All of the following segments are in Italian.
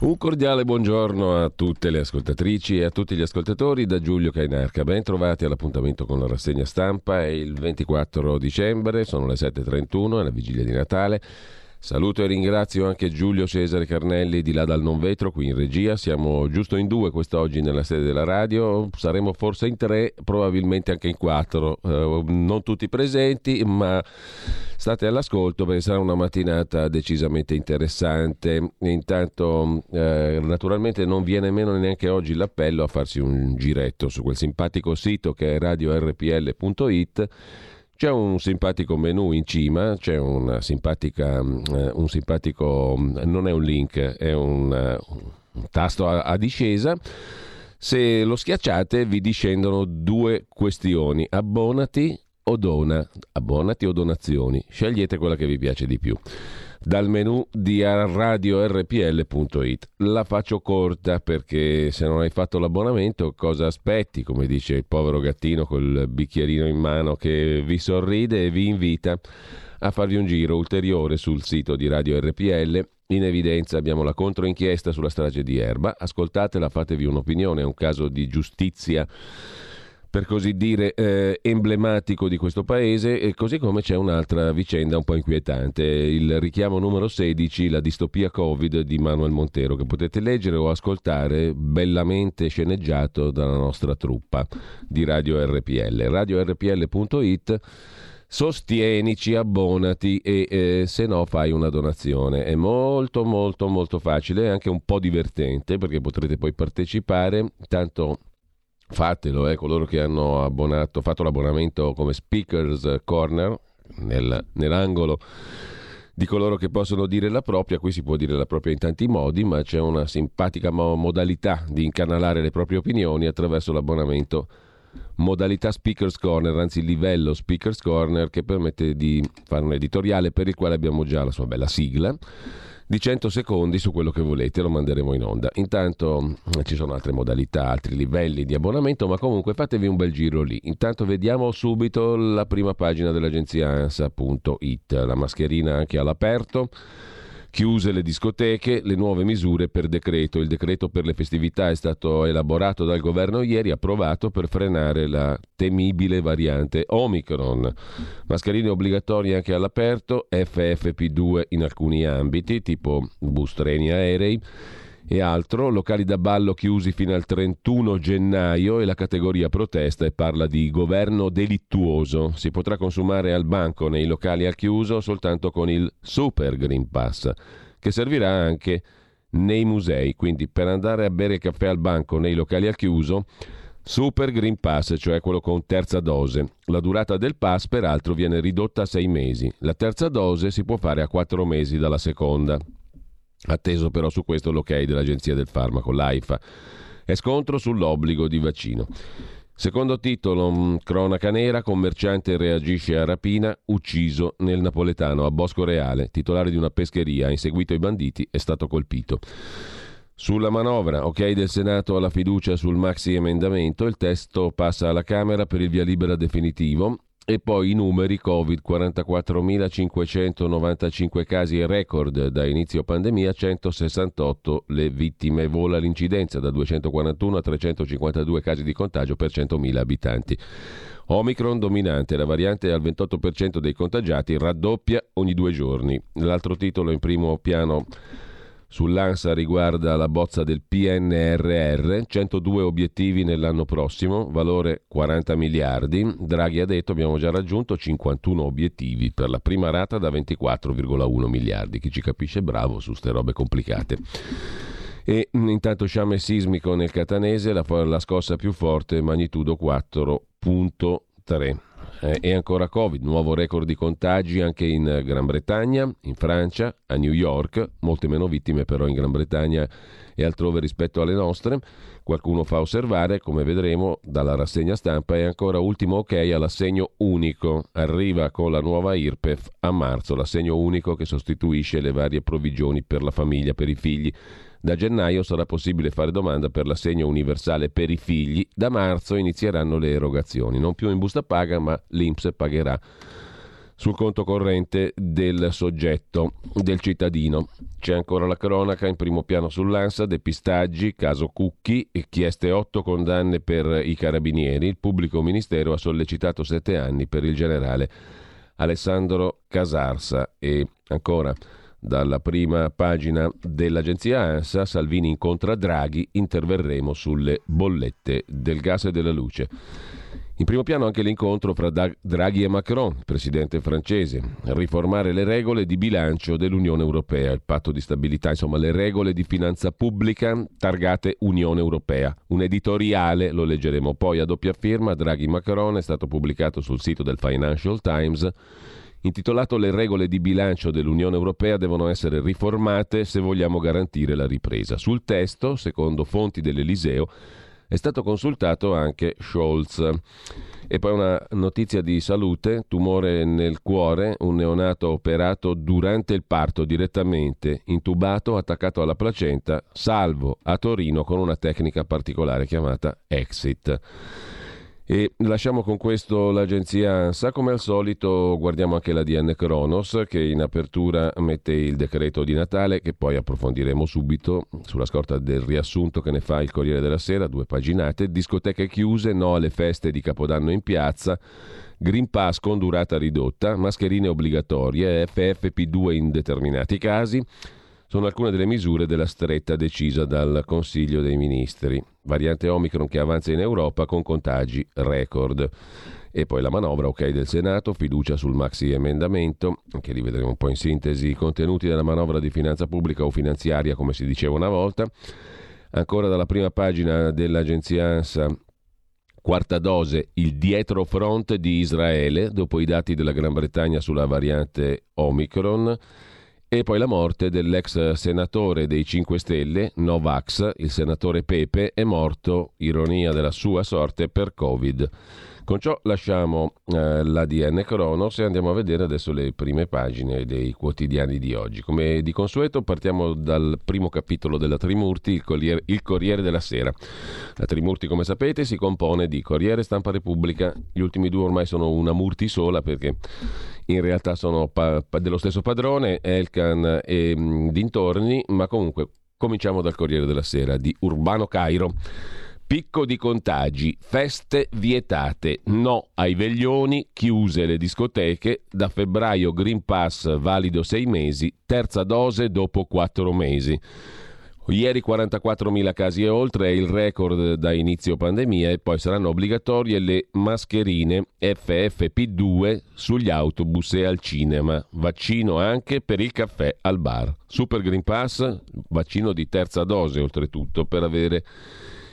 Un cordiale buongiorno a tutte le ascoltatrici e a tutti gli ascoltatori da Giulio Cainarca. Ben trovati all'appuntamento con la rassegna stampa. È il 24 dicembre, sono le 7.31, è la vigilia di Natale. Saluto e ringrazio anche Giulio Cesare Carnelli di là dal non vetro qui in regia. Siamo giusto in due quest'oggi nella sede della radio, saremo forse in tre, probabilmente anche in quattro. Eh, non tutti presenti, ma state all'ascolto perché sarà una mattinata decisamente interessante. intanto, eh, naturalmente, non viene meno neanche oggi l'appello a farsi un giretto su quel simpatico sito che è radiorpl.it c'è un simpatico menu in cima, c'è una simpatica, uh, un simpatico, non è un link, è un, uh, un tasto a, a discesa. Se lo schiacciate vi discendono due questioni, abbonati o dona, abbonati o donazioni, scegliete quella che vi piace di più dal menu di radiorpl.it. La faccio corta perché se non hai fatto l'abbonamento cosa aspetti, come dice il povero gattino col bicchierino in mano che vi sorride e vi invita a farvi un giro ulteriore sul sito di Radio RPL. In evidenza abbiamo la controinchiesta sulla strage di Erba. Ascoltatela, fatevi un'opinione, è un caso di giustizia per così dire, eh, emblematico di questo paese, e così come c'è un'altra vicenda un po' inquietante, il richiamo numero 16, la distopia Covid di Manuel Montero, che potete leggere o ascoltare bellamente sceneggiato dalla nostra truppa di Radio RPL. RadioRPL.it sostienici, abbonati e eh, se no fai una donazione. È molto molto molto facile e anche un po' divertente perché potrete poi partecipare, tanto fatelo, eh, coloro che hanno abbonato, fatto l'abbonamento come Speakers Corner nel, nell'angolo di coloro che possono dire la propria, qui si può dire la propria in tanti modi, ma c'è una simpatica modalità di incanalare le proprie opinioni attraverso l'abbonamento. Modalità Speakers Corner, anzi livello Speakers Corner che permette di fare un editoriale per il quale abbiamo già la sua bella sigla di 100 secondi su quello che volete, lo manderemo in onda. Intanto eh, ci sono altre modalità, altri livelli di abbonamento, ma comunque fatevi un bel giro lì. Intanto vediamo subito la prima pagina dell'agenzia ANSA.it, la mascherina anche all'aperto. Chiuse le discoteche, le nuove misure per decreto. Il decreto per le festività è stato elaborato dal governo ieri, approvato per frenare la temibile variante Omicron. Mascherine obbligatorie anche all'aperto, FFP2 in alcuni ambiti, tipo bus treni aerei e altro, locali da ballo chiusi fino al 31 gennaio e la categoria protesta e parla di governo delittuoso. Si potrà consumare al banco nei locali al chiuso soltanto con il Super Green Pass, che servirà anche nei musei, quindi per andare a bere caffè al banco nei locali al chiuso Super Green Pass, cioè quello con terza dose. La durata del pass peraltro viene ridotta a sei mesi. La terza dose si può fare a quattro mesi dalla seconda. Atteso però su questo l'ok dell'Agenzia del Farmaco, l'AIFA. È scontro sull'obbligo di vaccino. Secondo titolo, mm, cronaca nera, commerciante reagisce a rapina, ucciso nel napoletano a Bosco Reale, titolare di una pescheria, ha inseguito i banditi, è stato colpito. Sulla manovra, ok del Senato alla fiducia sul maxi emendamento, il testo passa alla Camera per il via libera definitivo e poi i numeri Covid, 44.595 casi record da inizio pandemia, 168 le vittime, vola l'incidenza da 241 a 352 casi di contagio per 100.000 abitanti. Omicron dominante, la variante al 28% dei contagiati raddoppia ogni due giorni. L'altro titolo in primo piano Sull'ANSA riguarda la bozza del PNRR, 102 obiettivi nell'anno prossimo, valore 40 miliardi. Draghi ha detto abbiamo già raggiunto 51 obiettivi per la prima rata da 24,1 miliardi. Chi ci capisce bravo su ste robe complicate. E mm, intanto sciame sismico nel Catanese, la, la scossa più forte, magnitudo 4.3 eh, e ancora Covid, nuovo record di contagi anche in Gran Bretagna, in Francia, a New York, molte meno vittime però in Gran Bretagna e altrove rispetto alle nostre. Qualcuno fa osservare, come vedremo dalla rassegna stampa, e ancora ultimo ok all'assegno unico. Arriva con la nuova IRPEF a marzo, l'assegno unico che sostituisce le varie provvigioni per la famiglia, per i figli da gennaio sarà possibile fare domanda per l'assegno universale per i figli. Da marzo inizieranno le erogazioni, non più in busta paga, ma l'INPS pagherà sul conto corrente del soggetto, del cittadino. C'è ancora la cronaca in primo piano sull'ANSA, depistaggi, caso Cucchi, chieste otto condanne per i carabinieri. Il pubblico ministero ha sollecitato sette anni per il generale Alessandro Casarsa e ancora dalla prima pagina dell'agenzia ANSA, Salvini incontra Draghi, interverremo sulle bollette del gas e della luce. In primo piano anche l'incontro fra Draghi e Macron, presidente francese, riformare le regole di bilancio dell'Unione Europea, il patto di stabilità, insomma le regole di finanza pubblica targate Unione Europea. Un editoriale, lo leggeremo poi a doppia firma, Draghi-Macron, è stato pubblicato sul sito del Financial Times intitolato Le regole di bilancio dell'Unione Europea devono essere riformate se vogliamo garantire la ripresa. Sul testo, secondo fonti dell'Eliseo, è stato consultato anche Scholz. E poi una notizia di salute, tumore nel cuore, un neonato operato durante il parto direttamente, intubato, attaccato alla placenta, salvo a Torino con una tecnica particolare chiamata Exit. E lasciamo con questo l'agenzia. ANSA, come al solito guardiamo anche la DN Kronos che in apertura mette il decreto di Natale che poi approfondiremo subito sulla scorta del riassunto che ne fa il Corriere della Sera, due paginate, discoteche chiuse, no alle feste di Capodanno in piazza, Green Pass con durata ridotta, mascherine obbligatorie, FFP2 in determinati casi, sono alcune delle misure della stretta decisa dal Consiglio dei Ministri. Variante Omicron che avanza in Europa con contagi record. E poi la manovra, ok, del Senato, fiducia sul maxi emendamento, anche lì vedremo un po' in sintesi i contenuti della manovra di finanza pubblica o finanziaria, come si diceva una volta. Ancora dalla prima pagina dell'agenzia ANSA, quarta dose, il dietro front di Israele, dopo i dati della Gran Bretagna sulla variante Omicron. E poi la morte dell'ex senatore dei 5 Stelle, Novax, il senatore Pepe, è morto, ironia della sua sorte, per Covid. Con ciò lasciamo eh, l'ADN Cronos e andiamo a vedere adesso le prime pagine dei quotidiani di oggi. Come di consueto partiamo dal primo capitolo della Trimurti, il Corriere, il Corriere della Sera. La Trimurti, come sapete, si compone di Corriere Stampa Repubblica, gli ultimi due ormai sono una Murti sola perché in realtà sono pa- dello stesso padrone, Elkan e mh, mm, dintorni, ma comunque cominciamo dal Corriere della Sera di Urbano Cairo. Picco di contagi, feste vietate, no ai veglioni, chiuse le discoteche, da febbraio Green Pass valido sei mesi, terza dose dopo quattro mesi. Ieri 44.000 casi e oltre è il record da inizio pandemia e poi saranno obbligatorie le mascherine FFP2 sugli autobus e al cinema. Vaccino anche per il caffè al bar. Super Green Pass, vaccino di terza dose oltretutto per avere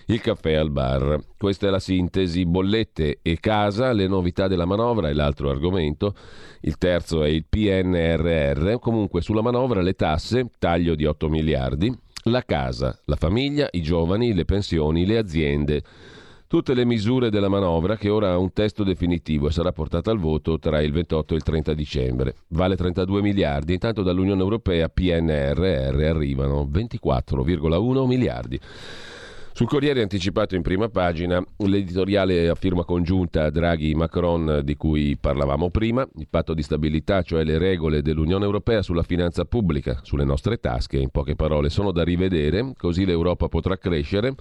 il caffè al bar. Questa è la sintesi. Bollette e casa, le novità della manovra è l'altro argomento. Il terzo è il PNRR. Comunque sulla manovra le tasse, taglio di 8 miliardi. La casa, la famiglia, i giovani, le pensioni, le aziende. Tutte le misure della manovra che ora ha un testo definitivo e sarà portata al voto tra il 28 e il 30 dicembre. Vale 32 miliardi, intanto dall'Unione Europea PNRR arrivano 24,1 miliardi. Sul Corriere anticipato in prima pagina l'editoriale a firma congiunta Draghi-Macron di cui parlavamo prima, il patto di stabilità, cioè le regole dell'Unione Europea sulla finanza pubblica, sulle nostre tasche, in poche parole, sono da rivedere, così l'Europa potrà crescere.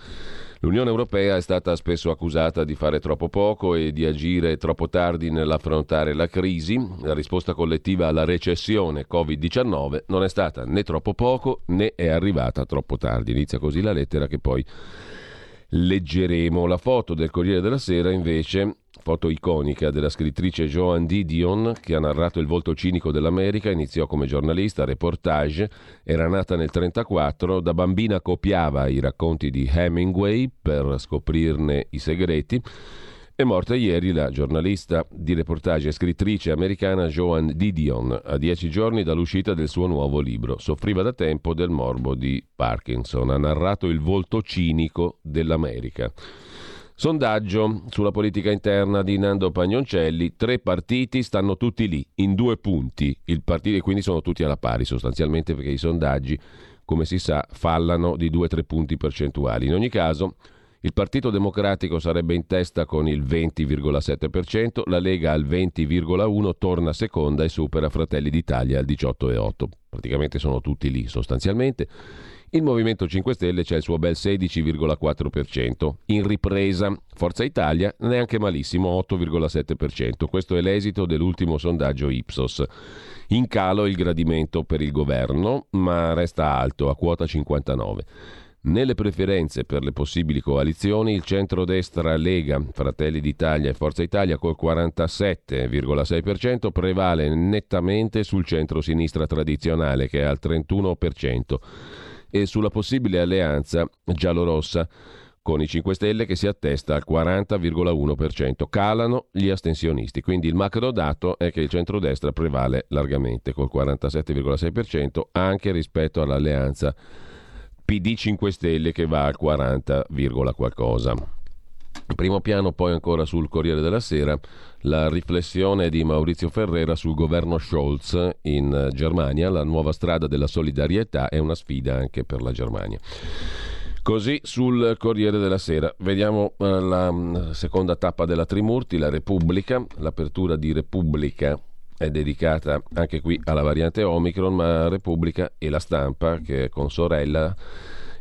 L'Unione Europea è stata spesso accusata di fare troppo poco e di agire troppo tardi nell'affrontare la crisi. La risposta collettiva alla recessione Covid-19 non è stata né troppo poco né è arrivata troppo tardi. Inizia così la lettera che poi leggeremo. La foto del Corriere della Sera invece foto iconica della scrittrice Joan Didion che ha narrato il volto cinico dell'America, iniziò come giornalista, reportage, era nata nel 1934, da bambina copiava i racconti di Hemingway per scoprirne i segreti. È morta ieri la giornalista di reportage e scrittrice americana Joan Didion, a dieci giorni dall'uscita del suo nuovo libro. Soffriva da tempo del morbo di Parkinson. Ha narrato il volto cinico dell'America. Sondaggio sulla politica interna di Nando Pagnoncelli, tre partiti stanno tutti lì, in due punti, il partito, quindi sono tutti alla pari sostanzialmente perché i sondaggi, come si sa, fallano di due o tre punti percentuali. In ogni caso, Il Partito Democratico sarebbe in testa con il 20,7%, la Lega al 20,1%, torna seconda e supera Fratelli d'Italia al 18,8%. Praticamente sono tutti lì sostanzialmente. Il Movimento 5 Stelle c'è il suo bel 16,4%. In ripresa, Forza Italia neanche malissimo, 8,7%. Questo è l'esito dell'ultimo sondaggio Ipsos. In calo il gradimento per il governo, ma resta alto, a quota 59. Nelle preferenze per le possibili coalizioni, il centrodestra Lega, Fratelli d'Italia e Forza Italia col 47,6% prevale nettamente sul centro-sinistra tradizionale che è al 31% e sulla possibile alleanza giallorossa con i 5 Stelle che si attesta al 40,1%. Calano gli astensionisti, quindi il macro dato è che il centrodestra prevale largamente col 47,6% anche rispetto all'alleanza PD 5 Stelle che va al 40, qualcosa. Primo piano poi ancora sul Corriere della Sera la riflessione di Maurizio Ferrera sul governo Scholz in Germania, la nuova strada della solidarietà è una sfida anche per la Germania. Così sul Corriere della Sera. Vediamo eh, la mm, seconda tappa della Trimurti, la Repubblica, l'apertura di Repubblica è dedicata anche qui alla variante Omicron, ma Repubblica e la stampa, che è con sorella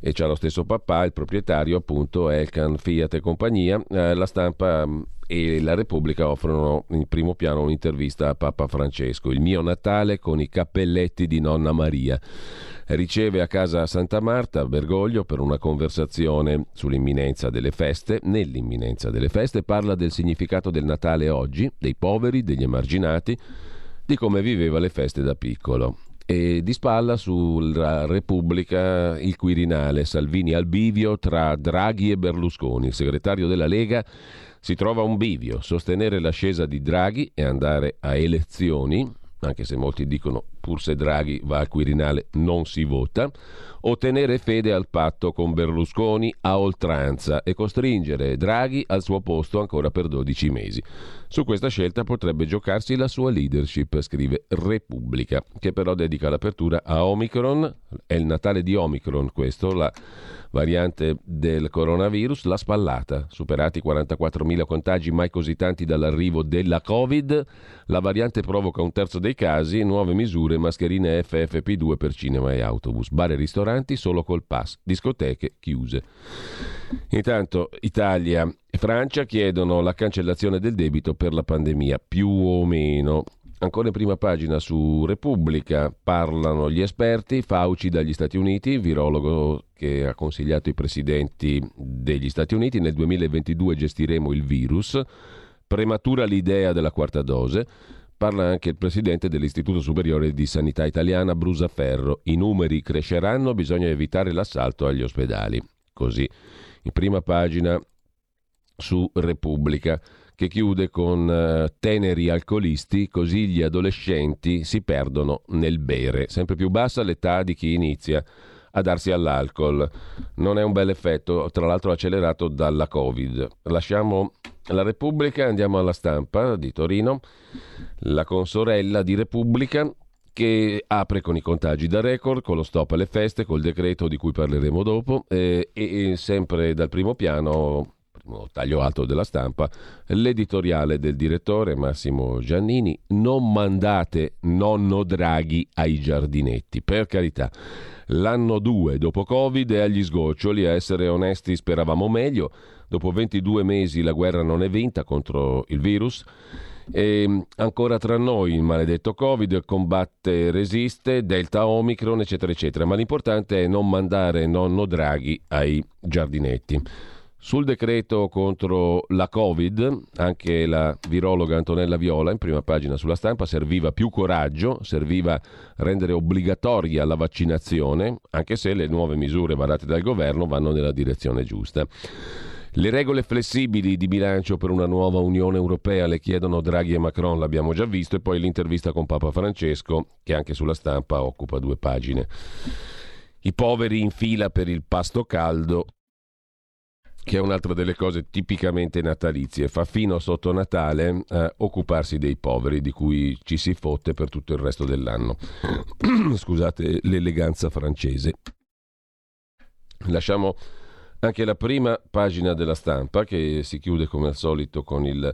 e c'ha lo stesso papà, il proprietario appunto Elkan Fiat e compagnia, eh, la stampa mm, e la Repubblica offrono in primo piano un'intervista a Papa Francesco, il mio Natale con i cappelletti di nonna Maria. Riceve a casa Santa Marta Bergoglio per una conversazione sull'imminenza delle feste. Nell'imminenza delle feste parla del significato del Natale oggi, dei poveri, degli emarginati, di come viveva le feste da piccolo. E di spalla sulla Repubblica il Quirinale, Salvini al bivio tra Draghi e Berlusconi. Il segretario della Lega si trova un bivio, sostenere l'ascesa di Draghi e andare a elezioni, anche se molti dicono pur se Draghi va al Quirinale non si vota, o tenere fede al patto con Berlusconi a oltranza e costringere Draghi al suo posto ancora per 12 mesi. Su questa scelta potrebbe giocarsi la sua leadership, scrive Repubblica, che però dedica l'apertura a Omicron, è il Natale di Omicron questo, la variante del coronavirus, la spallata, superati 44.000 contagi mai così tanti dall'arrivo della Covid, la variante provoca un terzo dei casi, nuove misure, mascherine FFP2 per cinema e autobus, bar e ristoranti solo col pass, discoteche chiuse. Intanto Italia e Francia chiedono la cancellazione del debito per la pandemia, più o meno. Ancora in prima pagina su Repubblica parlano gli esperti, Fauci dagli Stati Uniti, virologo che ha consigliato i presidenti degli Stati Uniti, nel 2022 gestiremo il virus, prematura l'idea della quarta dose, parla anche il presidente dell'Istituto Superiore di Sanità Italiana Brusaferro, i numeri cresceranno, bisogna evitare l'assalto agli ospedali. Così, in prima pagina su Repubblica che chiude con uh, teneri alcolisti, così gli adolescenti si perdono nel bere. Sempre più bassa l'età di chi inizia a darsi all'alcol. Non è un bel effetto, tra l'altro accelerato dalla Covid. Lasciamo la Repubblica, andiamo alla stampa di Torino. La consorella di Repubblica che apre con i contagi da record, con lo stop alle feste, col decreto di cui parleremo dopo eh, e, e sempre dal primo piano taglio alto della stampa, l'editoriale del direttore Massimo Giannini, non mandate nonno Draghi ai giardinetti, per carità. L'anno 2 dopo Covid è agli sgoccioli, a essere onesti speravamo meglio, dopo 22 mesi la guerra non è vinta contro il virus. E ancora tra noi il maledetto Covid combatte, resiste, Delta Omicron, eccetera, eccetera. Ma l'importante è non mandare nonno Draghi ai giardinetti. Sul decreto contro la Covid, anche la virologa Antonella Viola, in prima pagina sulla stampa, serviva più coraggio, serviva rendere obbligatoria la vaccinazione, anche se le nuove misure varate dal governo vanno nella direzione giusta. Le regole flessibili di bilancio per una nuova Unione Europea le chiedono Draghi e Macron, l'abbiamo già visto, e poi l'intervista con Papa Francesco, che anche sulla stampa occupa due pagine. I poveri in fila per il pasto caldo che è un'altra delle cose tipicamente natalizie, fa fino sotto Natale eh, occuparsi dei poveri di cui ci si fotte per tutto il resto dell'anno. Scusate l'eleganza francese. Lasciamo Anche la prima pagina della stampa, che si chiude come al solito con il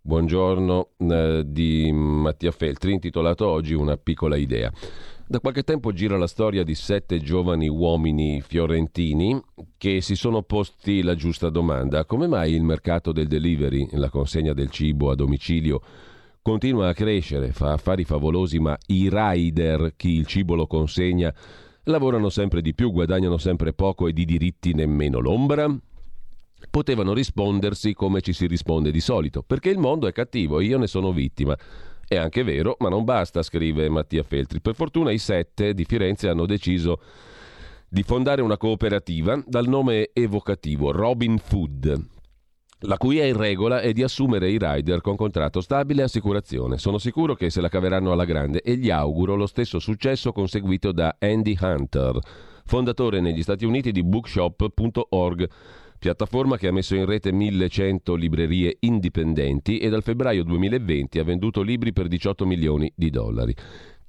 buongiorno eh, di Mattia Feltri, intitolato oggi Una piccola idea. Da qualche tempo gira la storia di sette giovani uomini fiorentini che si sono posti la giusta domanda. Come mai il mercato del delivery, la consegna del cibo a domicilio, continua a crescere, fa affari favolosi, ma i rider, chi il cibo lo consegna, lavorano sempre di più, guadagnano sempre poco e di diritti nemmeno l'ombra? Potevano rispondersi come ci si risponde di solito, perché il mondo è cattivo e io ne sono vittima. È anche vero, ma non basta, scrive Mattia Feltri. Per fortuna i sette di Firenze hanno deciso di fondare una cooperativa dal nome evocativo Robin Food, la cui è in regola è di assumere i rider con contratto stabile e assicurazione. Sono sicuro che se la caveranno alla grande e gli auguro lo stesso successo conseguito da Andy Hunter, fondatore negli Stati Uniti di bookshop.org piattaforma che ha messo in rete 1100 librerie indipendenti e dal febbraio 2020 ha venduto libri per 18 milioni di dollari.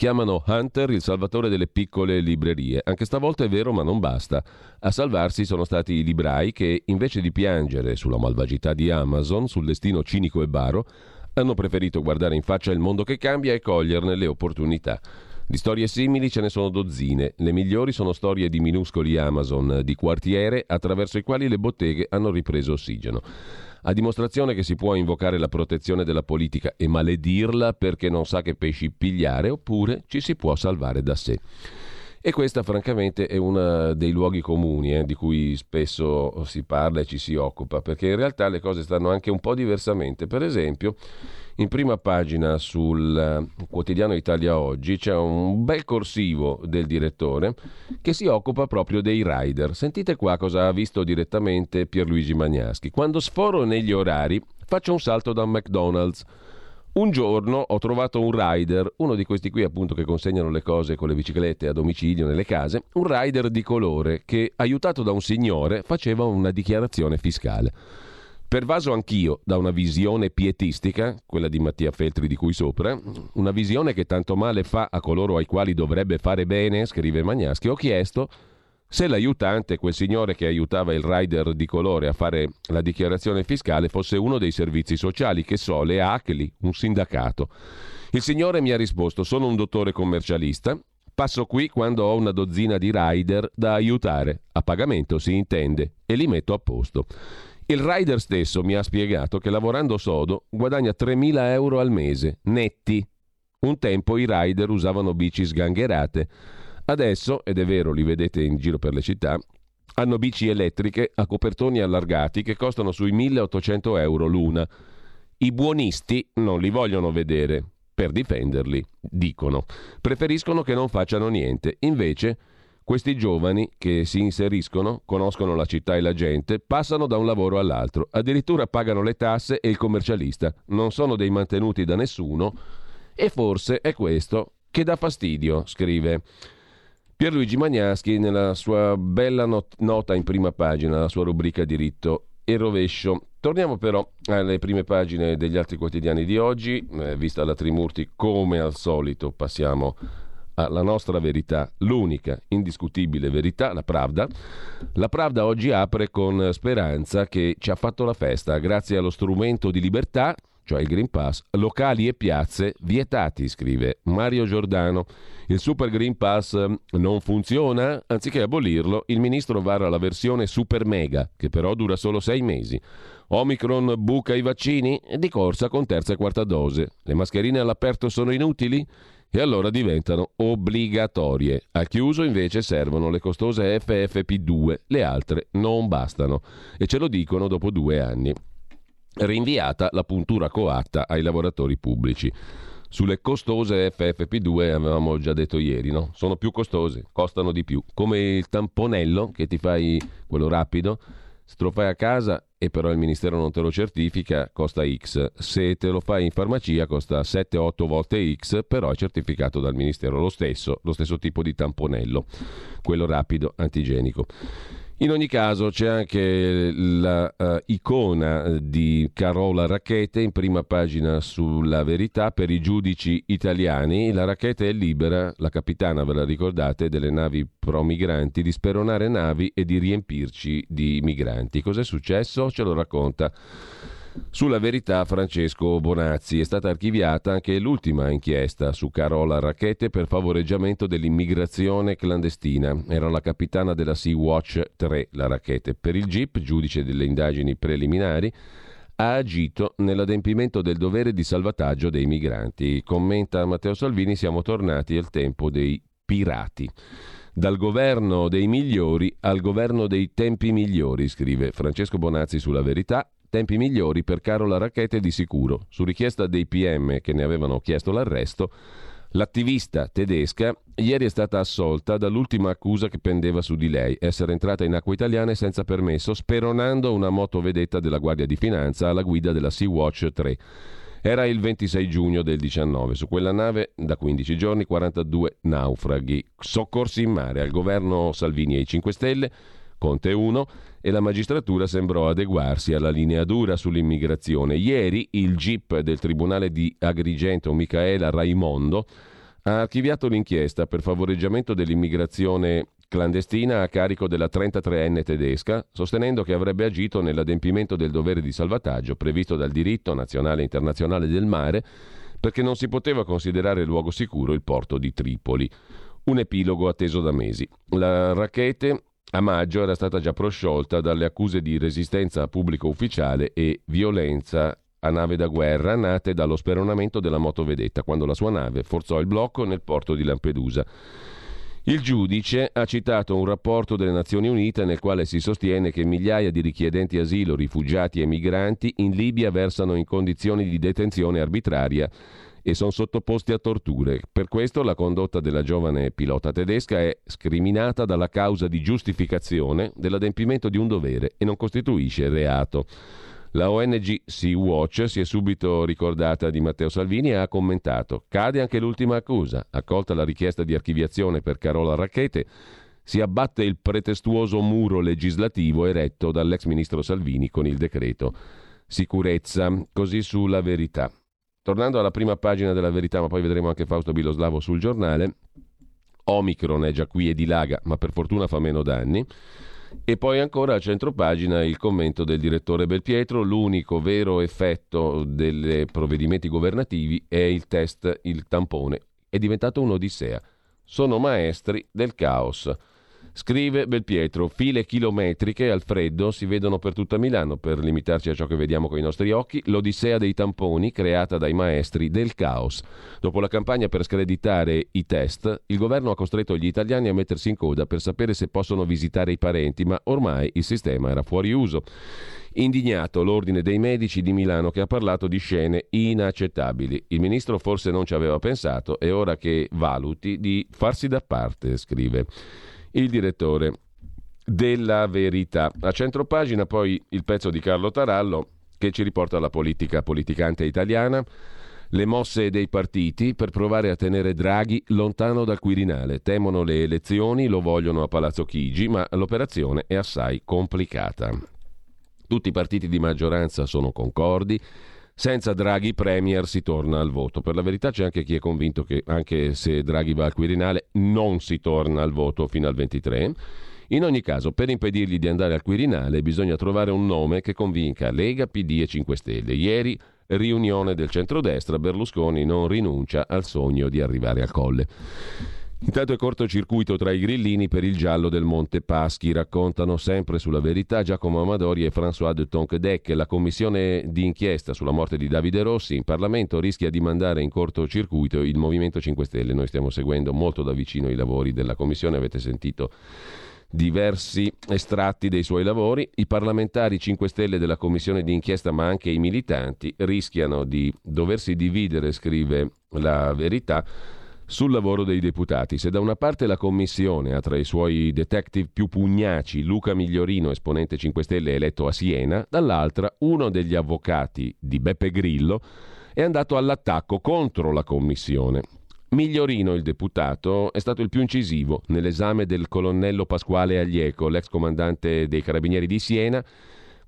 Chiamano Hunter il salvatore delle piccole librerie. Anche stavolta è vero, ma non basta. A salvarsi sono stati i librai che, invece di piangere sulla malvagità di Amazon, sul destino cinico e baro, hanno preferito guardare in faccia il mondo che cambia e coglierne le opportunità. Di storie simili ce ne sono dozzine. Le migliori sono storie di minuscoli Amazon di quartiere attraverso i quali le botteghe hanno ripreso ossigeno. A dimostrazione che si può invocare la protezione della politica e maledirla perché non sa che pesci pigliare, oppure ci si può salvare da sé. E questa francamente è uno dei luoghi comuni eh, di cui spesso si parla e ci si occupa, perché in realtà le cose stanno anche un po' diversamente. Per esempio, in prima pagina sul eh, quotidiano Italia Oggi c'è un bel corsivo del direttore che si occupa proprio dei rider. Sentite qua cosa ha visto direttamente Pierluigi Magnaschi. Quando sforo negli orari faccio un salto da McDonald's. Un giorno ho trovato un rider, uno di questi qui appunto che consegnano le cose con le biciclette a domicilio nelle case, un rider di colore che, aiutato da un signore, faceva una dichiarazione fiscale. Pervaso anch'io da una visione pietistica, quella di Mattia Feltri di cui sopra, una visione che tanto male fa a coloro ai quali dovrebbe fare bene, scrive Magnaschi, ho chiesto se l'aiutante, quel signore che aiutava il rider di colore a fare la dichiarazione fiscale, fosse uno dei servizi sociali, che so, le ACLI, un sindacato. Il signore mi ha risposto, sono un dottore commercialista, passo qui quando ho una dozzina di rider da aiutare, a pagamento si intende, e li metto a posto. Il rider stesso mi ha spiegato che lavorando sodo guadagna 3.000 euro al mese, netti. Un tempo i rider usavano bici sgangherate. Adesso, ed è vero, li vedete in giro per le città, hanno bici elettriche a copertoni allargati che costano sui 1.800 euro l'una. I buonisti non li vogliono vedere per difenderli, dicono. Preferiscono che non facciano niente. Invece questi giovani che si inseriscono, conoscono la città e la gente, passano da un lavoro all'altro, addirittura pagano le tasse e il commercialista, non sono dei mantenuti da nessuno e forse è questo che dà fastidio, scrive Pierluigi Magnaschi nella sua bella not- nota in prima pagina, la sua rubrica diritto e rovescio. Torniamo però alle prime pagine degli altri quotidiani di oggi, eh, vista la Trimurti come al solito passiamo la nostra verità, l'unica, indiscutibile verità, la Pravda. La Pravda oggi apre con Speranza che ci ha fatto la festa grazie allo strumento di libertà, cioè il Green Pass, locali e piazze vietati, scrive Mario Giordano. Il Super Green Pass non funziona? Anziché abolirlo, il ministro vara la versione Super Mega, che però dura solo sei mesi. Omicron buca i vaccini? Di corsa con terza e quarta dose. Le mascherine all'aperto sono inutili? e allora diventano obbligatorie. Al chiuso invece servono le costose FFP2, le altre non bastano e ce lo dicono dopo due anni. Rinviata la puntura coatta ai lavoratori pubblici. Sulle costose FFP2 avevamo già detto ieri, no? Sono più costose, costano di più. Come il tamponello che ti fai quello rapido, se te lo fai a casa e però il Ministero non te lo certifica, costa X. Se te lo fai in farmacia costa 7-8 volte X, però è certificato dal Ministero lo stesso, lo stesso tipo di tamponello, quello rapido antigenico. In ogni caso c'è anche la uh, icona di Carola Racchete in prima pagina sulla verità per i giudici italiani. La Racchete è libera, la capitana, ve la ricordate, delle navi pro migranti, di speronare navi e di riempirci di migranti. Cos'è successo? Ce lo racconta sulla verità Francesco Bonazzi è stata archiviata anche l'ultima inchiesta su Carola Racchete per favoreggiamento dell'immigrazione clandestina. Era la capitana della Sea-Watch 3, la Racchete. Per il GIP, giudice delle indagini preliminari, ha agito nell'adempimento del dovere di salvataggio dei migranti. Commenta Matteo Salvini, siamo tornati al tempo dei pirati. Dal governo dei migliori al governo dei tempi migliori, scrive Francesco Bonazzi sulla verità, Tempi migliori per Carola Racchete di sicuro. Su richiesta dei PM che ne avevano chiesto l'arresto, l'attivista tedesca ieri è stata assolta dall'ultima accusa che pendeva su di lei, essere entrata in acque italiane senza permesso, speronando una motovedetta della Guardia di Finanza alla guida della Sea-Watch 3. Era il 26 giugno del 19. Su quella nave da 15 giorni 42 naufraghi. Soccorsi in mare al governo Salvini e ai 5 Stelle Conte 1 e la magistratura sembrò adeguarsi alla linea dura sull'immigrazione. Ieri il GIP del Tribunale di Agrigento Micaela Raimondo ha archiviato l'inchiesta per favoreggiamento dell'immigrazione clandestina a carico della 33enne tedesca, sostenendo che avrebbe agito nell'adempimento del dovere di salvataggio previsto dal diritto nazionale e internazionale del mare perché non si poteva considerare luogo sicuro il porto di Tripoli. Un epilogo atteso da mesi. La racchete a maggio era stata già prosciolta dalle accuse di resistenza a pubblico ufficiale e violenza a nave da guerra nate dallo speronamento della motovedetta quando la sua nave forzò il blocco nel porto di Lampedusa. Il giudice ha citato un rapporto delle Nazioni Unite nel quale si sostiene che migliaia di richiedenti asilo, rifugiati e migranti in Libia versano in condizioni di detenzione arbitraria e sono sottoposti a torture. Per questo la condotta della giovane pilota tedesca è scriminata dalla causa di giustificazione dell'adempimento di un dovere e non costituisce reato. La ONG Sea-Watch si è subito ricordata di Matteo Salvini e ha commentato: Cade anche l'ultima accusa. Accolta la richiesta di archiviazione per Carola Racchete, si abbatte il pretestuoso muro legislativo eretto dall'ex ministro Salvini con il decreto sicurezza. Così sulla verità. Tornando alla prima pagina della verità, ma poi vedremo anche Fausto Biloslavo sul giornale, Omicron è già qui e dilaga, ma per fortuna fa meno danni. E poi ancora a centro pagina il commento del direttore Belpietro, l'unico vero effetto dei provvedimenti governativi è il test, il tampone. È diventato un'odissea. Sono maestri del caos. Scrive Belpietro, file chilometriche al freddo si vedono per tutta Milano per limitarci a ciò che vediamo con i nostri occhi, l'odissea dei tamponi creata dai maestri del caos. Dopo la campagna per screditare i test, il governo ha costretto gli italiani a mettersi in coda per sapere se possono visitare i parenti, ma ormai il sistema era fuori uso. Indignato l'ordine dei medici di Milano che ha parlato di scene inaccettabili. Il ministro forse non ci aveva pensato e ora che valuti di farsi da parte, scrive il direttore della verità. A centropagina poi il pezzo di Carlo Tarallo che ci riporta alla politica politicante italiana, le mosse dei partiti per provare a tenere Draghi lontano dal Quirinale. Temono le elezioni, lo vogliono a Palazzo Chigi, ma l'operazione è assai complicata. Tutti i partiti di maggioranza sono concordi, senza Draghi Premier si torna al voto. Per la verità c'è anche chi è convinto che anche se Draghi va al Quirinale non si torna al voto fino al 23. In ogni caso, per impedirgli di andare al Quirinale bisogna trovare un nome che convinca Lega, PD e 5 Stelle. Ieri, riunione del centrodestra, Berlusconi non rinuncia al sogno di arrivare al colle. Intanto è cortocircuito tra i grillini per il giallo del Monte Paschi, raccontano sempre sulla verità Giacomo Amadori e François de Tonquedec. La commissione di inchiesta sulla morte di Davide Rossi in Parlamento rischia di mandare in cortocircuito il Movimento 5 Stelle. Noi stiamo seguendo molto da vicino i lavori della commissione, avete sentito diversi estratti dei suoi lavori. I parlamentari 5 Stelle della commissione di inchiesta, ma anche i militanti, rischiano di doversi dividere, scrive la verità sul lavoro dei deputati. Se da una parte la Commissione ha tra i suoi detective più pugnaci Luca Migliorino, esponente 5 Stelle eletto a Siena, dall'altra uno degli avvocati di Beppe Grillo è andato all'attacco contro la Commissione. Migliorino, il deputato, è stato il più incisivo nell'esame del colonnello Pasquale Aglieco, l'ex comandante dei carabinieri di Siena,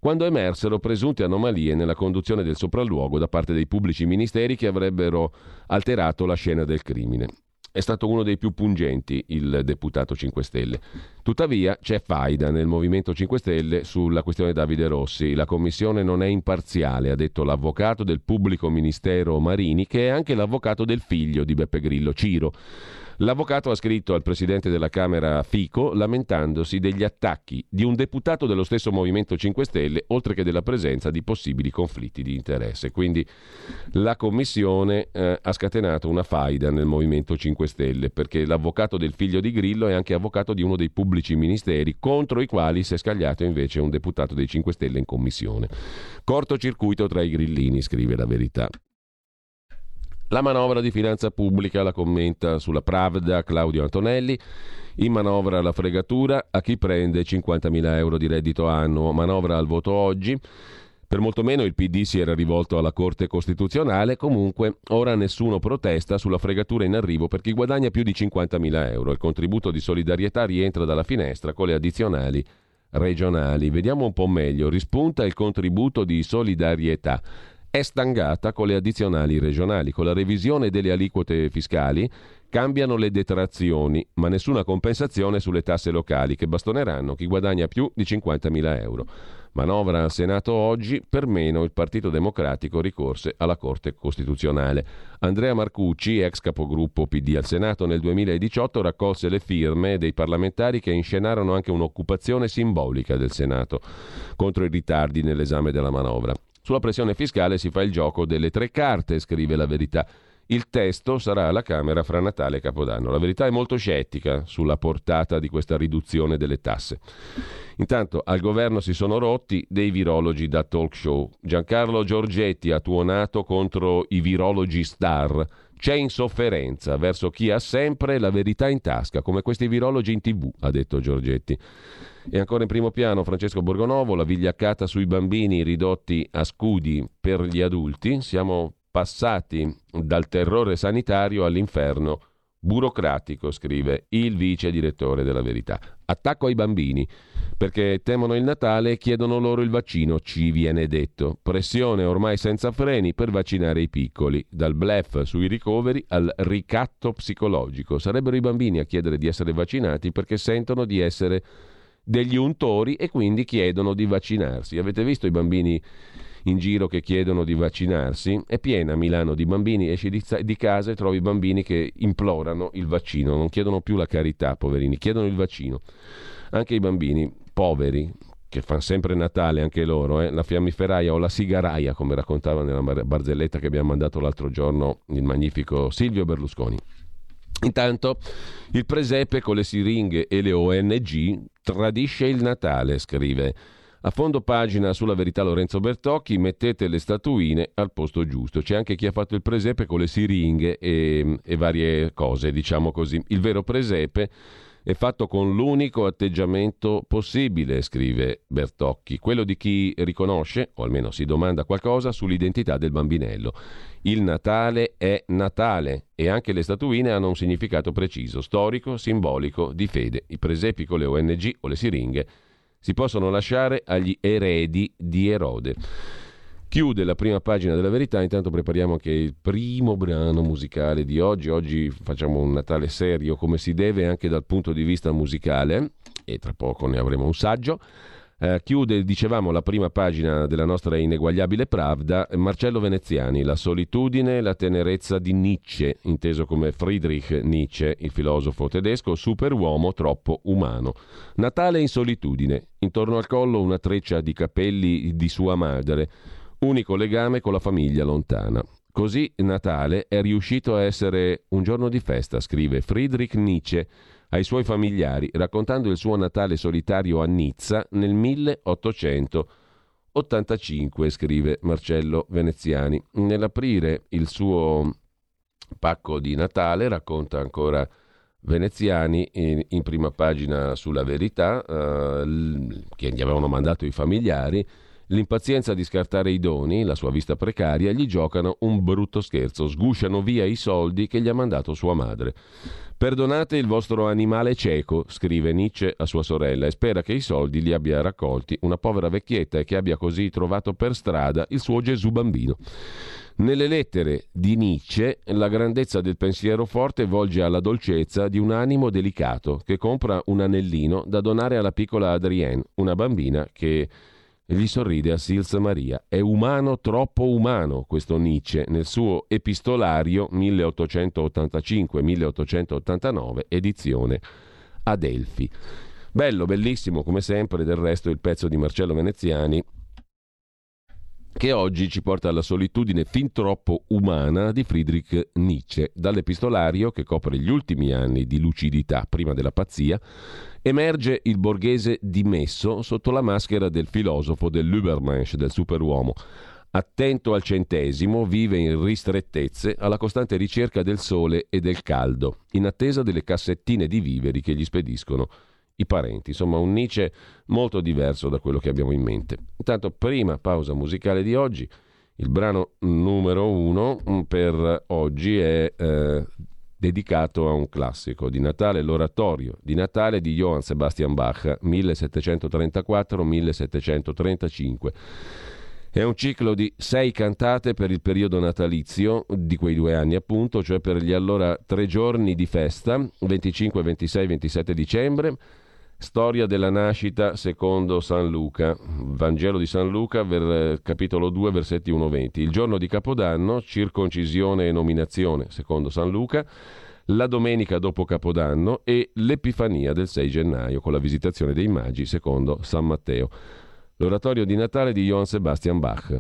quando emersero presunte anomalie nella conduzione del sopralluogo da parte dei pubblici ministeri che avrebbero alterato la scena del crimine. È stato uno dei più pungenti il deputato 5 Stelle. Tuttavia c'è faida nel Movimento 5 Stelle sulla questione Davide Rossi. La commissione non è imparziale, ha detto l'avvocato del pubblico ministero Marini, che è anche l'avvocato del figlio di Beppe Grillo, Ciro. L'avvocato ha scritto al presidente della Camera Fico lamentandosi degli attacchi di un deputato dello stesso Movimento 5 Stelle, oltre che della presenza di possibili conflitti di interesse. Quindi la Commissione eh, ha scatenato una faida nel Movimento 5 Stelle, perché l'avvocato del figlio di Grillo è anche avvocato di uno dei pubblici ministeri, contro i quali si è scagliato invece un deputato dei 5 Stelle in Commissione. Cortocircuito tra i grillini, scrive la verità. La manovra di finanza pubblica la commenta sulla Pravda Claudio Antonelli. In manovra la fregatura a chi prende 50.000 euro di reddito annuo. Manovra al voto oggi. Per molto meno il PD si era rivolto alla Corte Costituzionale, comunque ora nessuno protesta sulla fregatura in arrivo per chi guadagna più di 50.000 euro. Il contributo di solidarietà rientra dalla finestra con le addizionali regionali. Vediamo un po' meglio. Rispunta il contributo di solidarietà è stangata con le addizionali regionali. Con la revisione delle aliquote fiscali cambiano le detrazioni, ma nessuna compensazione sulle tasse locali che bastoneranno chi guadagna più di 50.000 euro. Manovra al Senato oggi, per meno il Partito Democratico ricorse alla Corte Costituzionale. Andrea Marcucci, ex capogruppo PD al Senato nel 2018, raccolse le firme dei parlamentari che inscenarono anche un'occupazione simbolica del Senato contro i ritardi nell'esame della manovra. Sulla pressione fiscale si fa il gioco delle tre carte, scrive la verità. Il testo sarà alla Camera fra Natale e Capodanno. La verità è molto scettica sulla portata di questa riduzione delle tasse. Intanto al governo si sono rotti dei virologi da talk show. Giancarlo Giorgetti ha tuonato contro i virologi star. C'è insofferenza verso chi ha sempre la verità in tasca, come questi virologi in tv, ha detto Giorgetti. E ancora in primo piano Francesco Borgonovo, la vigliaccata sui bambini ridotti a scudi per gli adulti. Siamo passati dal terrore sanitario all'inferno burocratico, scrive il vice direttore della Verità. Attacco ai bambini, perché temono il Natale e chiedono loro il vaccino, ci viene detto. Pressione ormai senza freni per vaccinare i piccoli, dal blef sui ricoveri al ricatto psicologico. Sarebbero i bambini a chiedere di essere vaccinati perché sentono di essere degli untori e quindi chiedono di vaccinarsi. Avete visto i bambini in giro che chiedono di vaccinarsi? È piena Milano di bambini, esci di, di casa e trovi bambini che implorano il vaccino, non chiedono più la carità, poverini, chiedono il vaccino. Anche i bambini poveri, che fanno sempre Natale anche loro, eh? la fiammiferaia o la sigaraia, come raccontava nella barzelletta che abbiamo mandato l'altro giorno il magnifico Silvio Berlusconi. Intanto il presepe con le siringhe e le ONG tradisce il Natale, scrive. A fondo pagina sulla verità Lorenzo Bertocchi, mettete le statuine al posto giusto. C'è anche chi ha fatto il presepe con le siringhe e, e varie cose, diciamo così. Il vero presepe è fatto con l'unico atteggiamento possibile, scrive Bertocchi, quello di chi riconosce, o almeno si domanda qualcosa, sull'identità del bambinello. Il Natale è Natale e anche le statuine hanno un significato preciso, storico, simbolico, di fede. I presepi con le ONG o le siringhe si possono lasciare agli eredi di Erode. Chiude la prima pagina della verità, intanto prepariamo anche il primo brano musicale di oggi. Oggi facciamo un Natale serio come si deve anche dal punto di vista musicale e tra poco ne avremo un saggio. Eh, chiude, dicevamo, la prima pagina della nostra ineguagliabile Pravda, Marcello Veneziani, La solitudine e la tenerezza di Nietzsche, inteso come Friedrich Nietzsche, il filosofo tedesco, superuomo troppo umano. Natale in solitudine, intorno al collo una treccia di capelli di sua madre, unico legame con la famiglia lontana. Così Natale è riuscito a essere un giorno di festa, scrive Friedrich Nietzsche ai suoi familiari, raccontando il suo Natale solitario a Nizza nel 1885, scrive Marcello Veneziani. Nell'aprire il suo pacco di Natale, racconta ancora Veneziani in, in prima pagina sulla verità, eh, che gli avevano mandato i familiari, L'impazienza di scartare i doni, la sua vista precaria, gli giocano un brutto scherzo, sgusciano via i soldi che gli ha mandato sua madre. Perdonate il vostro animale cieco, scrive Nietzsche a sua sorella, e spera che i soldi li abbia raccolti una povera vecchietta e che abbia così trovato per strada il suo Gesù bambino. Nelle lettere di Nietzsche la grandezza del pensiero forte volge alla dolcezza di un animo delicato che compra un anellino da donare alla piccola Adrienne, una bambina che gli sorride a Sils Maria. È umano, troppo umano questo Nietzsche nel suo epistolario 1885-1889, edizione Adelphi. Bello, bellissimo come sempre, del resto il pezzo di Marcello Veneziani che oggi ci porta alla solitudine fin troppo umana di Friedrich Nietzsche. Dall'epistolario, che copre gli ultimi anni di lucidità prima della pazzia, emerge il borghese dimesso sotto la maschera del filosofo dell'Ubermensch, del superuomo. Attento al centesimo, vive in ristrettezze alla costante ricerca del sole e del caldo, in attesa delle cassettine di viveri che gli spediscono i parenti. Insomma, un Nietzsche molto diverso da quello che abbiamo in mente. Intanto, prima pausa musicale di oggi. Il brano numero uno mm, per oggi è eh, dedicato a un classico di Natale, l'oratorio di Natale di Johann Sebastian Bach, 1734-1735. È un ciclo di sei cantate per il periodo natalizio di quei due anni, appunto, cioè per gli allora tre giorni di festa, 25, 26, 27 dicembre, Storia della nascita secondo San Luca, Vangelo di San Luca, ver, capitolo 2, versetti 1-20. Il giorno di Capodanno, circoncisione e nominazione secondo San Luca, la domenica dopo Capodanno e l'Epifania del 6 gennaio con la visitazione dei magi secondo San Matteo. L'oratorio di Natale di Johann Sebastian Bach.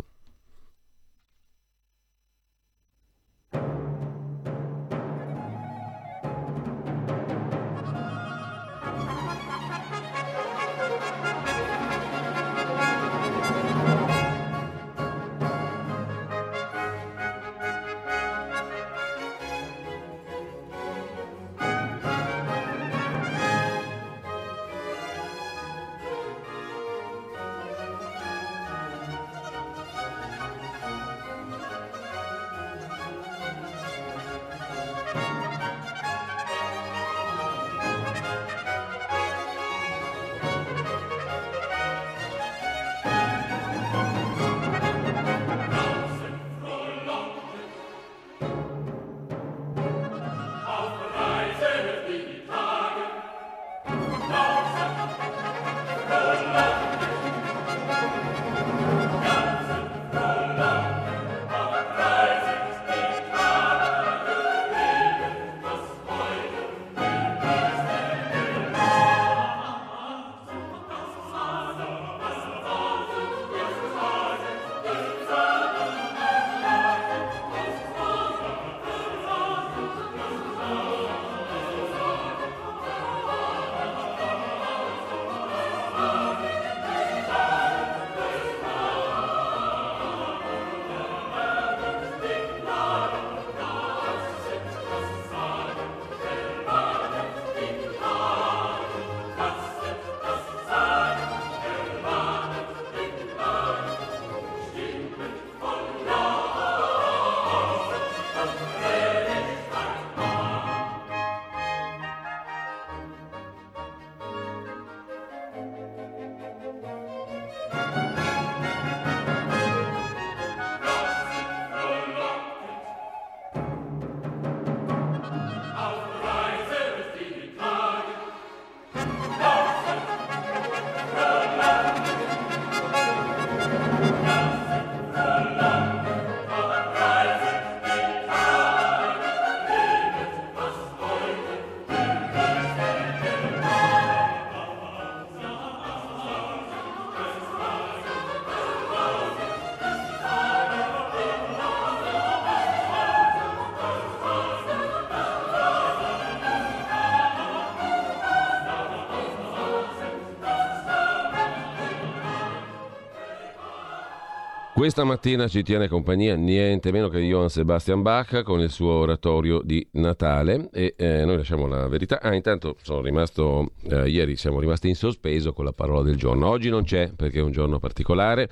Questa mattina ci tiene compagnia niente meno che Johann Sebastian Bach con il suo oratorio di Natale e eh, noi lasciamo la verità. Ah, intanto sono rimasto, eh, ieri siamo rimasti in sospeso con la parola del giorno. Oggi non c'è perché è un giorno particolare.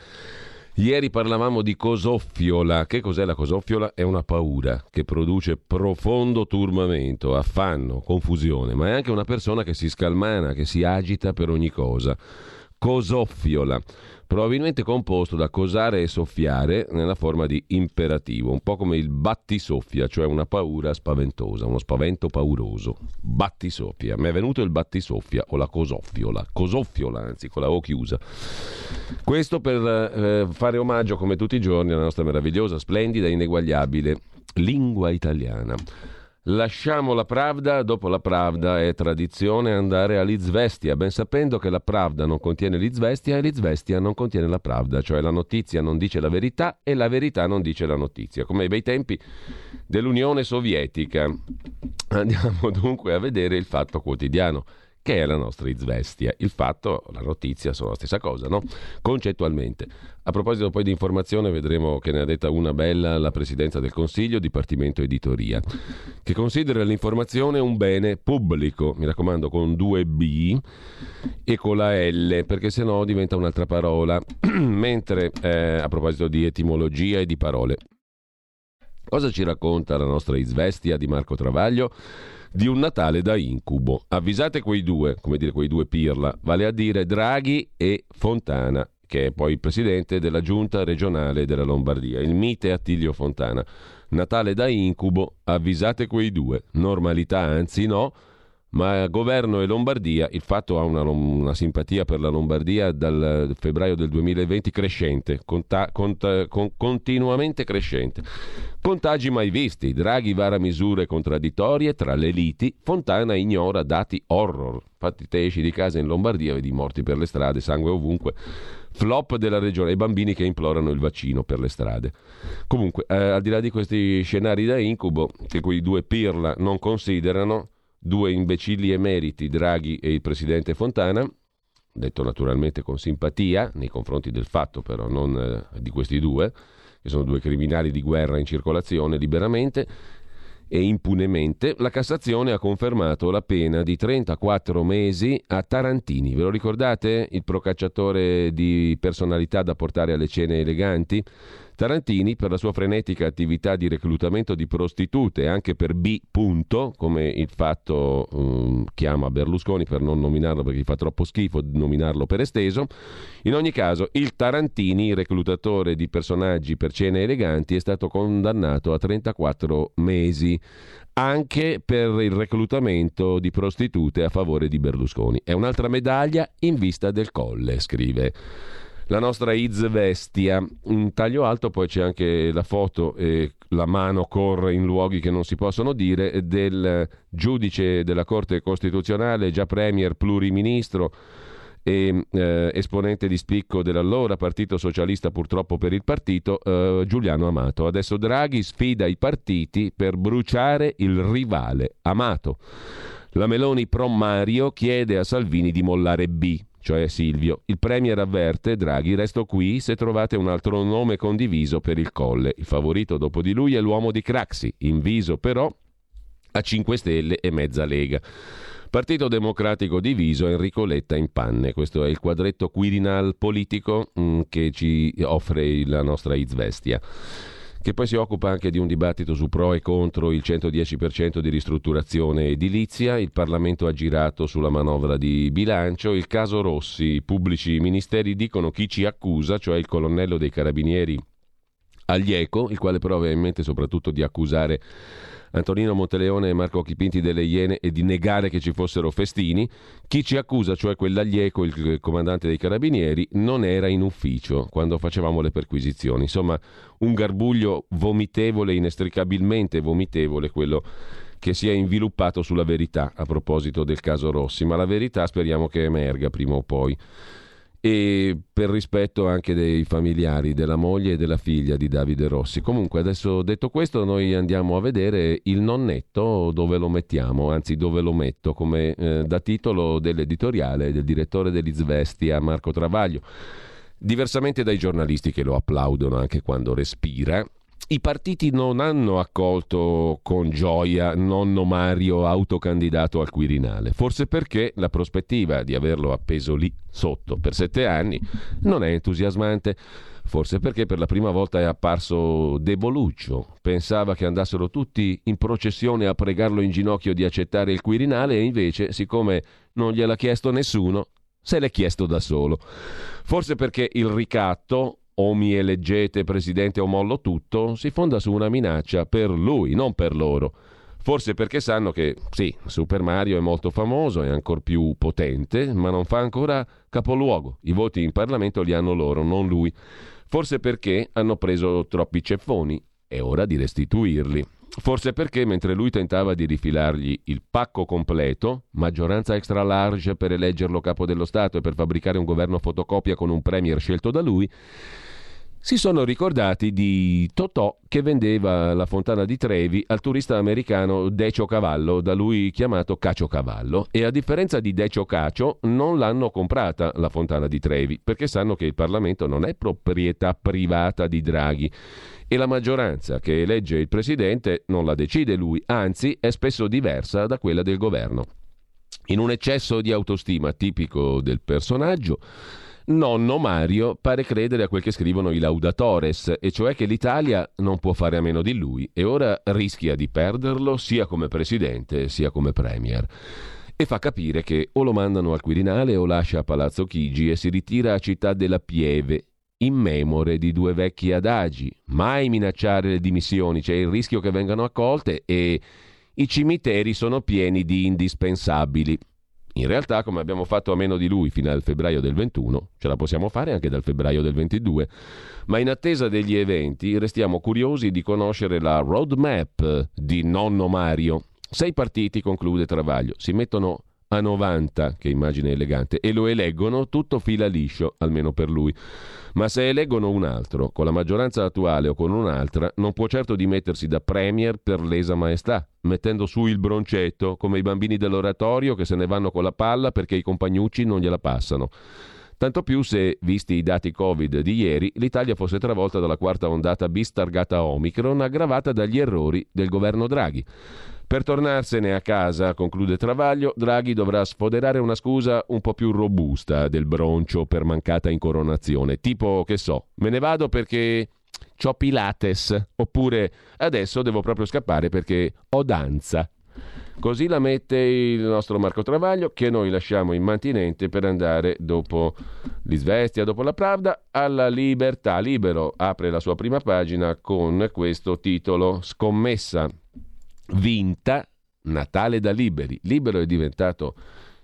Ieri parlavamo di cosoffiola. Che cos'è la cosoffiola? È una paura che produce profondo turbamento, affanno, confusione, ma è anche una persona che si scalmana, che si agita per ogni cosa. Cosoffiola probabilmente composto da cosare e soffiare nella forma di imperativo, un po' come il battisoffia, cioè una paura spaventosa, uno spavento pauroso. Battisoffia. Mi è venuto il battisoffia o la cosoffiola, cosoffiola anzi, con la O chiusa. Questo per eh, fare omaggio come tutti i giorni alla nostra meravigliosa, splendida e ineguagliabile lingua italiana. Lasciamo la Pravda, dopo la Pravda è tradizione andare all'Izvestia, ben sapendo che la Pravda non contiene l'Izvestia e l'Izvestia non contiene la Pravda, cioè la notizia non dice la verità e la verità non dice la notizia, come ai bei tempi dell'Unione Sovietica. Andiamo dunque a vedere il fatto quotidiano che è la nostra Izvestia. Il fatto, la notizia sono la stessa cosa, no? Concettualmente. A proposito poi di informazione, vedremo che ne ha detta una bella la Presidenza del Consiglio, Dipartimento Editoria, che considera l'informazione un bene pubblico, mi raccomando con due B e con la L, perché sennò diventa un'altra parola. Mentre, eh, a proposito di etimologia e di parole, cosa ci racconta la nostra Izvestia di Marco Travaglio? Di un Natale da incubo. Avvisate quei due, come dire quei due pirla, vale a dire Draghi e Fontana, che è poi il presidente della giunta regionale della Lombardia, il mite Attilio Fontana. Natale da incubo, avvisate quei due. Normalità anzi no, ma governo e Lombardia, il fatto ha una, una, simpatia per la Lombardia dal febbraio del 2020 crescente, conta, conta, con, continuamente crescente. Contagi mai visti, Draghi vara misure contraddittorie tra le liti, Fontana ignora dati horror. Infatti te esci di casa in Lombardia, vedi morti per le strade, sangue ovunque. Flop della regione, i bambini che implorano il vaccino per le strade. Comunque, eh, al di là di questi scenari da incubo, che quei due pirla non considerano, due imbecilli emeriti, Draghi e il presidente Fontana, detto naturalmente con simpatia nei confronti del fatto però, non eh, di questi due, che sono due criminali di guerra in circolazione liberamente e impunemente, la Cassazione ha confermato la pena di 34 mesi a Tarantini. Ve lo ricordate? Il procacciatore di personalità da portare alle cene eleganti? Tarantini, per la sua frenetica attività di reclutamento di prostitute, anche per B. Punto, come il fatto um, chiama Berlusconi per non nominarlo perché gli fa troppo schifo nominarlo per esteso. In ogni caso, il Tarantini, reclutatore di personaggi per cene eleganti, è stato condannato a 34 mesi anche per il reclutamento di prostitute a favore di Berlusconi. È un'altra medaglia in vista del colle, scrive la nostra Izvestia. In taglio alto poi c'è anche la foto e la mano corre in luoghi che non si possono dire del giudice della Corte Costituzionale, già premier pluriministro e eh, esponente di spicco dell'allora Partito Socialista purtroppo per il partito, eh, Giuliano Amato. Adesso Draghi sfida i partiti per bruciare il rivale Amato. La Meloni pro Mario chiede a Salvini di mollare B cioè Silvio. Il Premier avverte, Draghi, resto qui se trovate un altro nome condiviso per il colle. Il favorito dopo di lui è l'uomo di Craxi, inviso però a 5 Stelle e mezza Lega. Partito Democratico diviso, Enrico Letta in panne. Questo è il quadretto Quirinal politico mm, che ci offre la nostra Izvestia che poi si occupa anche di un dibattito su pro e contro il 110% di ristrutturazione edilizia, il Parlamento ha girato sulla manovra di bilancio, il caso Rossi, i pubblici ministeri dicono chi ci accusa, cioè il colonnello dei carabinieri Aglieco, il quale però aveva in mente soprattutto di accusare Antonino Monteleone e Marco Chipinti delle Iene e di negare che ci fossero festini, chi ci accusa, cioè quell'Aglieco, il comandante dei carabinieri, non era in ufficio quando facevamo le perquisizioni. Insomma, un garbuglio vomitevole, inestricabilmente vomitevole, quello che si è inviluppato sulla verità a proposito del caso Rossi, ma la verità speriamo che emerga prima o poi e per rispetto anche dei familiari della moglie e della figlia di Davide Rossi. Comunque adesso detto questo noi andiamo a vedere il nonnetto dove lo mettiamo, anzi dove lo metto come eh, da titolo dell'editoriale del direttore dell'Izvestia Marco Travaglio. Diversamente dai giornalisti che lo applaudono anche quando respira, i partiti non hanno accolto con gioia nonno Mario autocandidato al Quirinale, forse perché la prospettiva di averlo appeso lì sotto per sette anni non è entusiasmante, forse perché per la prima volta è apparso deboluccio, pensava che andassero tutti in processione a pregarlo in ginocchio di accettare il Quirinale e invece, siccome non gliel'ha chiesto nessuno, se l'è chiesto da solo. Forse perché il ricatto o mi eleggete presidente o mollo tutto, si fonda su una minaccia per lui, non per loro. Forse perché sanno che sì, Super Mario è molto famoso, è ancora più potente, ma non fa ancora capoluogo. I voti in Parlamento li hanno loro, non lui. Forse perché hanno preso troppi ceffoni, è ora di restituirli. Forse perché mentre lui tentava di rifilargli il pacco completo, maggioranza extra large per eleggerlo capo dello Stato e per fabbricare un governo fotocopia con un premier scelto da lui, si sono ricordati di Totò che vendeva la fontana di Trevi al turista americano Decio Cavallo, da lui chiamato Cacio Cavallo, e a differenza di Decio Cacio non l'hanno comprata la fontana di Trevi, perché sanno che il Parlamento non è proprietà privata di Draghi e la maggioranza che elegge il presidente non la decide lui, anzi è spesso diversa da quella del governo. In un eccesso di autostima tipico del personaggio, nonno Mario pare credere a quel che scrivono i laudatores, e cioè che l'Italia non può fare a meno di lui e ora rischia di perderlo sia come presidente sia come premier. E fa capire che o lo mandano al Quirinale o lascia a Palazzo Chigi e si ritira a Città della Pieve, in memore di due vecchi adagi. Mai minacciare le dimissioni, c'è il rischio che vengano accolte e i cimiteri sono pieni di indispensabili. In realtà, come abbiamo fatto a meno di lui fino al febbraio del 21, ce la possiamo fare anche dal febbraio del 22. Ma in attesa degli eventi restiamo curiosi di conoscere la roadmap di nonno Mario. Sei partiti, conclude Travaglio, si mettono a 90, che immagine elegante, e lo eleggono tutto fila liscio, almeno per lui. Ma se eleggono un altro, con la maggioranza attuale o con un'altra, non può certo dimettersi da premier per lesa maestà, mettendo su il broncetto, come i bambini dell'oratorio che se ne vanno con la palla perché i compagnucci non gliela passano. Tanto più se, visti i dati Covid di ieri, l'Italia fosse travolta dalla quarta ondata bis targata Omicron aggravata dagli errori del governo Draghi. Per tornarsene a casa, conclude Travaglio, Draghi dovrà sfoderare una scusa un po' più robusta del broncio per mancata incoronazione, tipo che so, me ne vado perché ho Pilates, oppure adesso devo proprio scappare perché ho danza. Così la mette il nostro Marco Travaglio che noi lasciamo immantinente per andare dopo l'Isvestia, dopo la Pravda, alla Libertà. Libero apre la sua prima pagina con questo titolo Scommessa vinta Natale da Liberi. Libero è diventato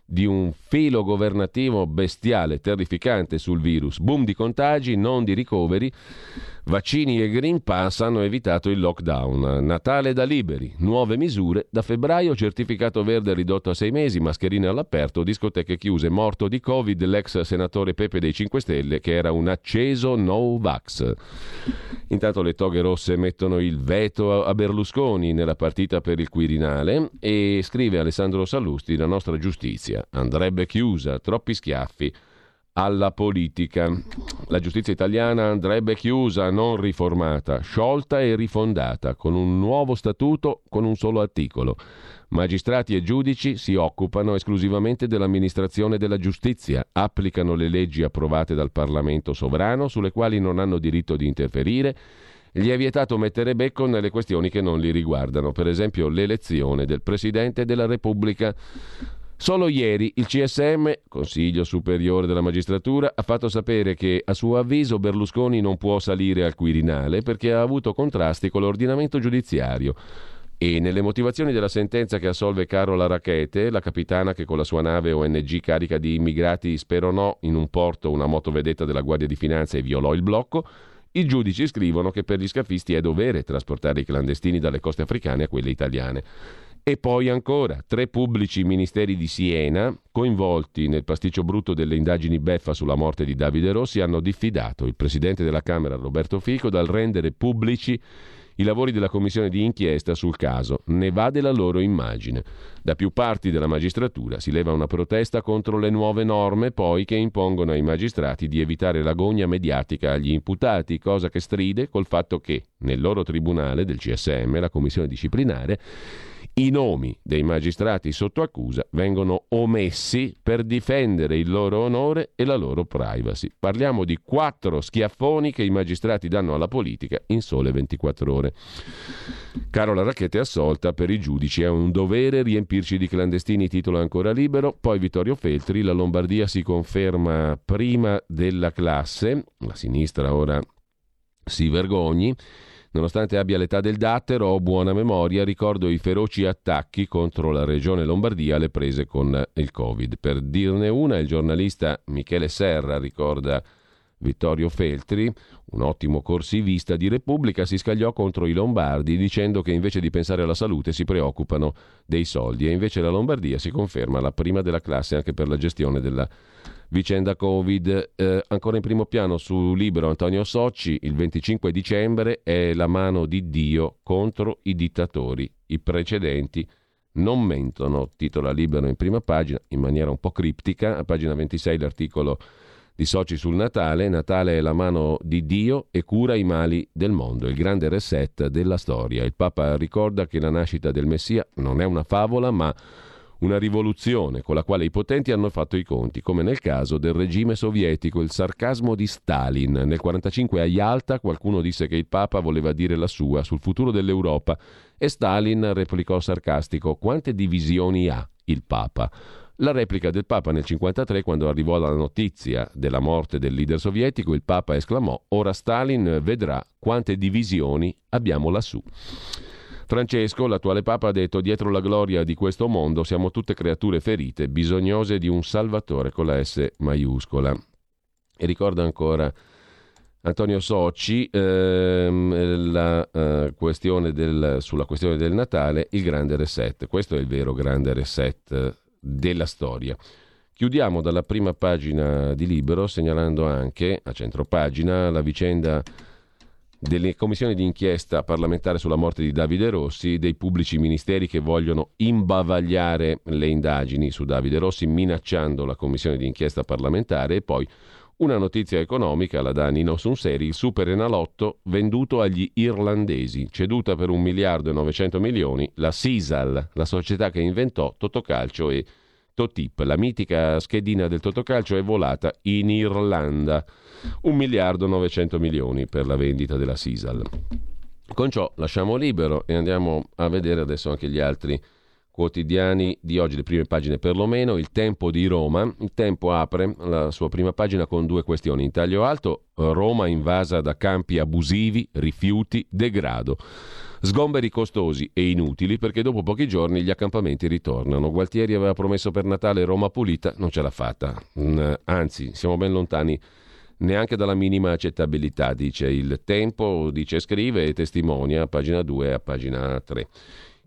di un filo governativo bestiale, terrificante sul virus. Boom di contagi, non di ricoveri. Vaccini e Green Pass hanno evitato il lockdown. Natale da liberi, nuove misure. Da febbraio certificato verde ridotto a sei mesi, mascherine all'aperto, discoteche chiuse. Morto di Covid l'ex senatore Pepe dei 5 Stelle che era un acceso no-vax. Intanto le toghe rosse mettono il veto a Berlusconi nella partita per il Quirinale e scrive Alessandro Sallusti la nostra giustizia andrebbe chiusa, troppi schiaffi alla politica. La giustizia italiana andrebbe chiusa, non riformata, sciolta e rifondata, con un nuovo statuto, con un solo articolo. Magistrati e giudici si occupano esclusivamente dell'amministrazione della giustizia, applicano le leggi approvate dal Parlamento sovrano sulle quali non hanno diritto di interferire. Gli è vietato mettere becco nelle questioni che non li riguardano, per esempio l'elezione del Presidente della Repubblica. Solo ieri il CSM, Consiglio Superiore della Magistratura, ha fatto sapere che a suo avviso Berlusconi non può salire al Quirinale perché ha avuto contrasti con l'ordinamento giudiziario. E nelle motivazioni della sentenza che assolve Carola Rachete, la capitana che con la sua nave ONG carica di immigrati speronò in un porto una motovedetta della Guardia di Finanza e violò il blocco, i giudici scrivono che per gli scafisti è dovere trasportare i clandestini dalle coste africane a quelle italiane. E poi ancora, tre pubblici ministeri di Siena, coinvolti nel pasticcio brutto delle indagini beffa sulla morte di Davide Rossi, hanno diffidato il presidente della Camera Roberto Fico dal rendere pubblici i lavori della commissione di inchiesta sul caso. Ne va della loro immagine. Da più parti della magistratura si leva una protesta contro le nuove norme poi che impongono ai magistrati di evitare l'agonia mediatica agli imputati, cosa che stride col fatto che nel loro tribunale del CSM, la commissione disciplinare, i nomi dei magistrati sotto accusa vengono omessi per difendere il loro onore e la loro privacy. Parliamo di quattro schiaffoni che i magistrati danno alla politica in sole 24 ore. Carola Racchete assolta, per i giudici è un dovere riempirci di clandestini, titolo ancora libero. Poi Vittorio Feltri, la Lombardia si conferma prima della classe, la sinistra ora si vergogni. Nonostante abbia l'età del dattero o buona memoria, ricordo i feroci attacchi contro la regione Lombardia alle prese con il Covid. Per dirne una, il giornalista Michele Serra ricorda Vittorio Feltri, un ottimo corsivista di Repubblica, si scagliò contro i lombardi dicendo che invece di pensare alla salute si preoccupano dei soldi e invece la Lombardia si conferma la prima della classe anche per la gestione della vicenda Covid. Eh, ancora in primo piano su Libero Antonio Socci, il 25 dicembre è la mano di Dio contro i dittatori. I precedenti non mentono, titola Libero in prima pagina in maniera un po' criptica, a pagina 26 l'articolo di Soci sul Natale. Natale è la mano di Dio e cura i mali del mondo, il grande reset della storia. Il Papa ricorda che la nascita del Messia non è una favola, ma una rivoluzione con la quale i potenti hanno fatto i conti, come nel caso del regime sovietico, il sarcasmo di Stalin. Nel 1945 a Yalta qualcuno disse che il Papa voleva dire la sua sul futuro dell'Europa e Stalin replicò sarcastico quante divisioni ha il Papa? La replica del Papa nel 1953, quando arrivò la notizia della morte del leader sovietico, il Papa esclamò: Ora Stalin vedrà quante divisioni abbiamo lassù. Francesco, l'attuale Papa, ha detto dietro la gloria di questo mondo siamo tutte creature ferite, bisognose di un Salvatore con la S maiuscola. E ricorda ancora Antonio Socci ehm, la, uh, questione del, sulla questione del Natale, il grande reset. Questo è il vero grande reset della storia. Chiudiamo dalla prima pagina di Libero segnalando anche a centro pagina la vicenda delle commissioni di inchiesta parlamentare sulla morte di Davide Rossi, dei pubblici ministeri che vogliono imbavagliare le indagini su Davide Rossi minacciando la commissione di inchiesta parlamentare. E poi una notizia economica la dà Nino Sunseri, il Super Enalotto venduto agli irlandesi, ceduta per un miliardo e 900 milioni la Sisal, la società che inventò Totocalcio e Totip. La mitica schedina del Totocalcio è volata in Irlanda. Un miliardo e 900 milioni per la vendita della Sisal. Con ciò lasciamo libero e andiamo a vedere adesso anche gli altri quotidiani di oggi, le prime pagine perlomeno, il Tempo di Roma. Il Tempo apre la sua prima pagina con due questioni. In taglio alto, Roma invasa da campi abusivi, rifiuti, degrado. Sgomberi costosi e inutili perché dopo pochi giorni gli accampamenti ritornano. Gualtieri aveva promesso per Natale Roma pulita, non ce l'ha fatta. Mm, anzi, siamo ben lontani neanche dalla minima accettabilità, dice il Tempo, dice scrive e testimonia a pagina 2 e a pagina 3.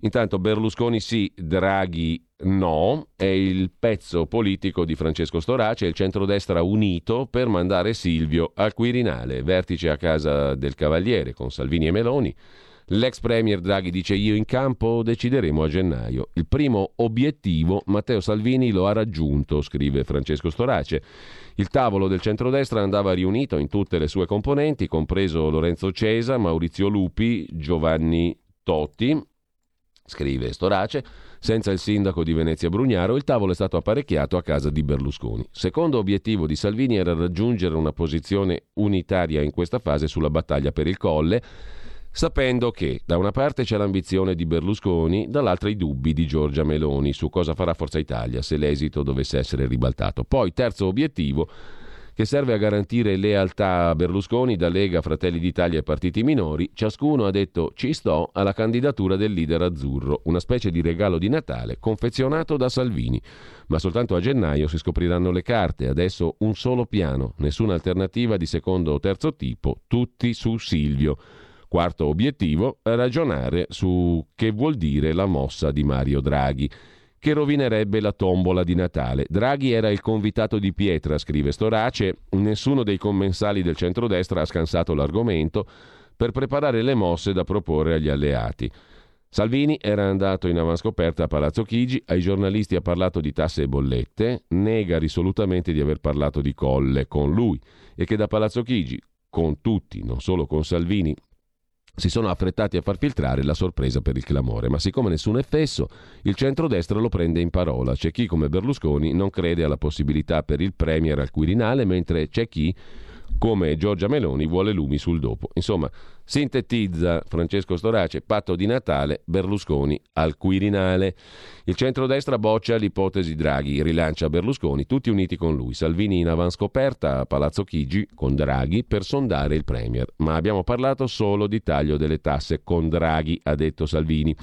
Intanto Berlusconi sì, Draghi no, è il pezzo politico di Francesco Storace, il centrodestra unito per mandare Silvio al Quirinale, vertice a casa del Cavaliere con Salvini e Meloni. L'ex premier Draghi dice io in campo decideremo a gennaio. Il primo obiettivo Matteo Salvini lo ha raggiunto, scrive Francesco Storace. Il tavolo del centrodestra andava riunito in tutte le sue componenti, compreso Lorenzo Cesa, Maurizio Lupi, Giovanni Totti, Scrive Storace, senza il sindaco di Venezia Brugnaro, il tavolo è stato apparecchiato a casa di Berlusconi. Secondo obiettivo di Salvini era raggiungere una posizione unitaria in questa fase sulla battaglia per il Colle, sapendo che da una parte c'è l'ambizione di Berlusconi, dall'altra i dubbi di Giorgia Meloni su cosa farà Forza Italia se l'esito dovesse essere ribaltato. Poi, terzo obiettivo, che serve a garantire lealtà a Berlusconi da Lega, Fratelli d'Italia e partiti minori, ciascuno ha detto ci sto alla candidatura del leader azzurro, una specie di regalo di Natale confezionato da Salvini. Ma soltanto a gennaio si scopriranno le carte, adesso un solo piano, nessuna alternativa di secondo o terzo tipo, tutti su Silvio. Quarto obiettivo, ragionare su che vuol dire la mossa di Mario Draghi che rovinerebbe la tombola di Natale. Draghi era il convitato di pietra, scrive Storace, nessuno dei commensali del centrodestra ha scansato l'argomento, per preparare le mosse da proporre agli alleati. Salvini era andato in avanscoperta a Palazzo Chigi, ai giornalisti ha parlato di tasse e bollette, nega risolutamente di aver parlato di colle con lui e che da Palazzo Chigi, con tutti, non solo con Salvini, si sono affrettati a far filtrare la sorpresa per il clamore, ma siccome nessuno è fesso, il centrodestra lo prende in parola. C'è chi, come Berlusconi, non crede alla possibilità per il Premier al Quirinale, mentre c'è chi come Giorgia Meloni vuole lumi sul dopo. Insomma, sintetizza Francesco Storace, patto di Natale, Berlusconi al Quirinale. Il centrodestra boccia l'ipotesi Draghi, rilancia Berlusconi, tutti uniti con lui. Salvini in avanscoperta a Palazzo Chigi con Draghi per sondare il Premier. Ma abbiamo parlato solo di taglio delle tasse con Draghi, ha detto Salvini.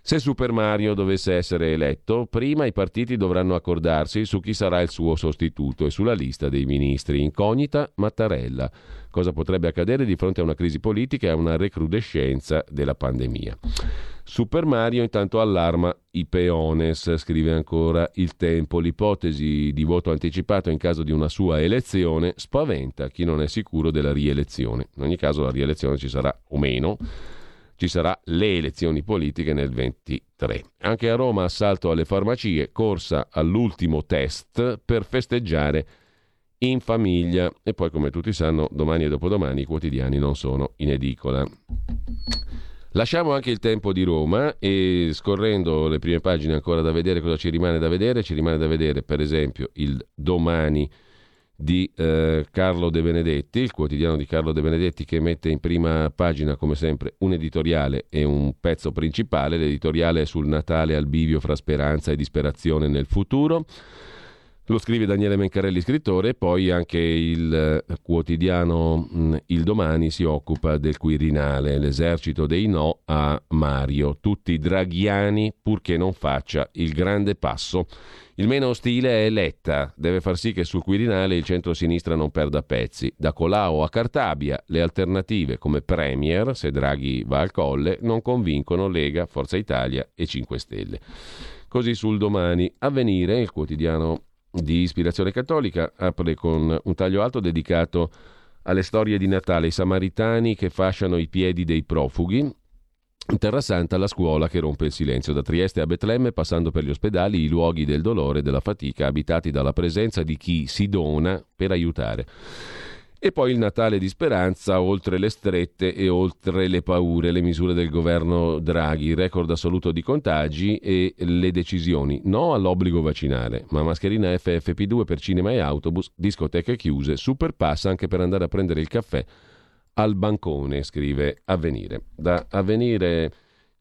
Se Super Mario dovesse essere eletto, prima i partiti dovranno accordarsi su chi sarà il suo sostituto e sulla lista dei ministri. Incognita Mattarella. Cosa potrebbe accadere di fronte a una crisi politica e a una recrudescenza della pandemia? Super Mario intanto allarma i peones, scrive ancora il tempo. L'ipotesi di voto anticipato in caso di una sua elezione spaventa chi non è sicuro della rielezione. In ogni caso la rielezione ci sarà o meno ci sarà le elezioni politiche nel 23. Anche a Roma assalto alle farmacie, corsa all'ultimo test per festeggiare in famiglia e poi come tutti sanno domani e dopodomani i quotidiani non sono in edicola. Lasciamo anche il tempo di Roma e scorrendo le prime pagine ancora da vedere cosa ci rimane da vedere, ci rimane da vedere per esempio il domani di eh, Carlo De Benedetti, il quotidiano di Carlo De Benedetti che mette in prima pagina come sempre un editoriale e un pezzo principale, l'editoriale è sul Natale al bivio fra speranza e disperazione nel futuro. Lo scrive Daniele Mencarelli, scrittore, e poi anche il eh, quotidiano mm, Il Domani si occupa del Quirinale, l'esercito dei no a Mario, tutti draghiani purché non faccia il grande passo. Il meno ostile è Letta, deve far sì che sul Quirinale il centro-sinistra non perda pezzi. Da Colau a Cartabia le alternative come Premier, se Draghi va al colle, non convincono Lega, Forza Italia e 5 Stelle. Così sul domani. Avvenire, il quotidiano di ispirazione cattolica, apre con un taglio alto dedicato alle storie di Natale, i samaritani che fasciano i piedi dei profughi. In Terra Santa la scuola che rompe il silenzio, da Trieste a Betlemme passando per gli ospedali, i luoghi del dolore e della fatica abitati dalla presenza di chi si dona per aiutare. E poi il Natale di speranza, oltre le strette e oltre le paure, le misure del governo Draghi, record assoluto di contagi e le decisioni. No all'obbligo vaccinale, ma mascherina FFP2 per cinema e autobus, discoteche chiuse, super pass anche per andare a prendere il caffè al bancone, scrive Avvenire. Da Avvenire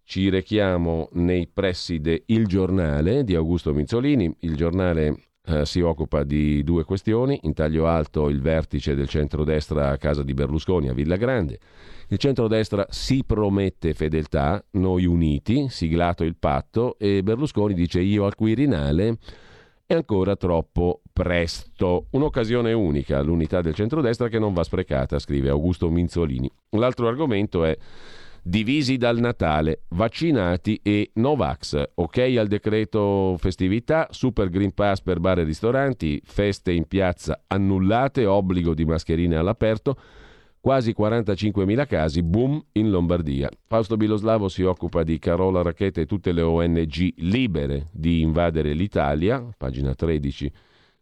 ci rechiamo nei pressi de Il Giornale di Augusto Minzolini. Il giornale eh, si occupa di due questioni. In taglio alto il vertice del centrodestra a casa di Berlusconi a Villa Grande. Il centrodestra si promette fedeltà, noi uniti, siglato il patto e Berlusconi dice io al Quirinale è ancora troppo presto. Un'occasione unica, l'unità del centrodestra che non va sprecata, scrive Augusto Minzolini. L'altro argomento è divisi dal Natale, vaccinati e Novax. Ok al decreto festività, super Green Pass per bar e ristoranti, feste in piazza annullate, obbligo di mascherine all'aperto, quasi 45.000 casi, boom in Lombardia. Fausto Biloslavo si occupa di Carola Racchetta e tutte le ONG libere di invadere l'Italia, pagina 13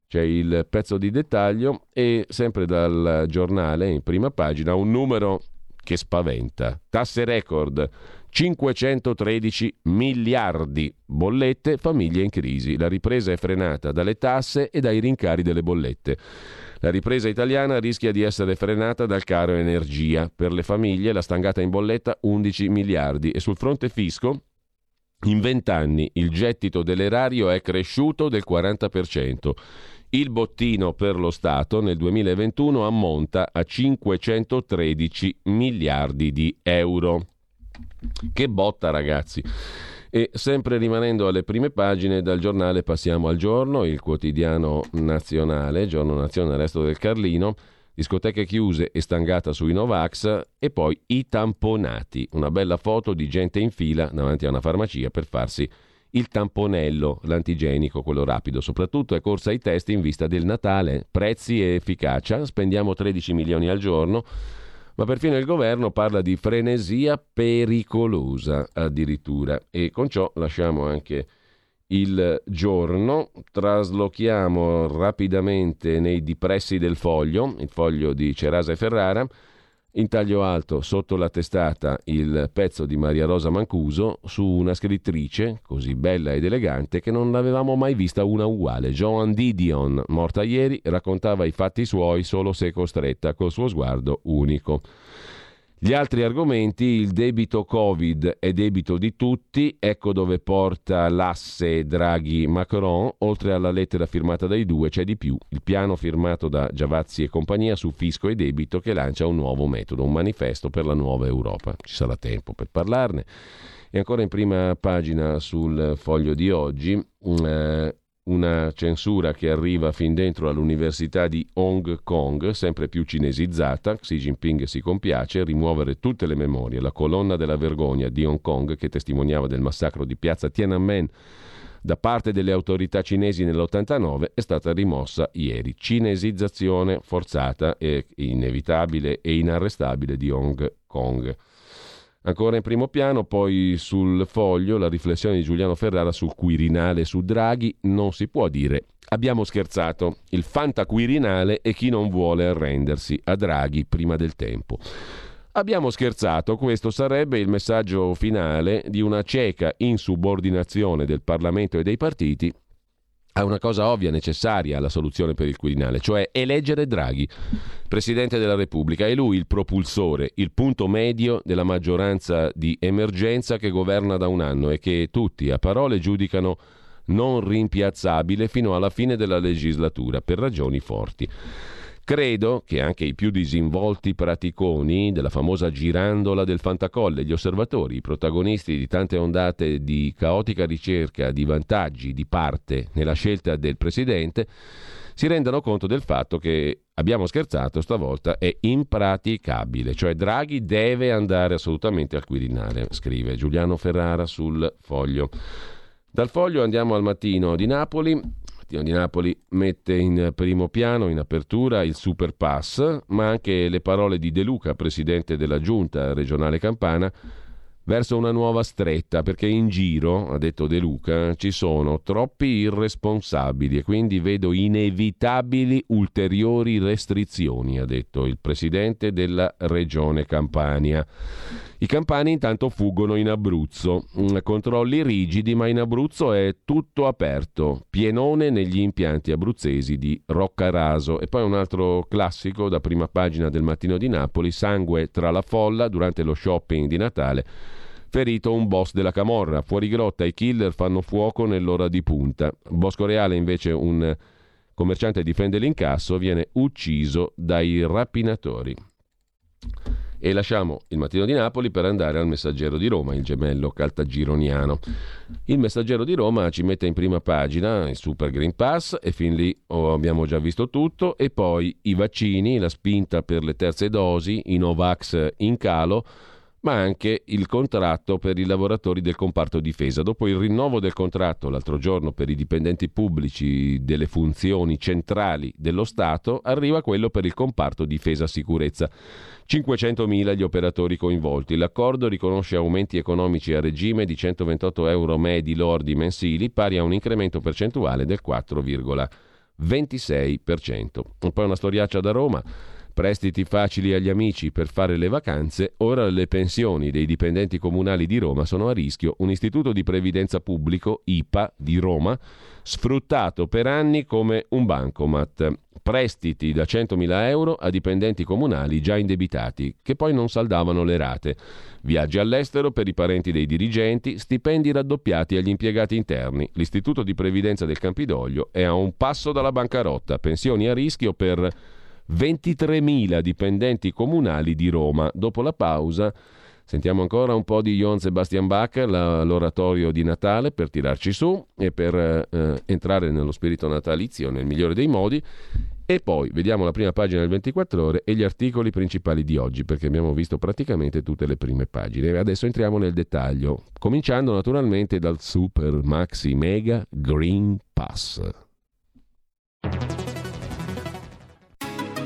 c'è il pezzo di dettaglio e sempre dal giornale in prima pagina un numero che spaventa. Tasse record. 513 miliardi. Bollette, famiglie in crisi. La ripresa è frenata dalle tasse e dai rincari delle bollette. La ripresa italiana rischia di essere frenata dal caro energia. Per le famiglie la stangata in bolletta 11 miliardi e sul fronte fisco in 20 anni il gettito dell'erario è cresciuto del 40%. Il bottino per lo Stato nel 2021 ammonta a 513 miliardi di euro. Che botta ragazzi! E sempre rimanendo alle prime pagine dal giornale passiamo al giorno, il quotidiano nazionale, giorno nazionale resto del Carlino, discoteche chiuse e stangata sui Novax e poi i tamponati, una bella foto di gente in fila davanti a una farmacia per farsi il tamponello, l'antigenico, quello rapido, soprattutto è corsa ai test in vista del Natale, prezzi e efficacia, spendiamo 13 milioni al giorno, ma perfino il governo parla di frenesia pericolosa addirittura. E con ciò lasciamo anche il giorno, traslochiamo rapidamente nei dipressi del foglio, il foglio di Cerasa e Ferrara, in taglio alto, sotto la testata, il pezzo di Maria Rosa Mancuso su una scrittrice così bella ed elegante che non l'avevamo mai vista una uguale. Joan Didion, morta ieri, raccontava i fatti suoi solo se costretta, col suo sguardo unico. Gli altri argomenti, il debito Covid è debito di tutti, ecco dove porta l'asse Draghi-Macron, oltre alla lettera firmata dai due c'è di più, il piano firmato da Giavazzi e compagnia su fisco e debito che lancia un nuovo metodo, un manifesto per la nuova Europa. Ci sarà tempo per parlarne. E ancora in prima pagina sul foglio di oggi, eh, una censura che arriva fin dentro all'Università di Hong Kong, sempre più cinesizzata. Xi Jinping si compiace rimuovere tutte le memorie. La colonna della vergogna di Hong Kong, che testimoniava del massacro di piazza Tiananmen da parte delle autorità cinesi nell'89, è stata rimossa ieri. Cinesizzazione forzata e inevitabile e inarrestabile di Hong Kong. Ancora in primo piano, poi sul foglio, la riflessione di Giuliano Ferrara sul Quirinale su Draghi. Non si può dire abbiamo scherzato. Il fanta Quirinale è chi non vuole arrendersi a Draghi prima del tempo. Abbiamo scherzato, questo sarebbe il messaggio finale di una cieca insubordinazione del Parlamento e dei partiti a una cosa ovvia, necessaria alla soluzione per il Quirinale, cioè eleggere Draghi, Presidente della Repubblica. È lui il propulsore, il punto medio della maggioranza di emergenza che governa da un anno e che tutti a parole giudicano non rimpiazzabile fino alla fine della legislatura per ragioni forti. Credo che anche i più disinvolti praticoni della famosa girandola del Fantacolle, gli osservatori, i protagonisti di tante ondate di caotica ricerca di vantaggi di parte nella scelta del Presidente, si rendano conto del fatto che abbiamo scherzato stavolta è impraticabile, cioè Draghi deve andare assolutamente al Quirinale, scrive Giuliano Ferrara sul foglio. Dal foglio andiamo al mattino di Napoli Mattino di Napoli mette in primo piano, in apertura, il super pass, ma anche le parole di De Luca, presidente della giunta regionale campana, verso una nuova stretta, perché in giro, ha detto De Luca, ci sono troppi irresponsabili e quindi vedo inevitabili ulteriori restrizioni, ha detto il presidente della regione Campania. I campani intanto fuggono in Abruzzo, mm, controlli rigidi, ma in Abruzzo è tutto aperto, pienone negli impianti abruzzesi di Roccaraso. E poi un altro classico da prima pagina del Mattino di Napoli, sangue tra la folla durante lo shopping di Natale ferito un boss della Camorra. Fuori grotta i killer fanno fuoco nell'ora di punta. Bosco Reale invece un commerciante difende l'incasso, viene ucciso dai rapinatori. E lasciamo il mattino di Napoli per andare al Messaggero di Roma, il gemello caltagironiano. Il Messaggero di Roma ci mette in prima pagina il Super Green Pass e fin lì oh, abbiamo già visto tutto e poi i vaccini, la spinta per le terze dosi, i Novax in calo ma anche il contratto per i lavoratori del comparto difesa. Dopo il rinnovo del contratto l'altro giorno per i dipendenti pubblici delle funzioni centrali dello Stato, arriva quello per il comparto difesa-sicurezza. 500.000 gli operatori coinvolti. L'accordo riconosce aumenti economici a regime di 128 euro medi lordi mensili, pari a un incremento percentuale del 4,26%. E poi una storiaccia da Roma prestiti facili agli amici per fare le vacanze, ora le pensioni dei dipendenti comunali di Roma sono a rischio. Un istituto di previdenza pubblico, IPA, di Roma, sfruttato per anni come un bancomat. Prestiti da 100.000 euro a dipendenti comunali già indebitati, che poi non saldavano le rate. Viaggi all'estero per i parenti dei dirigenti, stipendi raddoppiati agli impiegati interni. L'istituto di previdenza del Campidoglio è a un passo dalla bancarotta. Pensioni a rischio per 23.000 dipendenti comunali di Roma. Dopo la pausa sentiamo ancora un po' di Johann Sebastian Bach, la, l'oratorio di Natale per tirarci su e per eh, entrare nello spirito natalizio nel migliore dei modi. E poi vediamo la prima pagina del 24 ore e gli articoli principali di oggi, perché abbiamo visto praticamente tutte le prime pagine. Adesso entriamo nel dettaglio, cominciando naturalmente dal Super Maxi Mega Green Pass.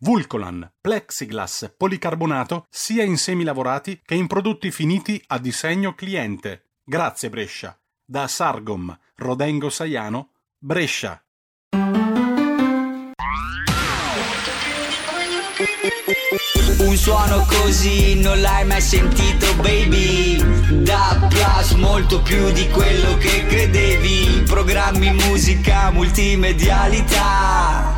Vulcolan, plexiglass, policarbonato sia in semi lavorati che in prodotti finiti a disegno cliente. Grazie Brescia. Da Sargom, Rodengo Saiano, Brescia. Un suono così non l'hai mai sentito baby Da Plus molto più di quello che credevi Programmi, musica, multimedialità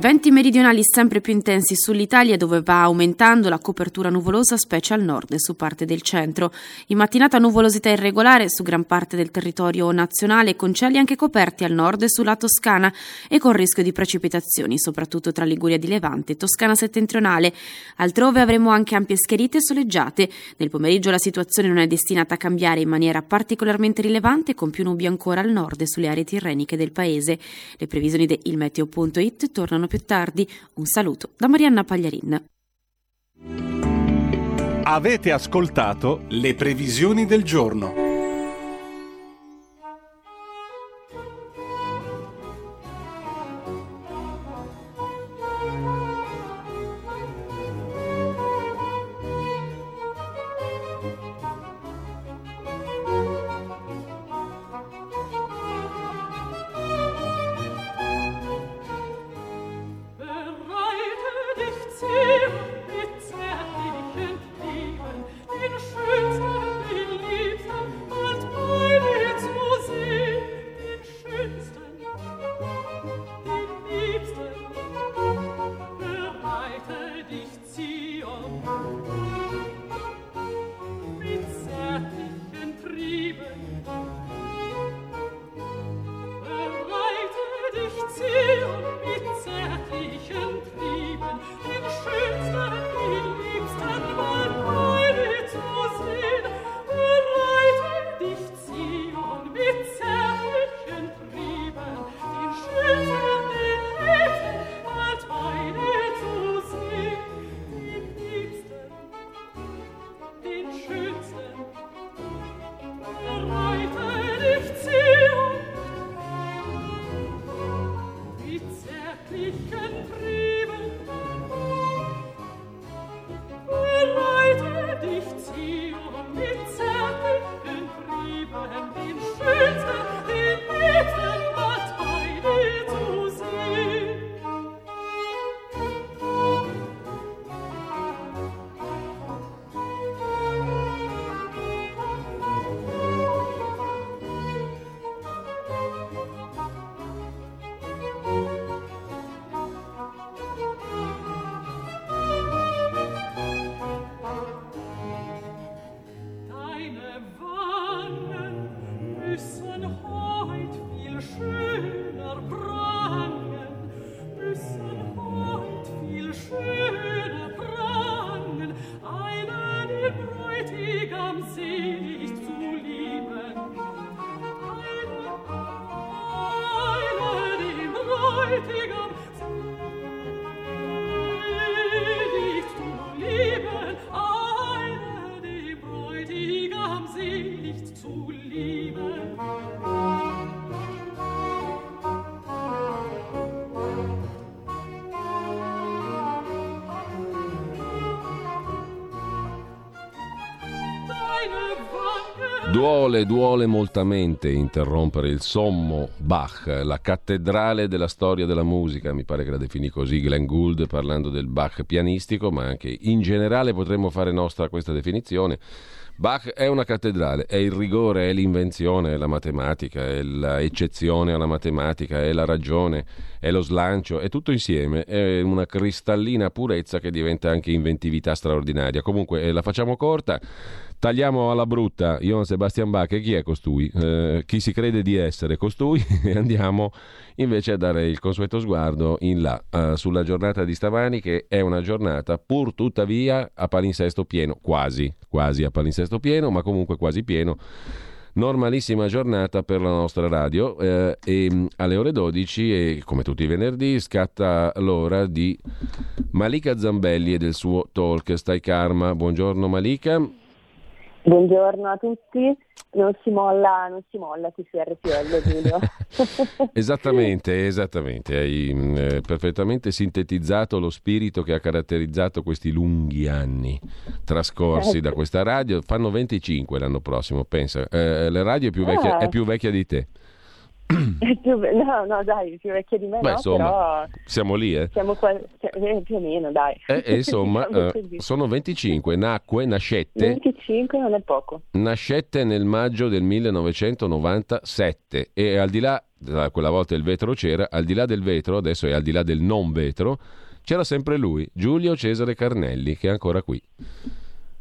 Venti meridionali sempre più intensi sull'Italia dove va aumentando la copertura nuvolosa specie al nord e su parte del centro. In mattinata nuvolosità irregolare su gran parte del territorio nazionale con cieli anche coperti al nord e sulla Toscana e con rischio di precipitazioni soprattutto tra Liguria di Levante e Toscana settentrionale. Altrove avremo anche ampie schiarite e soleggiate. Nel pomeriggio la situazione non è destinata a cambiare in maniera particolarmente rilevante con più nubi ancora al nord e sulle aree tirreniche del paese. Le previsioni di ilmeteo.it tornano più tardi. Un saluto da Marianna Pagliarin. Avete ascoltato le previsioni del giorno. Duole, duole moltamente interrompere il sommo Bach, la cattedrale della storia della musica, mi pare che la definì così Glenn Gould parlando del Bach pianistico, ma anche in generale potremmo fare nostra questa definizione. Bach è una cattedrale, è il rigore, è l'invenzione, è la matematica, è l'eccezione alla matematica, è la ragione, è lo slancio, è tutto insieme, è una cristallina purezza che diventa anche inventività straordinaria. Comunque eh, la facciamo corta. Tagliamo alla brutta Johann Sebastian Bach chi è costui? Eh, chi si crede di essere costui? e andiamo invece a dare il consueto sguardo in là uh, sulla giornata di stamani che è una giornata pur tuttavia a palinsesto pieno, quasi, quasi a palinsesto pieno, ma comunque quasi pieno. Normalissima giornata per la nostra radio eh, e mm, alle ore 12 e come tutti i venerdì scatta l'ora di Malika Zambelli e del suo talk Stai Karma. Buongiorno Malika. Buongiorno a tutti, non si molla, non si molla qui su RPL Giulio. esattamente, esattamente, hai mh, eh, perfettamente sintetizzato lo spirito che ha caratterizzato questi lunghi anni trascorsi eh. da questa radio, fanno 25 l'anno prossimo, pensa, eh, la radio è più, vecchia, Ah. è più vecchia di te. No, no, dai, più vecchia di me, Beh, no, insomma, però siamo lì, eh. siamo qua, eh, più o meno, dai. Eh, e insomma, eh, sono 25, nacque, nascette, 25 non è poco. nascette nel maggio del 1997 e al di là, da quella volta il vetro c'era, al di là del vetro, adesso è al di là del non vetro, c'era sempre lui, Giulio Cesare Carnelli, che è ancora qui.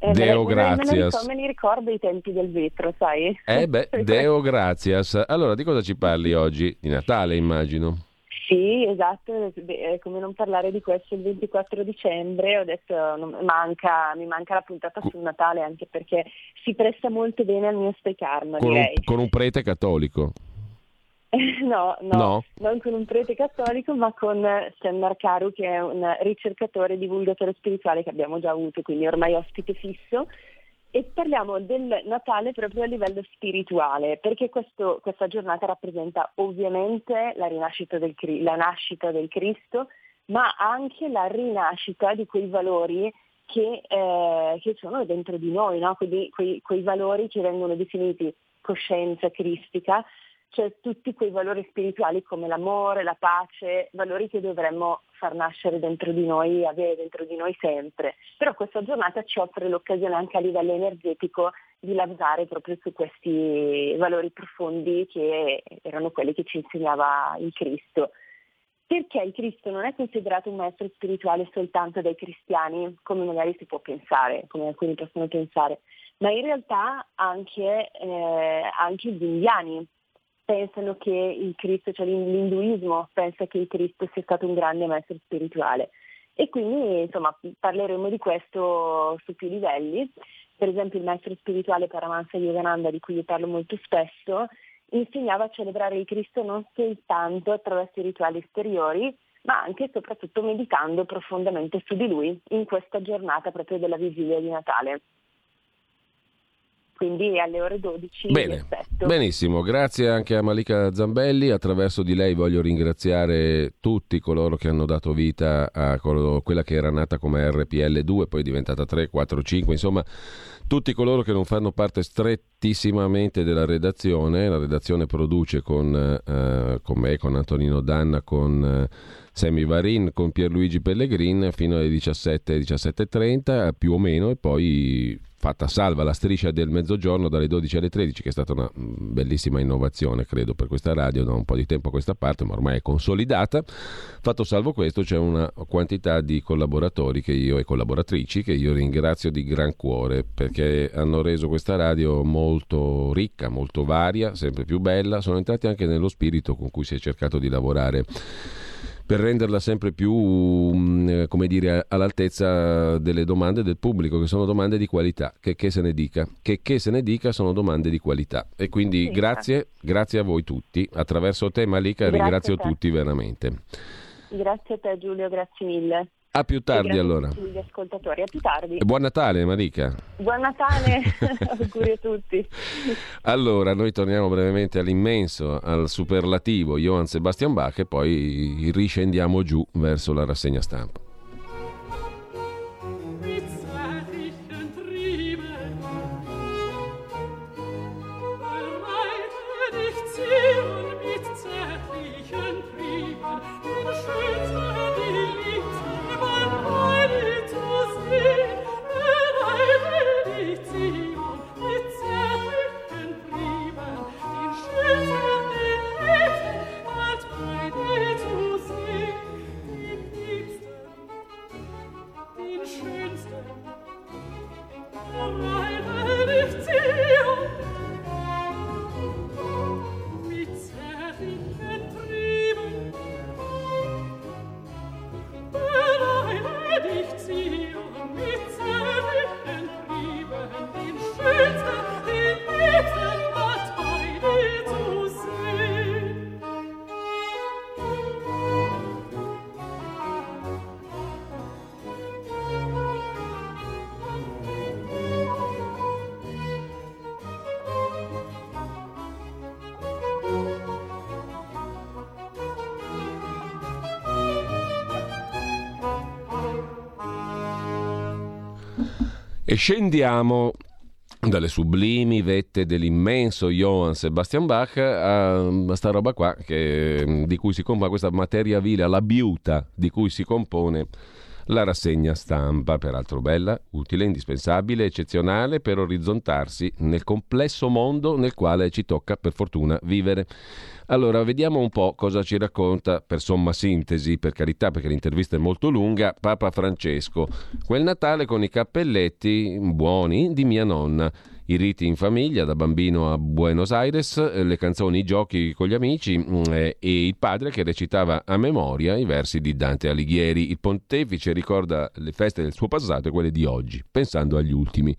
Eh, Deo me, me, me, me ne ricordo i tempi del vetro, sai? Eh beh, Deo gratias. Allora, di cosa ci parli oggi? Di Natale, immagino. Sì, esatto, beh, eh, come non parlare di questo il 24 dicembre, ho detto non- manca, mi manca la puntata sul Natale anche perché si presta molto bene al mio karma, Con un, con un prete cattolico. No, no, No? non con un prete cattolico, ma con Stan Marcaru, che è un ricercatore e divulgatore spirituale che abbiamo già avuto, quindi ormai ospite fisso. E parliamo del Natale proprio a livello spirituale, perché questo- questa giornata rappresenta ovviamente la, rinascita del, la nascita del Cristo, ma anche la rinascita di quei valori che, eh, che sono dentro di noi, no? quei, quei- quei valori che vengono definiti coscienza cristica, cioè tutti quei valori spirituali come l'amore, la pace, valori che dovremmo far nascere dentro di noi, avere dentro di noi sempre. Però questa giornata ci offre l'occasione anche a livello energetico di lavorare proprio su questi valori profondi che erano quelli che ci insegnava il Cristo. Perché il Cristo non è considerato un maestro spirituale soltanto dai cristiani, come magari si può pensare, come alcuni possono pensare, ma in realtà anche, eh, anche gli indiani pensano che il Cristo, cioè l'induismo pensa che il Cristo sia stato un grande maestro spirituale. E quindi insomma parleremo di questo su più livelli. Per esempio il maestro spirituale Paramahansa Yogananda, di cui io parlo molto spesso, insegnava a celebrare il Cristo non soltanto attraverso i rituali esteriori, ma anche e soprattutto meditando profondamente su di lui in questa giornata proprio della vigilia di Natale. Quindi alle ore 12 vi Bene, benissimo, grazie anche a Malika Zambelli. Attraverso di lei voglio ringraziare tutti coloro che hanno dato vita a quella che era nata come RPL2, poi è diventata 3, 4, 5, insomma tutti coloro che non fanno parte strettissimamente della redazione. La redazione produce con, eh, con me, con Antonino Danna, con eh, Sammy Varin, con Pierluigi Pellegrin fino alle 17, 17.30 più o meno e poi fatta salva la striscia del mezzogiorno dalle 12 alle 13 che è stata una mm, bellissima innovazione credo per questa radio da un po' di tempo a questa parte ma ormai è consolidata. Fatto salvo questo c'è una quantità di collaboratori io, e collaboratrici che io ringrazio di gran cuore perché hanno reso questa radio molto ricca molto varia sempre più bella. Sono entrati anche nello spirito con cui si è cercato di lavorare per renderla sempre più, mm, eh, come dire, all'altezza delle domande del pubblico, che sono domande di qualità, che, che se ne dica, che, che se ne dica sono domande di qualità. E quindi Sì, grazie, grazie a voi tutti, attraverso te Malika Grazie ringrazio tutti veramente. Grazie a te Giulio, grazie mille. A più tardi allora. gli ascoltatori, a più tardi. E buon Natale Malika. Buon Natale, auguri a tutti. Allora, noi torniamo brevemente all'immenso, al superlativo Johann Sebastian Bach e poi riscendiamo giù verso la rassegna stampa. E scendiamo dalle sublimi vette dell'immenso Johann Sebastian Bach a, a sta roba qua che, di cui si compone questa materia vile, la biuta di cui si compone la rassegna stampa, peraltro bella, utile, indispensabile, eccezionale per orizzontarsi nel complesso mondo nel quale ci tocca per fortuna vivere. Allora, vediamo un po' cosa ci racconta, per somma sintesi, per carità, perché l'intervista è molto lunga, Papa Francesco. Quel Natale con i cappelletti buoni di mia nonna i riti in famiglia da bambino a Buenos Aires, le canzoni, i giochi con gli amici mm, eh, e il padre che recitava a memoria i versi di Dante Alighieri. Il pontefice ricorda le feste del suo passato e quelle di oggi, pensando agli ultimi.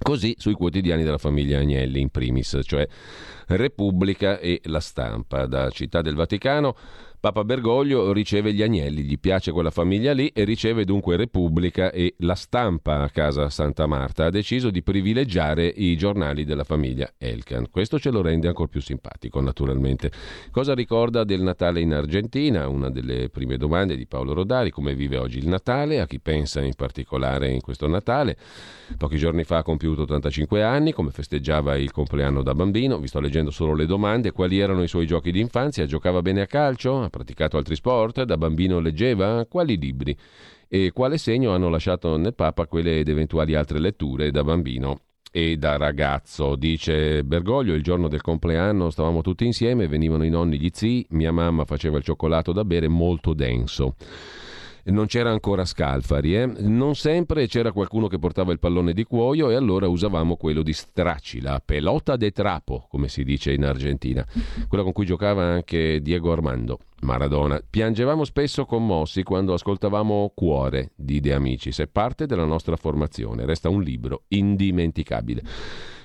Così sui quotidiani della famiglia Agnelli in primis, cioè Repubblica e La Stampa, da Città del Vaticano Papa Bergoglio riceve gli agnelli, gli piace quella famiglia lì e riceve dunque Repubblica e la stampa a casa Santa Marta. Ha deciso di privilegiare i giornali della famiglia Elkan. Questo ce lo rende ancora più simpatico, naturalmente. Cosa ricorda del Natale in Argentina? Una delle prime domande di Paolo Rodari, come vive oggi il Natale, a chi pensa in particolare in questo Natale. Pochi giorni fa ha compiuto 85 anni, come festeggiava il compleanno da bambino. Vi sto leggendo solo le domande. Quali erano i suoi giochi di infanzia? Giocava bene a calcio? Ha praticato altri sport? Da bambino leggeva? Quali libri? E quale segno hanno lasciato nel Papa quelle ed eventuali altre letture da bambino e da ragazzo? Dice Bergoglio, il giorno del compleanno stavamo tutti insieme, venivano i nonni, gli zii, mia mamma faceva il cioccolato da bere molto denso non c'era ancora Scalfari, eh? non sempre c'era qualcuno che portava il pallone di cuoio e allora usavamo quello di Stracci, la pelota de trapo, come si dice in Argentina, quella con cui giocava anche Diego Armando Maradona. Piangevamo spesso commossi quando ascoltavamo Cuore di De Amicis, è parte della nostra formazione, resta un libro indimenticabile.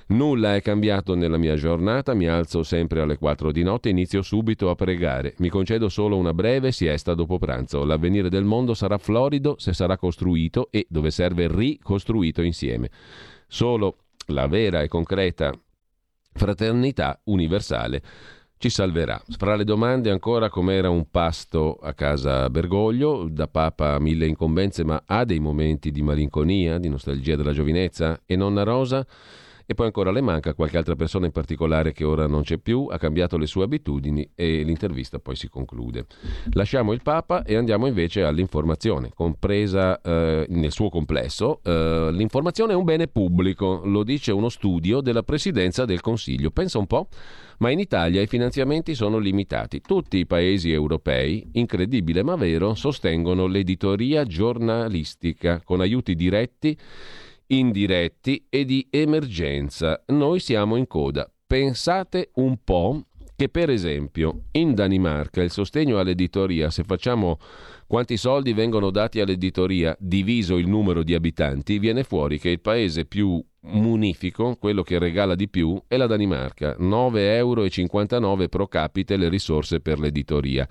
Nulla è cambiato nella mia giornata, mi alzo sempre alle 4 di notte e inizio subito a pregare. Mi concedo solo una breve siesta dopo pranzo. L'avvenire del mondo sarà florido se sarà costruito e, dove serve, ricostruito insieme. Solo la vera e concreta fraternità universale ci salverà. Fra le domande ancora com'era un pasto a casa Bergoglio, da Papa mille incombenze, ma ha dei momenti di malinconia, di nostalgia della giovinezza? E nonna Rosa? E poi ancora le manca qualche altra persona in particolare che ora non c'è più, ha cambiato le sue abitudini e l'intervista poi si conclude. Lasciamo il Papa e andiamo invece all'informazione, compresa eh, nel suo complesso. Eh, l'informazione è un bene pubblico, lo dice uno studio della Presidenza del Consiglio. Pensa un po'. Ma in Italia i finanziamenti sono limitati. Tutti i paesi europei, incredibile ma vero, sostengono l'editoria giornalistica con aiuti diretti indiretti e di emergenza. Noi siamo in coda. Pensate un po' che per esempio in Danimarca il sostegno all'editoria, se facciamo quanti soldi vengono dati all'editoria diviso il numero di abitanti, viene fuori che il paese più munifico, quello che regala di più, è la Danimarca, 9,59 euro pro capite le risorse per l'editoria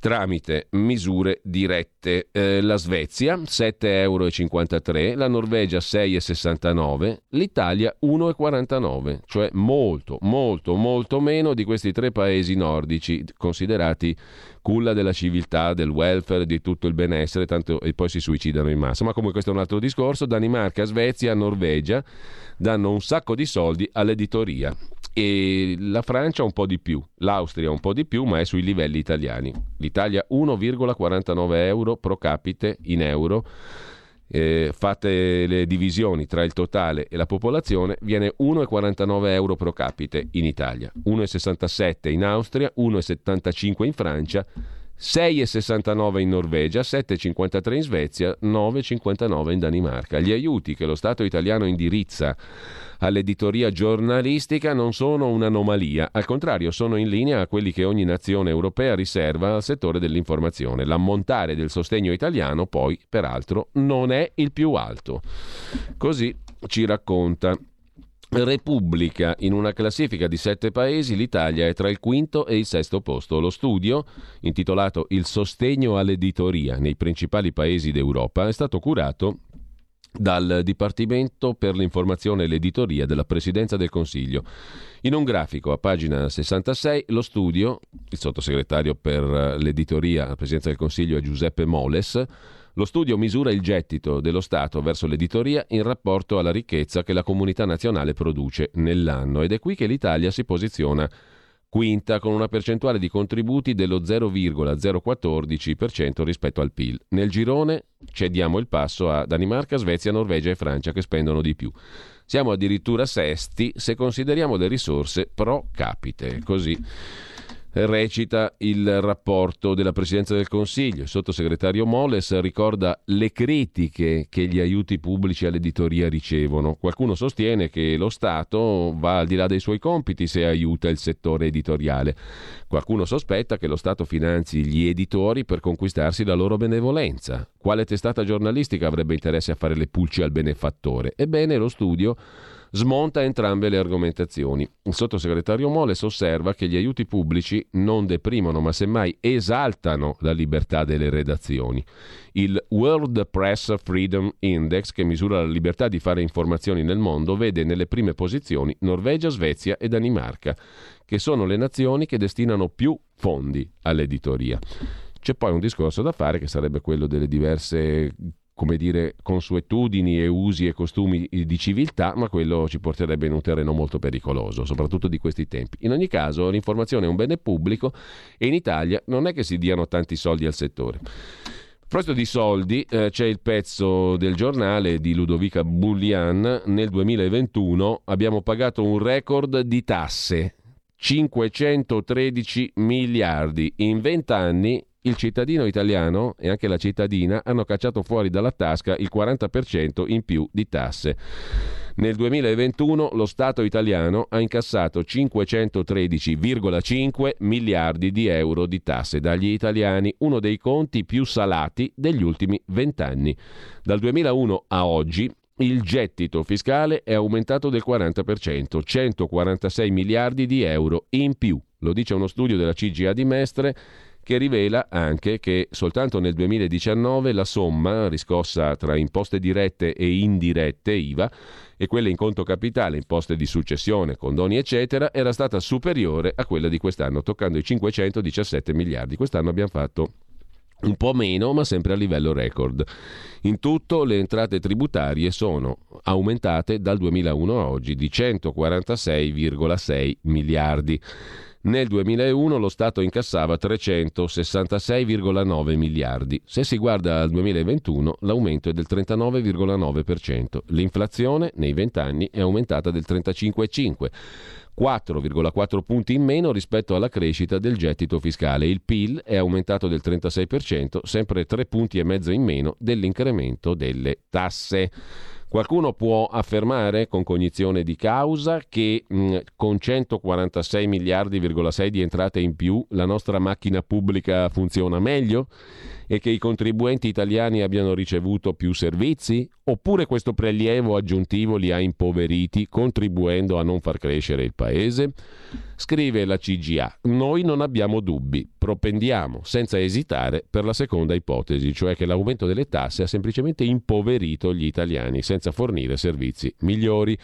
tramite misure dirette. Eh, la Svezia 7,53 euro, la Norvegia 6,69, l'Italia 1,49, cioè molto, molto, molto meno di questi tre paesi nordici considerati culla della civiltà, del welfare, di tutto il benessere, tanto, e poi si suicidano in massa. Ma comunque questo è un altro discorso. Danimarca, Svezia, Norvegia danno un sacco di soldi all'editoria e la Francia un po' di più, l'Austria un po' di più, ma è sui livelli italiani. L'Italia 1,49 euro pro capite in euro. Eh, fate le divisioni tra il totale e la popolazione, viene 1,49 euro pro capite in Italia, 1,67 in Austria, 1,75 in Francia, 6,69 in Norvegia, 7,53 in Svezia, 9,59 in Danimarca. Gli aiuti che lo Stato italiano indirizza all'editoria giornalistica non sono un'anomalia, al contrario sono in linea a quelli che ogni nazione europea riserva al settore dell'informazione. L'ammontare del sostegno italiano poi, peraltro, non è il più alto. Così ci racconta Repubblica, in una classifica di sette paesi, l'Italia è tra il quinto e il sesto posto. Lo studio, intitolato Il sostegno all'editoria nei principali paesi d'Europa, è stato curato dal Dipartimento per l'informazione e l'editoria della Presidenza del Consiglio. In un grafico a pagina 66 lo studio, il sottosegretario per l'editoria alla Presidenza del Consiglio è Giuseppe Moles, Lo studio misura il gettito dello Stato verso l'editoria in rapporto alla ricchezza che la comunità nazionale produce nell'anno ed è qui che l'Italia si posiziona quinta con una percentuale di contributi dello 0,014% rispetto al PIL. Nel girone cediamo il passo a Danimarca, Svezia, Norvegia e Francia che spendono di più. Siamo addirittura sesti se consideriamo le risorse pro capite. Così recita il rapporto della Presidenza del Consiglio. Il sottosegretario Moles ricorda le critiche che gli aiuti pubblici all'editoria ricevono. Qualcuno sostiene che lo Stato va al di là dei suoi compiti se aiuta il settore editoriale. Qualcuno sospetta che lo Stato finanzi gli editori per conquistarsi la loro benevolenza. Quale testata giornalistica avrebbe interesse a fare le pulci al benefattore? Ebbene, lo studio smonta entrambe le argomentazioni. Il sottosegretario Moles osserva che gli aiuti pubblici non deprimono ma semmai esaltano la libertà delle redazioni. Il World Press Freedom Index, che misura la libertà di fare informazioni nel mondo, vede nelle prime posizioni Norvegia, Svezia e Danimarca, che sono le nazioni che destinano più fondi all'editoria. C'è poi un discorso da fare che sarebbe quello delle diverse come dire, consuetudini e usi e costumi di civiltà, ma quello ci porterebbe in un terreno molto pericoloso, soprattutto di questi tempi. In ogni caso, l'informazione è un bene pubblico e in Italia non è che si diano tanti soldi al settore. A proposito di soldi, eh, c'è il pezzo del giornale di Ludovica Bullian. Nel 2021 abbiamo pagato un record di tasse, 513 miliardi. In 20 anni il cittadino italiano e anche la cittadina hanno cacciato fuori dalla tasca il 40% in più di tasse. Nel 2021 lo Stato italiano ha incassato 513,5 miliardi di euro di tasse dagli italiani, uno dei conti più salati degli ultimi vent'anni. Dal 2001 a oggi il gettito fiscale è aumentato del 40%, 146 miliardi di euro in più. Lo dice uno studio della CGA di Mestre che rivela anche che soltanto nel 2019 la somma riscossa tra imposte dirette e indirette IVA e quelle in conto capitale, imposte di successione, condoni eccetera, era stata superiore a quella di quest'anno, toccando i 517 miliardi. Quest'anno abbiamo fatto un po' meno, ma sempre a livello record. In tutto le entrate tributarie sono aumentate dal 2001 a oggi di 146,6 miliardi. Nel 2001 lo Stato incassava 366,9 miliardi. Se si guarda al 2021 l'aumento è del 39,9%. L'inflazione nei 20 anni è aumentata del 35,5%. 4,4 punti in meno rispetto alla crescita del gettito fiscale. Il PIL è aumentato del 36%, sempre 3 punti e mezzo in meno dell'incremento delle tasse. Qualcuno può affermare con cognizione di causa che mh, con 146 miliardi,6 di entrate in più la nostra macchina pubblica funziona meglio e che i contribuenti italiani abbiano ricevuto più servizi? Oppure questo prelievo aggiuntivo li ha impoveriti contribuendo a non far crescere il paese? Scrive la CGA, noi non abbiamo dubbi, propendiamo senza esitare per la seconda ipotesi, cioè che l'aumento delle tasse ha semplicemente impoverito gli italiani senza fornire servizi migliori.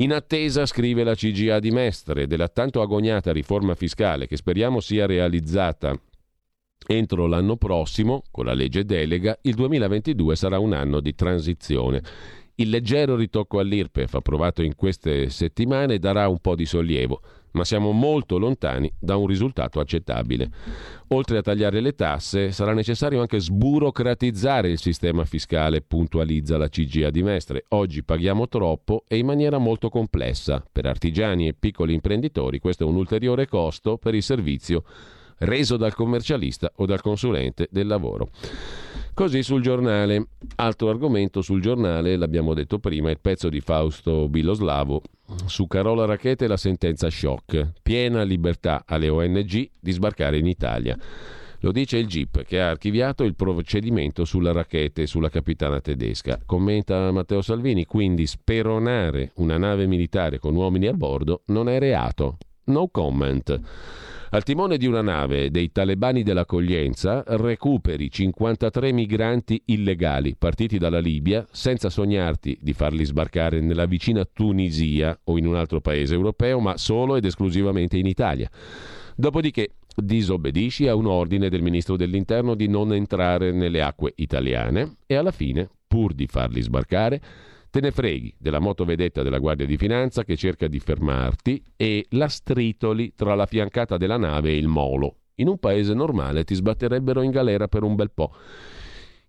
In attesa, scrive la CGA di Mestre, della tanto agognata riforma fiscale che speriamo sia realizzata entro l'anno prossimo, con la legge delega, il 2022 sarà un anno di transizione. Il leggero ritocco all'IRPEF approvato in queste settimane darà un po' di sollievo ma siamo molto lontani da un risultato accettabile. Oltre a tagliare le tasse, sarà necessario anche sburocratizzare il sistema fiscale, puntualizza la CGA di Mestre. Oggi paghiamo troppo e in maniera molto complessa. Per artigiani e piccoli imprenditori questo è un ulteriore costo per il servizio reso dal commercialista o dal consulente del lavoro. Così sul giornale. Altro argomento sul giornale, l'abbiamo detto prima, il pezzo di Fausto Biloslavo su Carola Rachete la sentenza shock. Piena libertà alle ONG di sbarcare in Italia. Lo dice il GIP che ha archiviato il procedimento sulla Rachete e sulla capitana tedesca. Commenta Matteo Salvini, quindi speronare una nave militare con uomini a bordo non è reato. No comment. Al timone di una nave dei talebani dell'accoglienza recuperi 53 migranti illegali partiti dalla Libia senza sognarti di farli sbarcare nella vicina Tunisia o in un altro paese europeo, ma solo ed esclusivamente in Italia. Dopodiché disobbedisci a un ordine del ministro dell'interno di non entrare nelle acque italiane e alla fine, pur di farli sbarcare, te ne freghi della motovedetta della Guardia di Finanza che cerca di fermarti e la stritoli tra la fiancata della nave e il molo. In un paese normale ti sbatterebbero in galera per un bel po'.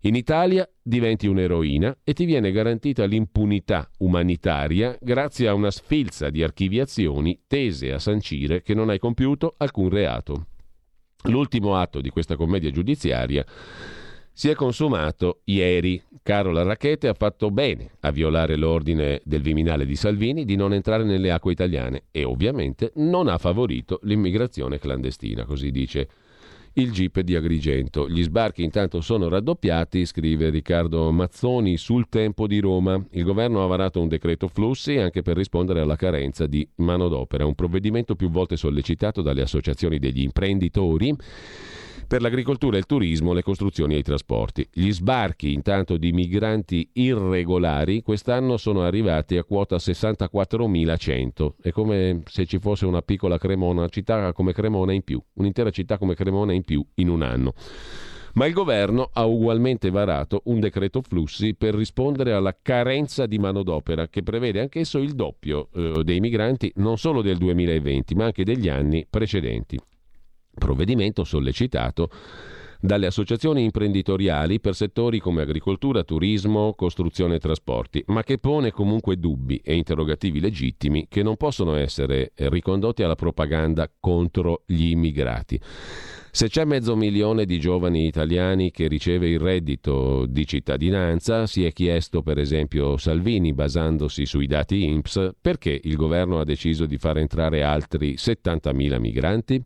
In Italia diventi un'eroina e ti viene garantita l'impunità umanitaria grazie a una sfilza di archiviazioni tese a sancire che non hai compiuto alcun reato. L'ultimo atto di questa commedia giudiziaria si è consumato ieri. Carola Racchete ha fatto bene a violare l'ordine del Viminale di Salvini di non entrare nelle acque italiane e ovviamente non ha favorito l'immigrazione clandestina, così dice il GIP di Agrigento. Gli sbarchi intanto sono raddoppiati, scrive Riccardo Mazzoni sul Tempo di Roma. Il governo ha varato un decreto flussi anche per rispondere alla carenza di manodopera, un provvedimento più volte sollecitato dalle associazioni degli imprenditori per l'agricoltura e il turismo, le costruzioni e i trasporti. Gli sbarchi intanto di migranti irregolari quest'anno sono arrivati a quota 64.100. È come se ci fosse una piccola Cremona, una città come Cremona in più, un'intera città come Cremona in più in un anno. Ma il governo ha ugualmente varato un decreto flussi per rispondere alla carenza di manodopera che prevede anch'esso il doppio eh, dei migranti non solo del 2020 ma anche degli anni precedenti provvedimento sollecitato dalle associazioni imprenditoriali per settori come agricoltura, turismo, costruzione e trasporti, ma che pone comunque dubbi e interrogativi legittimi che non possono essere ricondotti alla propaganda contro gli immigrati. Se c'è mezzo milione di giovani italiani che riceve il reddito di cittadinanza, si è chiesto per esempio Salvini, basandosi sui dati INPS, perché il governo ha deciso di far entrare altri 70.000 migranti?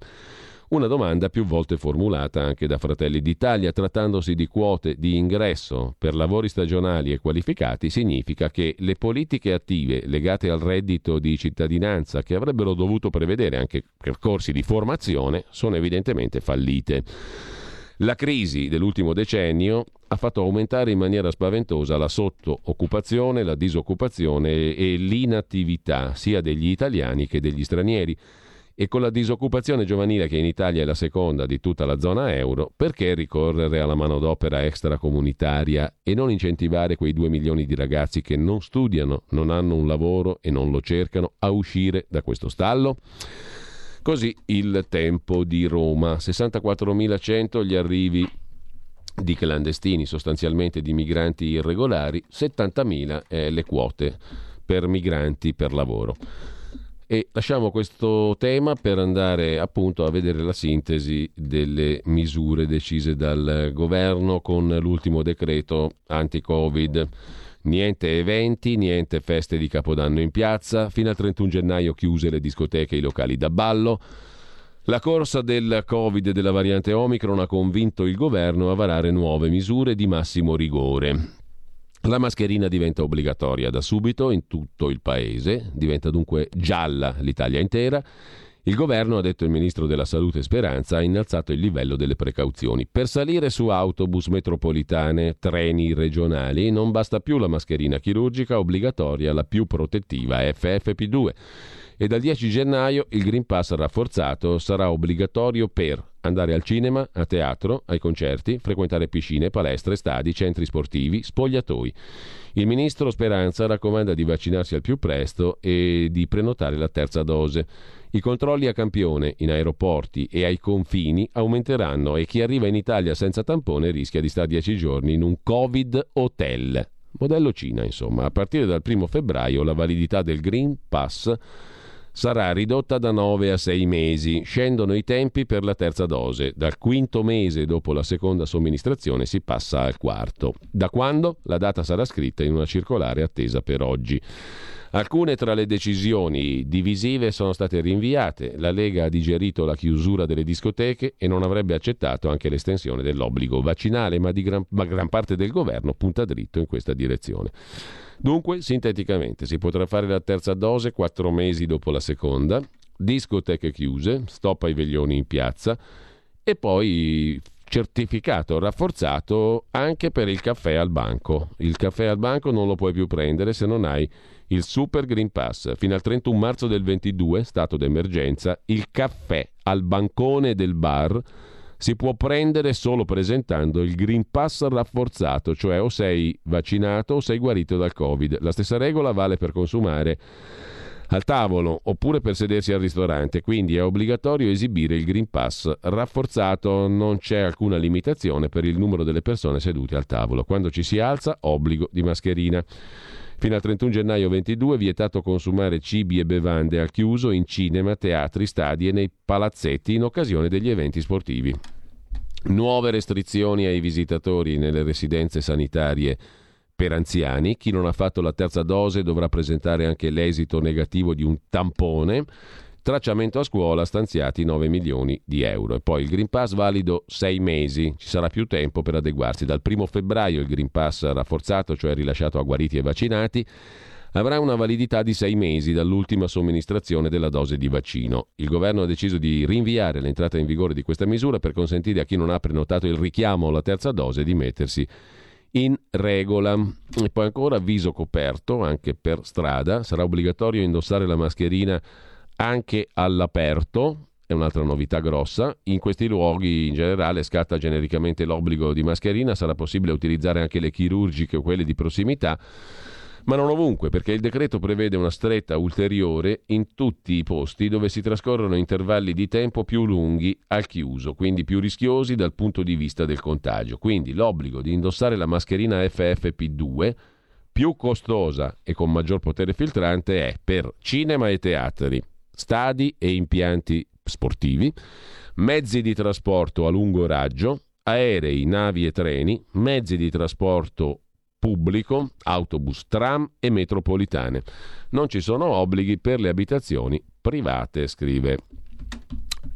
Una domanda più volte formulata anche da Fratelli d'Italia, trattandosi di quote di ingresso per lavori stagionali e qualificati, significa che le politiche attive legate al reddito di cittadinanza, che avrebbero dovuto prevedere anche percorsi di formazione, sono evidentemente fallite. La crisi dell'ultimo decennio ha fatto aumentare in maniera spaventosa la sottooccupazione, la disoccupazione e l'inattività sia degli italiani che degli stranieri e con la disoccupazione giovanile che in Italia è la seconda di tutta la zona euro, perché ricorrere alla manodopera extracomunitaria e non incentivare quei due milioni di ragazzi che non studiano, non hanno un lavoro e non lo cercano a uscire da questo stallo? Così il tempo di Roma, 64.100 gli arrivi di clandestini, sostanzialmente di migranti irregolari, 70.000 eh, le quote per migranti per lavoro. E lasciamo questo tema per andare appunto a vedere la sintesi delle misure decise dal governo con l'ultimo decreto anti-Covid. Niente eventi, niente feste di Capodanno in piazza, fino al 31 gennaio chiuse le discoteche e i locali da ballo. La corsa del Covid e della variante Omicron ha convinto il governo a varare nuove misure di massimo rigore. La mascherina diventa obbligatoria da subito in tutto il paese, diventa dunque gialla l'Italia intera. Il governo, ha detto il ministro della Salute Speranza, ha innalzato il livello delle precauzioni. Per salire su autobus metropolitane, treni regionali, non basta più la mascherina chirurgica obbligatoria, la più protettiva FFP2 e dal 10 gennaio il Green Pass rafforzato sarà obbligatorio per andare al cinema, a teatro, ai concerti, frequentare piscine, palestre, stadi, centri sportivi, spogliatoi. Il ministro Speranza raccomanda di vaccinarsi al più presto e di prenotare la terza dose. I controlli a campione in aeroporti e ai confini aumenteranno e chi arriva in Italia senza tampone rischia di stare 10 giorni in un Covid hotel. Modello Cina, insomma. A partire dal 1 febbraio la validità del Green Pass sarà ridotta da 9 a 6 mesi. Scendono i tempi per la terza dose. Dal quinto mese dopo la seconda somministrazione si passa al quarto. Da quando? La data sarà scritta in una circolare attesa per oggi. Alcune tra le decisioni divisive sono state rinviate. La Lega ha digerito la chiusura delle discoteche e non avrebbe accettato anche l'estensione dell'obbligo vaccinale, ma, gran, ma gran parte del governo punta dritto in questa direzione. Dunque, sinteticamente, si potrà fare la terza dose quattro mesi dopo la seconda, discoteche chiuse, stop ai veglioni in piazza e poi certificato rafforzato anche per il caffè al banco. Il caffè al banco non lo puoi più prendere se non hai il Super Green Pass. Fino al 31 marzo del 22, stato d'emergenza, il caffè al bancone del bar si può prendere solo presentando il Green Pass rafforzato, cioè o sei vaccinato o sei guarito dal Covid. La stessa regola vale per consumare al tavolo oppure per sedersi al ristorante, quindi è obbligatorio esibire il Green Pass rafforzato, non c'è alcuna limitazione per il numero delle persone sedute al tavolo. Quando ci si alza, obbligo di mascherina. Fino al 31 gennaio 22 vietato consumare cibi e bevande al chiuso in cinema, teatri, stadi e nei palazzetti in occasione degli eventi sportivi. Nuove restrizioni ai visitatori nelle residenze sanitarie per anziani. Chi non ha fatto la terza dose dovrà presentare anche l'esito negativo di un tampone. Tracciamento a scuola stanziati 9 milioni di euro. E poi il Green Pass valido 6 mesi. Ci sarà più tempo per adeguarsi. Dal 1 febbraio il Green Pass rafforzato, cioè rilasciato a guariti e vaccinati, avrà una validità di 6 mesi dall'ultima somministrazione della dose di vaccino. Il governo ha deciso di rinviare l'entrata in vigore di questa misura per consentire a chi non ha prenotato il richiamo alla terza dose di mettersi in regola. E poi ancora viso coperto anche per strada. Sarà obbligatorio indossare la mascherina anche all'aperto, è un'altra novità grossa. In questi luoghi in generale scatta genericamente l'obbligo di mascherina, sarà possibile utilizzare anche le chirurgiche o quelle di prossimità, ma non ovunque, perché il decreto prevede una stretta ulteriore in tutti i posti dove si trascorrono intervalli di tempo più lunghi al chiuso, quindi più rischiosi dal punto di vista del contagio. Quindi l'obbligo di indossare la mascherina FFP2 più costosa e con maggior potere filtrante è per cinema e teatri, stadi e impianti sportivi, mezzi di trasporto a lungo raggio, aerei, navi e treni, mezzi di trasporto pubblico, autobus, tram e metropolitane. Non ci sono obblighi per le abitazioni private, scrive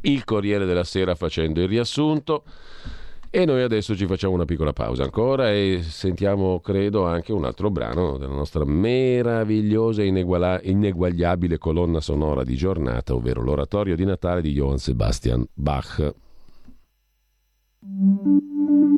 il Corriere della Sera facendo il riassunto. E noi adesso ci facciamo una piccola pausa ancora e sentiamo, credo, anche un altro brano della nostra meravigliosa e ineguala- ineguagliabile colonna sonora di giornata, ovvero l'oratorio di Natale di Johann Sebastian Bach.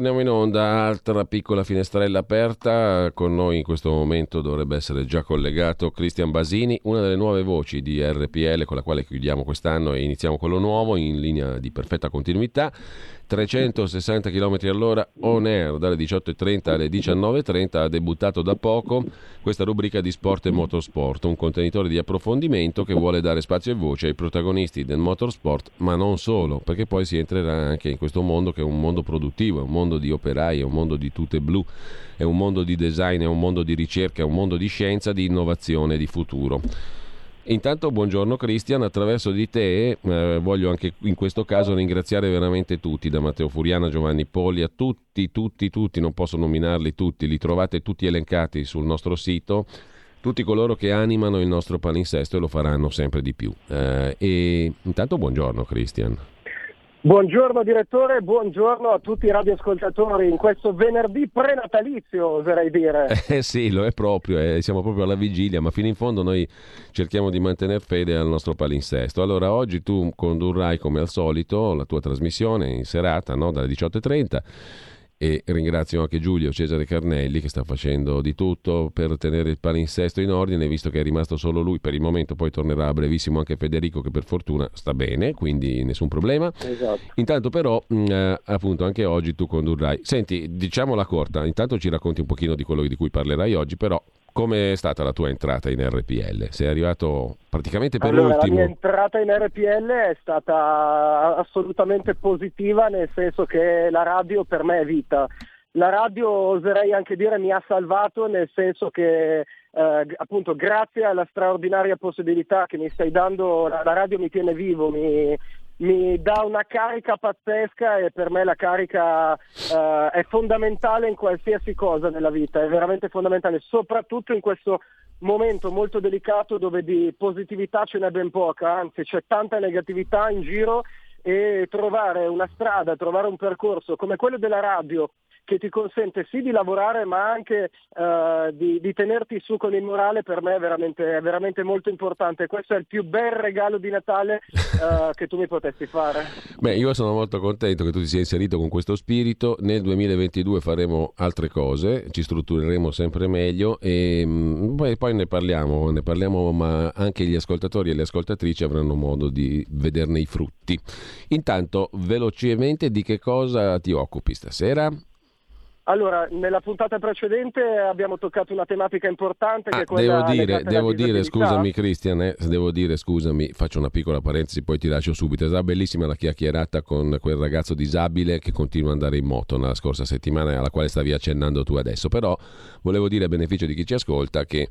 Torniamo in onda, altra piccola finestrella aperta, con noi in questo momento dovrebbe essere già collegato Cristian Basini, una delle nuove voci di RPL con la quale chiudiamo quest'anno e iniziamo quello nuovo in linea di perfetta continuità. 360 km all'ora on air dalle 18.30 alle 19.30 ha debuttato da poco questa rubrica di sport e motorsport, un contenitore di approfondimento che vuole dare spazio e voce ai protagonisti del motorsport, ma non solo, perché poi si entrerà anche in questo mondo che è un mondo produttivo, è un mondo di operai, è un mondo di tute blu, è un mondo di design, è un mondo di ricerca, è un mondo di scienza, di innovazione, di futuro. Intanto buongiorno Cristian, attraverso di te eh, voglio anche in questo caso ringraziare veramente tutti, da Matteo Furiana Giovanni Poli, a tutti, tutti, tutti, non posso nominarli tutti, li trovate tutti elencati sul nostro sito, tutti coloro che animano il nostro palinsesto e lo faranno sempre di più. Eh, e intanto buongiorno Cristian. Buongiorno direttore, buongiorno a tutti i radioascoltatori in questo venerdì prenatalizio, oserei dire. Eh sì, lo è proprio, eh, siamo proprio alla vigilia, ma fino in fondo noi cerchiamo di mantenere fede al nostro palinsesto. Allora, oggi tu condurrai come al solito la tua trasmissione in serata, no? dalle 18.30 e ringrazio anche Giulio Cesare Carnelli che sta facendo di tutto per tenere il palinsesto in ordine visto che è rimasto solo lui per il momento poi tornerà a brevissimo anche Federico che per fortuna sta bene quindi nessun problema esatto. intanto però mh, eh, appunto anche oggi tu condurrai senti diciamola corta intanto ci racconti un pochino di quello di cui parlerai oggi però come è stata la tua entrata in RPL? Sei arrivato praticamente per allora, l'ultimo? La mia entrata in RPL è stata assolutamente positiva, nel senso che la radio per me è vita. La radio, oserei anche dire, mi ha salvato, nel senso che eh, appunto grazie alla straordinaria possibilità che mi stai dando, la, la radio mi tiene vivo, mi, mi dà una carica pazzesca e per me la carica uh, è fondamentale in qualsiasi cosa nella vita, è veramente fondamentale, soprattutto in questo momento molto delicato dove di positività ce n'è ben poca, anzi c'è tanta negatività in giro e trovare una strada, trovare un percorso come quello della radio che ti consente sì di lavorare ma anche uh, di, di, tenerti su con il morale per me è veramente, è veramente, molto importante. Questo è il più bel regalo di Natale uh, che tu mi potessi fare. Beh, io sono molto contento che tu ti sia inserito con questo spirito. Nel 2022 faremo altre cose, ci struttureremo sempre meglio e mh, poi, poi ne parliamo, ne parliamo, ma anche gli ascoltatori e le ascoltatrici avranno modo di vederne i frutti. Intanto, velocemente, di che cosa ti occupi stasera? Allora, nella puntata precedente abbiamo toccato una tematica importante che ah, è quella Devo dire, devo dire scusami Cristian, eh, devo dire scusami, faccio una piccola parentesi, poi ti lascio subito. È stata bellissima la chiacchierata con quel ragazzo disabile che continua ad andare in moto nella scorsa settimana alla quale stavi accennando tu adesso. Però volevo dire a beneficio di chi ci ascolta che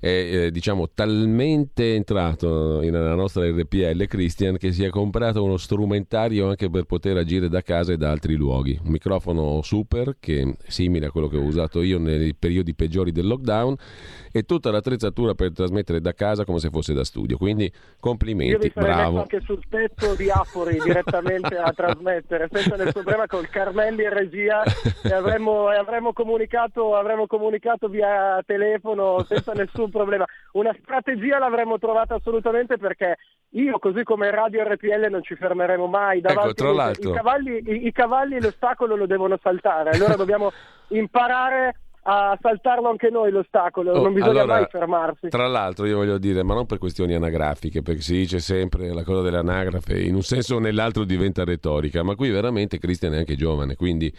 è eh, diciamo talmente entrato nella nostra RPL Cristian che si è comprato uno strumentario anche per poter agire da casa e da altri luoghi. Un microfono super che simile a quello che ho usato io nei periodi peggiori del lockdown e tutta l'attrezzatura per trasmettere da casa come se fosse da studio. Quindi complimenti, io mi sarei bravo. anche sul tetto di Afori direttamente a trasmettere senza nessun problema col Carmelli e regia e avremmo, e avremmo, comunicato, avremmo comunicato via telefono senza nessun problema. Una strategia l'avremmo trovata assolutamente perché io, così come Radio RPL, non ci fermeremo mai. Ecco, Davanti tra l'altro... i, cavalli, i, i cavalli l'ostacolo lo devono saltare, allora dobbiamo imparare a saltarlo anche noi l'ostacolo, Oh, non bisogna allora, mai fermarsi. Tra l'altro io voglio dire, ma non per questioni anagrafiche, perché si dice sempre la cosa dell'anagrafe, in un senso o nell'altro diventa retorica, ma qui veramente Cristian è anche giovane, quindi...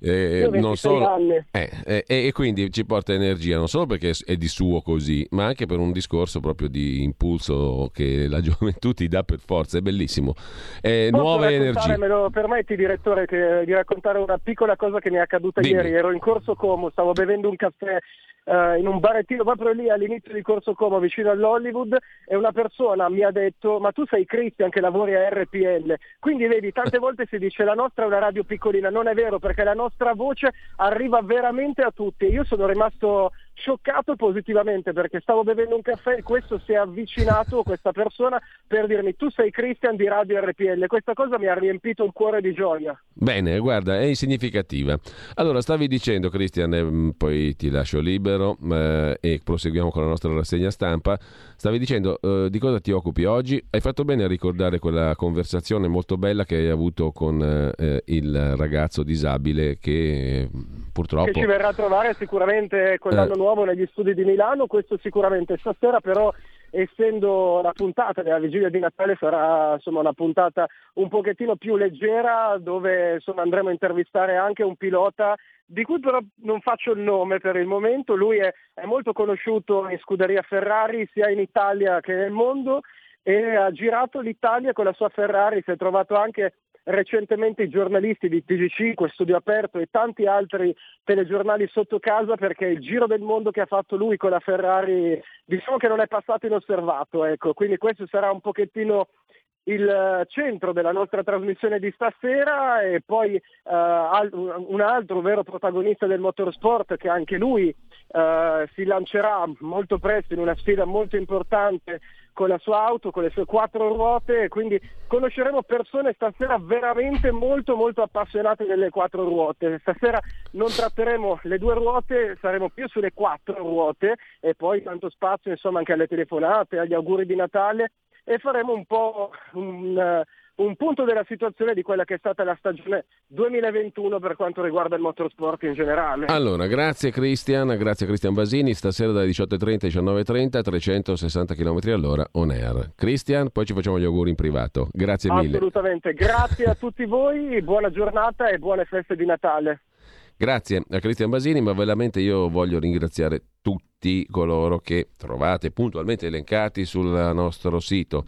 Eh, non 26 solo, eh, eh, e quindi ci porta energia non solo perché è di suo così, ma anche per un discorso proprio di impulso che la gioventù ti dà per forza. È bellissimo. Eh, nuove energie. Me lo permetti, direttore, che- di raccontare una piccola cosa che mi è accaduta Dimmi. ieri. Ero in Corso Como, stavo bevendo un caffè eh, in un barettino proprio lì all'inizio di Corso Como, vicino all'Hollywood, e una persona mi ha detto: Ma tu sei Christian che lavori a RPL. Quindi vedi, tante volte si dice la nostra è una radio piccolina. Non è vero, perché la nostra voce arriva veramente a tutti. Io sono rimasto scioccato positivamente perché stavo bevendo un caffè e questo si è avvicinato, questa persona, per dirmi tu sei Christian di Radio RPL. Questa cosa mi ha riempito il cuore di gioia. Bene, guarda, è significativa. Allora, stavi dicendo, Cristian, ehm, poi ti lascio libero eh, e proseguiamo con la nostra rassegna stampa. Stavi dicendo eh, di cosa ti occupi oggi? Hai fatto bene a ricordare quella conversazione molto bella che hai avuto con eh, il ragazzo disabile che eh, purtroppo... Che ci verrà a trovare sicuramente con l'anno Eh. Nuovo negli studi di Milano, questo sicuramente. Stasera però essendo la puntata della vigilia di Natale sarà insomma, una puntata un pochettino più leggera dove insomma, andremo a intervistare anche un pilota di cui però non faccio il nome per il momento, lui è, è molto conosciuto in scuderia Ferrari sia in Italia che nel mondo e ha girato l'Italia con la sua Ferrari, si è trovato anche recentemente i giornalisti di TG5, Studio Aperto e tanti altri telegiornali sotto casa perché il giro del mondo che ha fatto lui con la Ferrari diciamo che non è passato inosservato, ecco, quindi questo sarà un pochettino il eh, centro della nostra trasmissione di stasera e poi eh, un altro vero protagonista del motorsport che anche lui eh, si lancerà molto presto in una sfida molto importante con la sua auto, con le sue quattro ruote, quindi conosceremo persone stasera veramente molto molto appassionate delle quattro ruote. Stasera non tratteremo le due ruote, saremo più sulle quattro ruote e poi tanto spazio insomma anche alle telefonate, agli auguri di Natale e faremo un po' un, un punto della situazione di quella che è stata la stagione 2021 per quanto riguarda il motorsport in generale. Allora, grazie Cristian, grazie Cristian Basini, stasera dalle 18.30 alle 19.30, 360 km all'ora on air. Cristian, poi ci facciamo gli auguri in privato. Grazie mille. Assolutamente, grazie a tutti voi, buona giornata e buone feste di Natale. Grazie a Cristian Basini, ma veramente io voglio ringraziare tutti coloro che trovate puntualmente elencati sul nostro sito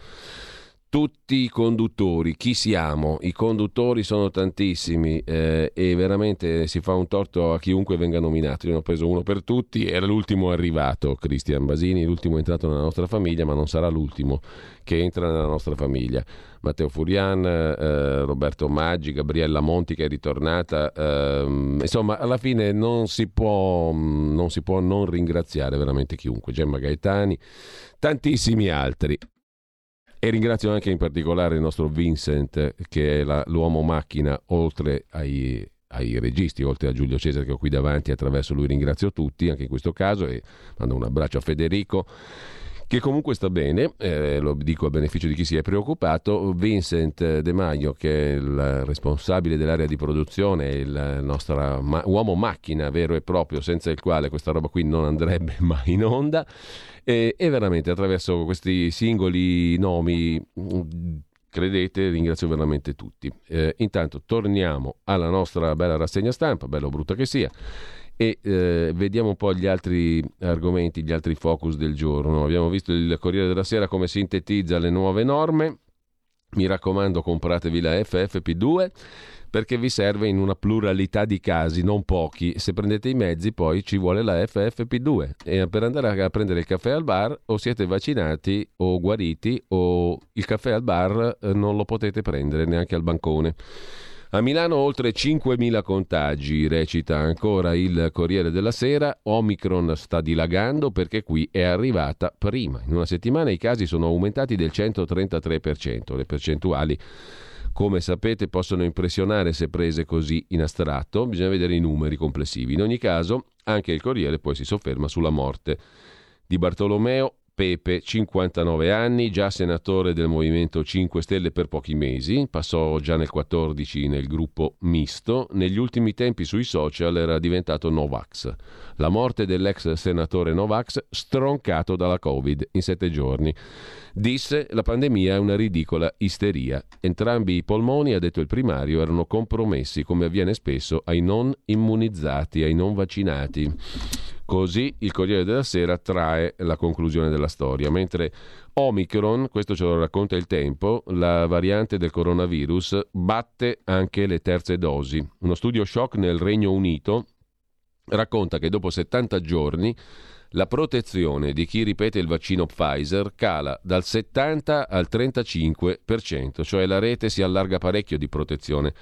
tutti i conduttori, chi siamo? I conduttori sono tantissimi eh, e veramente si fa un torto a chiunque venga nominato. Io ne ho preso uno per tutti, era l'ultimo arrivato, Cristian Basini, l'ultimo entrato nella nostra famiglia, ma non sarà l'ultimo che entra nella nostra famiglia. Matteo Furian, eh, Roberto Maggi, Gabriella Monti che è ritornata, eh, insomma alla fine non si, può, non si può non ringraziare veramente chiunque, Gemma Gaetani, tantissimi altri. E ringrazio anche in particolare il nostro Vincent, che è la, l'uomo macchina, oltre ai, ai registi, oltre a Giulio Cesare che ho qui davanti, attraverso lui ringrazio tutti, anche in questo caso, e mando un abbraccio a Federico che comunque sta bene, eh, lo dico a beneficio di chi si è preoccupato, Vincent De Maio che è il responsabile dell'area di produzione, il nostro ma- uomo macchina vero e proprio, senza il quale questa roba qui non andrebbe mai in onda, e, e veramente attraverso questi singoli nomi credete, ringrazio veramente tutti. Eh, intanto torniamo alla nostra bella rassegna stampa, bella o brutta che sia e eh, vediamo un po' gli altri argomenti, gli altri focus del giorno. Abbiamo visto il Corriere della Sera come sintetizza le nuove norme. Mi raccomando, compratevi la FFP2 perché vi serve in una pluralità di casi, non pochi. Se prendete i mezzi, poi ci vuole la FFP2. E per andare a prendere il caffè al bar, o siete vaccinati o guariti, o il caffè al bar eh, non lo potete prendere neanche al bancone. A Milano oltre 5.000 contagi, recita ancora il Corriere della Sera. Omicron sta dilagando perché qui è arrivata prima. In una settimana i casi sono aumentati del 133%. Le percentuali, come sapete, possono impressionare se prese così in astratto. Bisogna vedere i numeri complessivi. In ogni caso, anche il Corriere poi si sofferma sulla morte di Bartolomeo Pepe, 59 anni, già senatore del Movimento 5 Stelle per pochi mesi, passò già nel 14 nel gruppo misto, negli ultimi tempi sui social era diventato Novax. La morte dell'ex senatore Novax stroncato dalla Covid in sette giorni. Disse la pandemia è una ridicola isteria. Entrambi i polmoni, ha detto il primario, erano compromessi come avviene spesso ai non immunizzati, ai non vaccinati. Così il Corriere della Sera trae la conclusione della storia, mentre Omicron, questo ce lo racconta il tempo, la variante del coronavirus batte anche le terze dosi. Uno studio shock nel Regno Unito racconta che dopo 70 giorni la protezione di chi ripete il vaccino Pfizer cala dal 70 al 35%, cioè la rete si allarga parecchio di protezione.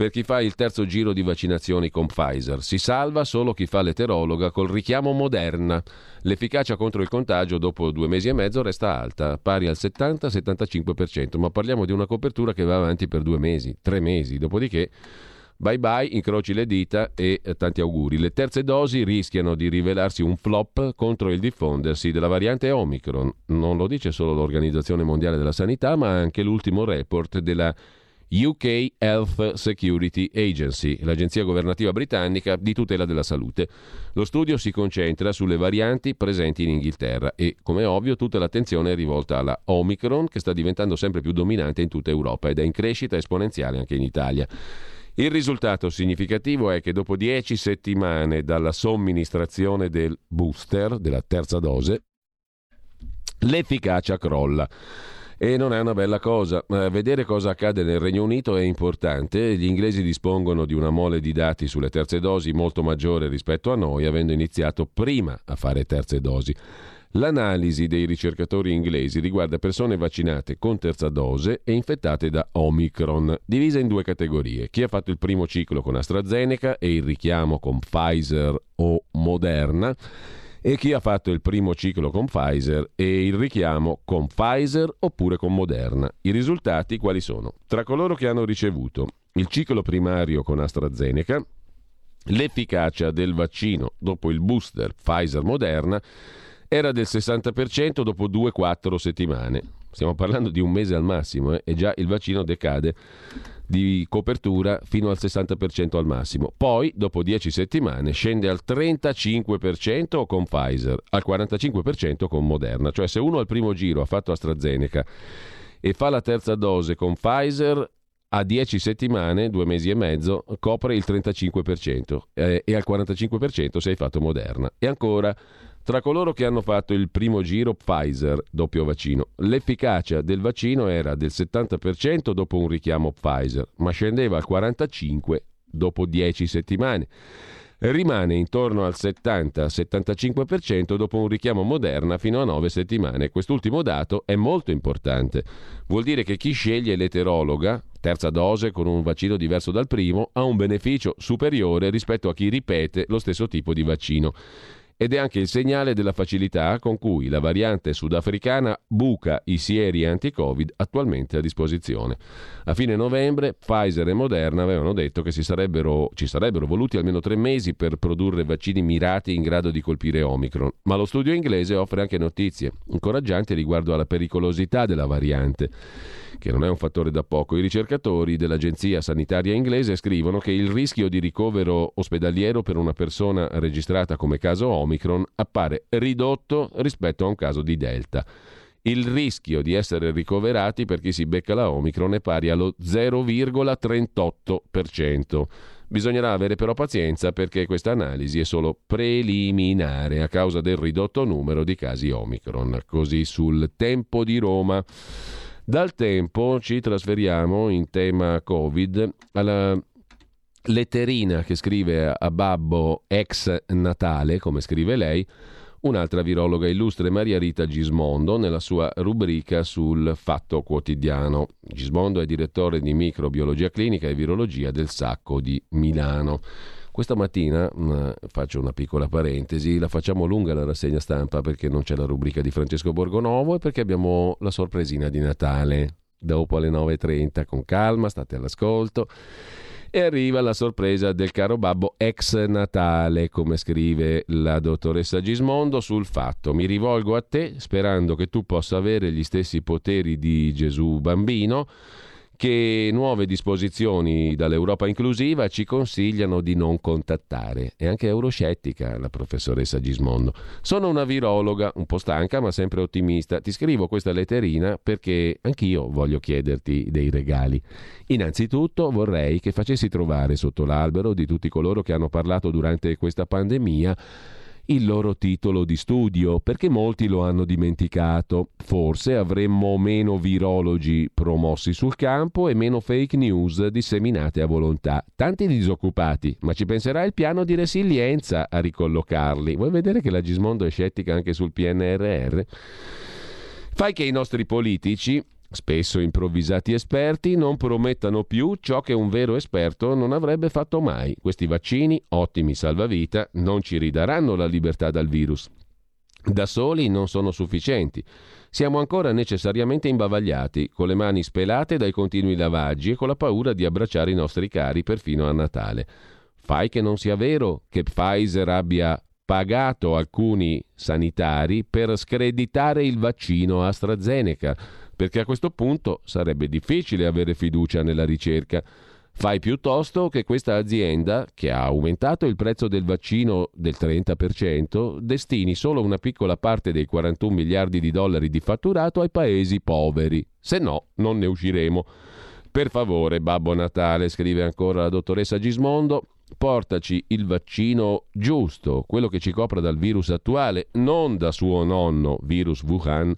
Per chi fa il terzo giro di vaccinazioni con Pfizer si salva solo chi fa l'eterologa col richiamo Moderna. L'efficacia contro il contagio dopo due mesi e mezzo resta alta, pari al 70-75%, ma parliamo di una copertura che va avanti per due mesi, tre mesi, dopodiché Bye bye, incroci le dita e eh, tanti auguri. Le terze dosi rischiano di rivelarsi un flop contro il diffondersi della variante Omicron. Non lo dice solo l'Organizzazione Mondiale della Sanità, ma anche l'ultimo report della UK Health Security Agency, l'agenzia governativa britannica di tutela della salute. Lo studio si concentra sulle varianti presenti in Inghilterra e, come ovvio, tutta l'attenzione è rivolta alla Omicron che sta diventando sempre più dominante in tutta Europa ed è in crescita esponenziale anche in Italia. Il risultato significativo è che dopo 10 settimane dalla somministrazione del booster, della terza dose, l'efficacia crolla. E non è una bella cosa. vedere cosa accade nel Regno Unito è importante. Gli inglesi dispongono di una mole di dati sulle terze dosi molto maggiore rispetto a noi, avendo iniziato prima a fare terze dosi. L'analisi dei ricercatori inglesi riguarda persone vaccinate con terza dose e infettate da Omicron, divisa in due categorie. Chi ha fatto il primo ciclo con AstraZeneca e il richiamo con Pfizer o Moderna e chi ha fatto il primo ciclo con Pfizer e il richiamo con Pfizer oppure con Moderna. I risultati quali sono? Tra coloro che hanno ricevuto il ciclo primario con AstraZeneca, l'efficacia del vaccino dopo il booster Pfizer-Moderna era del 60% dopo 2-4 settimane. Stiamo parlando di un mese al massimo eh, e già il vaccino decade di copertura fino al 60% al massimo. Poi, dopo 10 settimane, scende al 35% con Pfizer, al 45% con Moderna. Cioè se uno al primo giro ha fatto AstraZeneca e fa la terza dose con Pfizer, a 10 settimane, due mesi e mezzo, copre il 35% eh, e al 45% se hai fatto Moderna. E ancora tra coloro che hanno fatto il primo giro Pfizer doppio vaccino, l'efficacia del vaccino era del 70% dopo un richiamo Pfizer, ma scendeva al 45% dopo 10 settimane. Rimane intorno al 70-75% dopo un richiamo Moderna fino a 9 settimane. Quest'ultimo dato è molto importante. Vuol dire che chi sceglie l'eterologa, terza dose con un vaccino diverso dal primo, ha un beneficio superiore rispetto a chi ripete lo stesso tipo di vaccino. Ed è anche il segnale della facilità con cui la variante sudafricana buca i sieri anti-Covid attualmente a disposizione. A fine novembre Pfizer e Moderna avevano detto che sarebbero, ci sarebbero voluti almeno tre mesi per produrre vaccini mirati in grado di colpire Omicron, ma lo studio inglese offre anche notizie incoraggianti riguardo alla pericolosità della variante che non è un fattore da poco. I ricercatori dell'agenzia sanitaria inglese scrivono che il rischio di ricovero ospedaliero per una persona registrata come caso Omicron appare ridotto rispetto a un caso di Delta. Il rischio di essere ricoverati per chi si becca la Omicron è pari allo 0,38%. Bisognerà avere però pazienza perché questa analisi è solo preliminare a causa del ridotto numero di casi Omicron. Così sul tempo di Roma. Dal tempo ci trasferiamo in tema Covid alla letterina che scrive a Babbo ex Natale, come scrive lei, un'altra virologa illustre, Maria Rita Gismondo, nella sua rubrica sul Fatto Quotidiano. Gismondo è direttore di microbiologia clinica e virologia del Sacco di Milano. Questa mattina, mm, faccio una piccola parentesi, la facciamo lunga la rassegna stampa perché non c'è la rubrica di Francesco Borgonovo e perché abbiamo la sorpresina di Natale. Dopo alle 9.30 con calma, state all'ascolto. E arriva la sorpresa del caro babbo ex Natale, come scrive la dottoressa Gismondo sul fatto. Mi rivolgo a te sperando che tu possa avere gli stessi poteri di Gesù bambino che nuove disposizioni dall'Europa inclusiva ci consigliano di non contattare. È anche euroscettica la professoressa Gismondo. Sono una virologa, un po' stanca ma sempre ottimista. Ti scrivo questa letterina perché anch'io voglio chiederti dei regali. Innanzitutto vorrei che facessi trovare sotto l'albero di tutti coloro che hanno parlato durante questa pandemia il loro titolo di studio, perché molti lo hanno dimenticato. Forse avremmo meno virologi promossi sul campo e meno fake news disseminate a volontà. Tanti disoccupati, ma ci penserà il piano di resilienza a ricollocarli. Vuoi vedere che la Gismondo è scettica anche sul PNRR? Fai che i nostri politici Spesso improvvisati esperti non promettano più ciò che un vero esperto non avrebbe fatto mai. Questi vaccini, ottimi salvavita, non ci ridaranno la libertà dal virus. Da soli non sono sufficienti. Siamo ancora necessariamente imbavagliati, con le mani spelate dai continui lavaggi e con la paura di abbracciare i nostri cari perfino a Natale. Fai che non sia vero che Pfizer abbia pagato alcuni sanitari per screditare il vaccino AstraZeneca perché a questo punto sarebbe difficile avere fiducia nella ricerca. Fai piuttosto che questa azienda, che ha aumentato il prezzo del vaccino del 30%, destini solo una piccola parte dei 41 miliardi di dollari di fatturato ai paesi poveri. Se no, non ne usciremo. Per favore, Babbo Natale, scrive ancora la dottoressa Gismondo, portaci il vaccino giusto, quello che ci copra dal virus attuale, non da suo nonno, virus Wuhan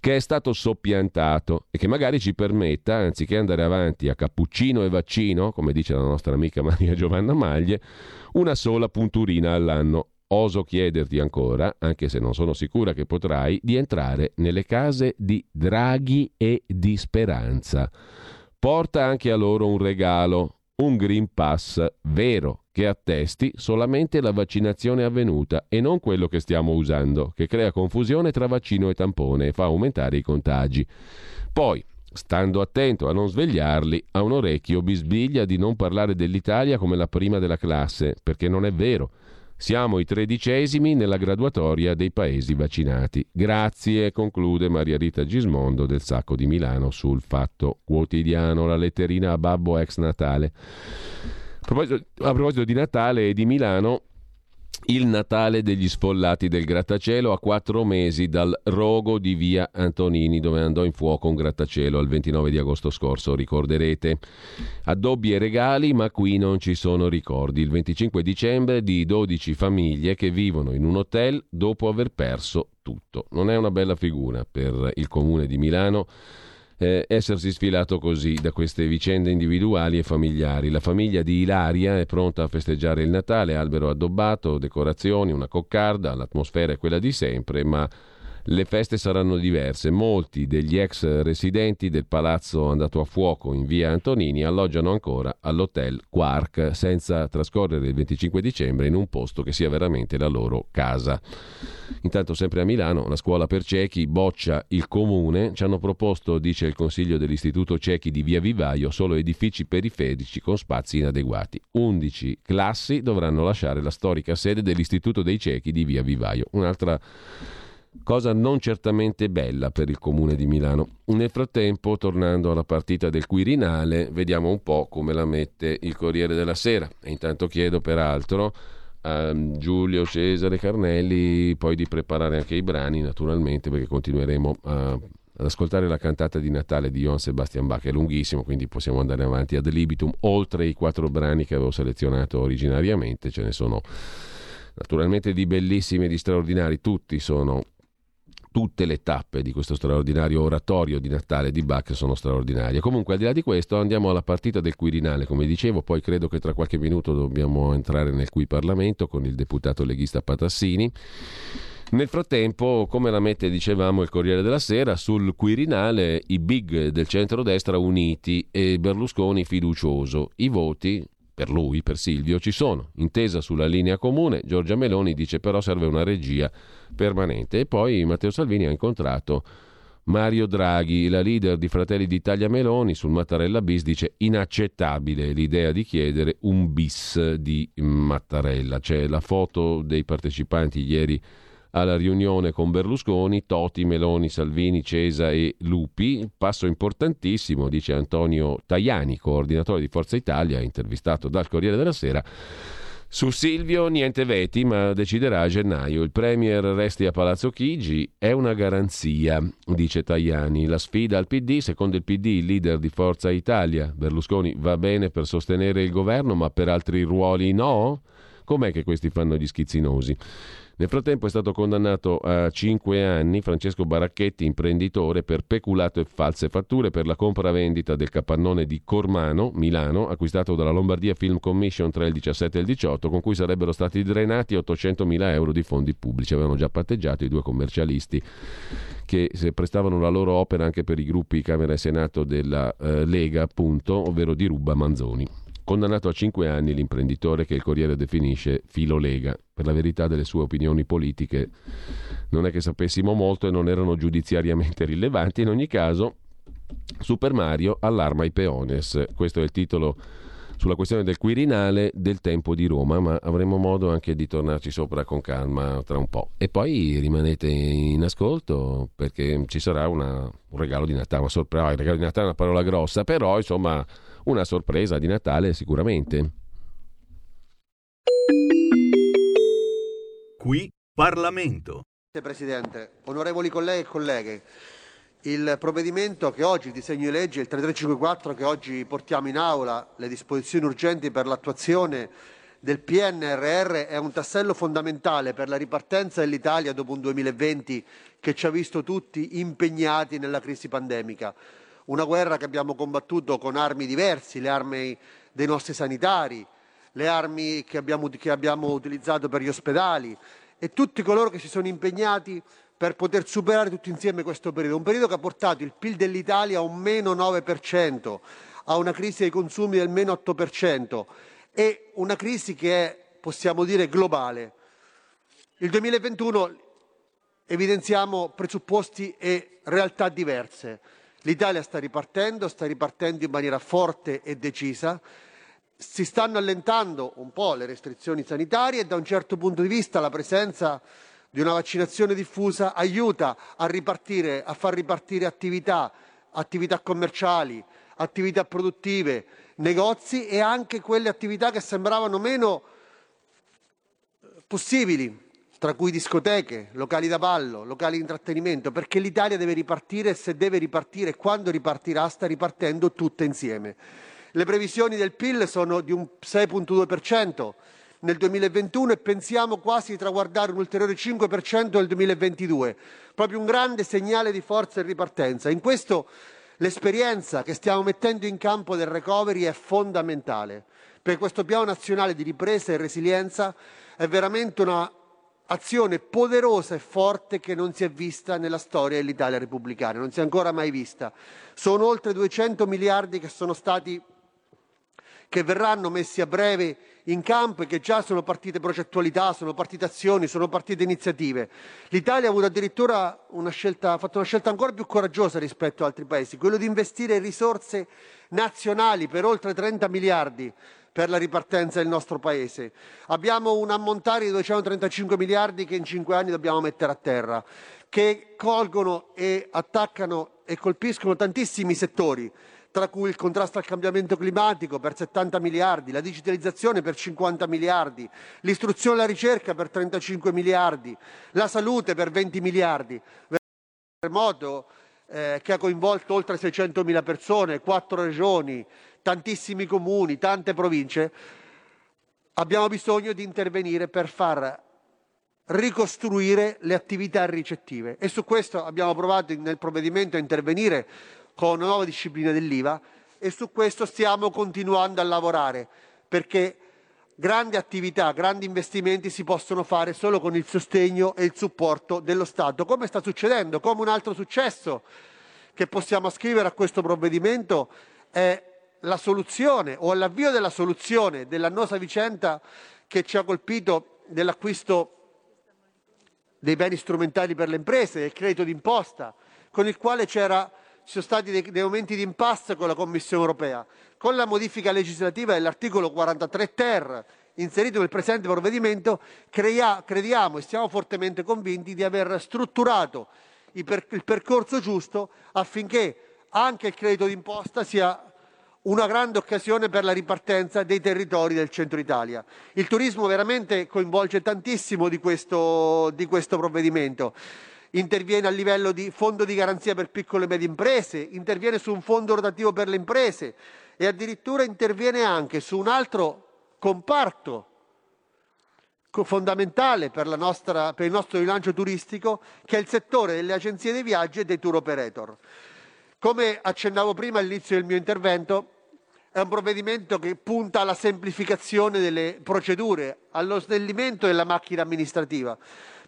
che è stato soppiantato e che magari ci permetta, anziché andare avanti a cappuccino e vaccino, come dice la nostra amica Maria Giovanna Maglie, una sola punturina all'anno. Oso chiederti ancora, anche se non sono sicura che potrai, di entrare nelle case di Draghi e di Speranza. Porta anche a loro un regalo, un Green Pass vero, che attesti solamente la vaccinazione avvenuta e non quello che stiamo usando, che crea confusione tra vaccino e tampone e fa aumentare i contagi. Poi, stando attento a non svegliarli, a un orecchio bisbiglia di non parlare dell'Italia come la prima della classe, perché non è vero. Siamo i tredicesimi nella graduatoria dei paesi vaccinati. Grazie, conclude Maria Rita Gismondo del Sacco di Milano sul Fatto Quotidiano, la letterina a babbo ex Natale. Proposito, a proposito di Natale e di Milano, il Natale degli sfollati del grattacielo a quattro mesi dal rogo di via Antonini dove andò in fuoco un grattacielo il 29 di agosto scorso, ricorderete. Addobbi e regali, ma qui non ci sono ricordi. Il 25 dicembre di 12 famiglie che vivono in un hotel dopo aver perso tutto. Non è una bella figura per il comune di Milano eh, essersi sfilato così da queste vicende individuali e familiari. La famiglia di Ilaria è pronta a festeggiare il Natale, albero addobbato, decorazioni, una coccarda, l'atmosfera è quella di sempre, ma le feste saranno diverse. Molti degli ex residenti del palazzo andato a fuoco in via Antonini alloggiano ancora all'hotel Quark senza trascorrere il 25 dicembre in un posto che sia veramente la loro casa. Intanto, sempre a Milano, la scuola per ciechi boccia il comune. Ci hanno proposto, dice il consiglio dell'Istituto Ciechi di via Vivaio, solo edifici periferici con spazi inadeguati. 11 classi dovranno lasciare la storica sede dell'Istituto dei Ciechi di via Vivaio. Un'altra cosa non certamente bella per il comune di Milano. Nel frattempo, tornando alla partita del Quirinale, vediamo un po' come la mette il Corriere della Sera. E intanto chiedo peraltro a Giulio Cesare Carnelli poi di preparare anche i brani, naturalmente, perché continueremo a, ad ascoltare la cantata di Natale di Johann Sebastian Bach, è lunghissimo, quindi possiamo andare avanti ad libitum, oltre i quattro brani che avevo selezionato originariamente, ce ne sono naturalmente di bellissimi e di straordinari, tutti sono tutte le tappe di questo straordinario oratorio di Natale di Bach sono straordinarie. Comunque, al di là di questo, andiamo alla partita del Quirinale, come dicevo, poi credo che tra qualche minuto dobbiamo entrare nel cui Parlamento con il deputato leghista Patassini. Nel frattempo, come la mette, dicevamo, il Corriere della Sera, sul Quirinale i big del centrodestra uniti e Berlusconi fiducioso. I voti, per lui, per Silvio, ci sono. Intesa sulla linea comune, Giorgia Meloni dice però serve una regia permanente. E poi Matteo Salvini ha incontrato Mario Draghi, la leader di Fratelli d'Italia Meloni, sul Mattarella bis dice inaccettabile l'idea di chiedere un bis di Mattarella. C'è la foto dei partecipanti ieri alla riunione con Berlusconi, Toti, Meloni, Salvini, Cesa e Lupi. Passo importantissimo, dice Antonio Tajani, coordinatore di Forza Italia, intervistato dal Corriere della Sera. Su Silvio niente veti, ma deciderà a gennaio. Il Premier resti a Palazzo Chigi, è una garanzia, dice Tajani. La sfida al PD, secondo il PD, il leader di Forza Italia. Berlusconi va bene per sostenere il governo, ma per altri ruoli no? Com'è che questi fanno gli schizzinosi? Nel frattempo è stato condannato a 5 anni Francesco Baracchetti, imprenditore, per peculato e false fatture per la compravendita del capannone di Cormano, Milano, acquistato dalla Lombardia Film Commission tra il 17 e il 18, con cui sarebbero stati drenati 800 mila euro di fondi pubblici. Avevano già patteggiato i due commercialisti che prestavano la loro opera anche per i gruppi Camera e Senato della eh, Lega, appunto, ovvero di Ruba Manzoni. Condannato a 5 anni l'imprenditore che il Corriere definisce filo Lega. Per la verità delle sue opinioni politiche non è che sapessimo molto e non erano giudiziariamente rilevanti. In ogni caso, Super Mario allarma i peones. Questo è il titolo sulla questione del Quirinale del tempo di Roma, ma avremo modo anche di tornarci sopra con calma tra un po'. E poi rimanete in ascolto perché ci sarà una, un regalo di Natale, una sorpresa. Il regalo di Natale è una parola grossa, però insomma una sorpresa di Natale sicuramente. Qui Parlamento. Presidente, onorevoli colleghi e colleghe, il provvedimento che oggi, il disegno di legge, il 3354 che oggi portiamo in aula, le disposizioni urgenti per l'attuazione del PNRR è un tassello fondamentale per la ripartenza dell'Italia dopo un 2020 che ci ha visto tutti impegnati nella crisi pandemica una guerra che abbiamo combattuto con armi diverse, le armi dei nostri sanitari, le armi che abbiamo, che abbiamo utilizzato per gli ospedali e tutti coloro che si sono impegnati per poter superare tutti insieme questo periodo, un periodo che ha portato il PIL dell'Italia a un meno 9%, a una crisi dei consumi del meno 8% e una crisi che è, possiamo dire, globale. Il 2021 evidenziamo presupposti e realtà diverse. L'Italia sta ripartendo, sta ripartendo in maniera forte e decisa, si stanno allentando un po' le restrizioni sanitarie e da un certo punto di vista la presenza di una vaccinazione diffusa aiuta a, ripartire, a far ripartire attività, attività commerciali, attività produttive, negozi e anche quelle attività che sembravano meno possibili, tra cui discoteche, locali da ballo, locali di intrattenimento, perché l'Italia deve ripartire e se deve ripartire, quando ripartirà, sta ripartendo tutte insieme. Le previsioni del PIL sono di un 6,2% nel 2021 e pensiamo quasi di traguardare un ulteriore 5% nel 2022, proprio un grande segnale di forza e ripartenza. In questo l'esperienza che stiamo mettendo in campo del recovery è fondamentale, perché questo piano nazionale di ripresa e resilienza è veramente una azione poderosa e forte che non si è vista nella storia dell'Italia repubblicana, non si è ancora mai vista. Sono oltre 200 miliardi che sono stati che verranno messi a breve in campo e che già sono partite progettualità, sono partite azioni, sono partite iniziative. L'Italia ha avuto addirittura una scelta, fatto una scelta ancora più coraggiosa rispetto ad altri paesi, quello di investire risorse nazionali per oltre 30 miliardi per la ripartenza del nostro Paese. Abbiamo un ammontare di 235 miliardi che in cinque anni dobbiamo mettere a terra, che colgono e attaccano e colpiscono tantissimi settori tra cui il contrasto al cambiamento climatico per 70 miliardi, la digitalizzazione per 50 miliardi, l'istruzione e la ricerca per 35 miliardi, la salute per 20 miliardi. Il terremoto eh, che ha coinvolto oltre 600 mila persone, quattro regioni, tantissimi comuni, tante province, abbiamo bisogno di intervenire per far ricostruire le attività ricettive e su questo abbiamo provato nel provvedimento a intervenire con una nuova disciplina dell'IVA e su questo stiamo continuando a lavorare perché grandi attività, grandi investimenti si possono fare solo con il sostegno e il supporto dello Stato, come sta succedendo, come un altro successo che possiamo ascrivere a questo provvedimento è la soluzione o l'avvio della soluzione dell'annosa vicenda che ci ha colpito dell'acquisto dei beni strumentali per le imprese, del credito d'imposta, con il quale c'era ci sono stati dei, dei momenti di impasse con la Commissione europea. Con la modifica legislativa dell'articolo 43 ter inserito nel presente provvedimento, crea, crediamo e siamo fortemente convinti di aver strutturato il, per, il percorso giusto affinché anche il credito d'imposta sia una grande occasione per la ripartenza dei territori del centro Italia. Il turismo veramente coinvolge tantissimo di questo, di questo provvedimento interviene a livello di fondo di garanzia per piccole e medie imprese, interviene su un fondo rotativo per le imprese e addirittura interviene anche su un altro comparto fondamentale per, nostra, per, il nostro rilancio turistico, che è il settore delle agenzie dei viaggi e dei tour operator. Come accennavo prima all'inizio del mio intervento, è un provvedimento che punta alla semplificazione delle procedure, allo snellimento della macchina amministrativa.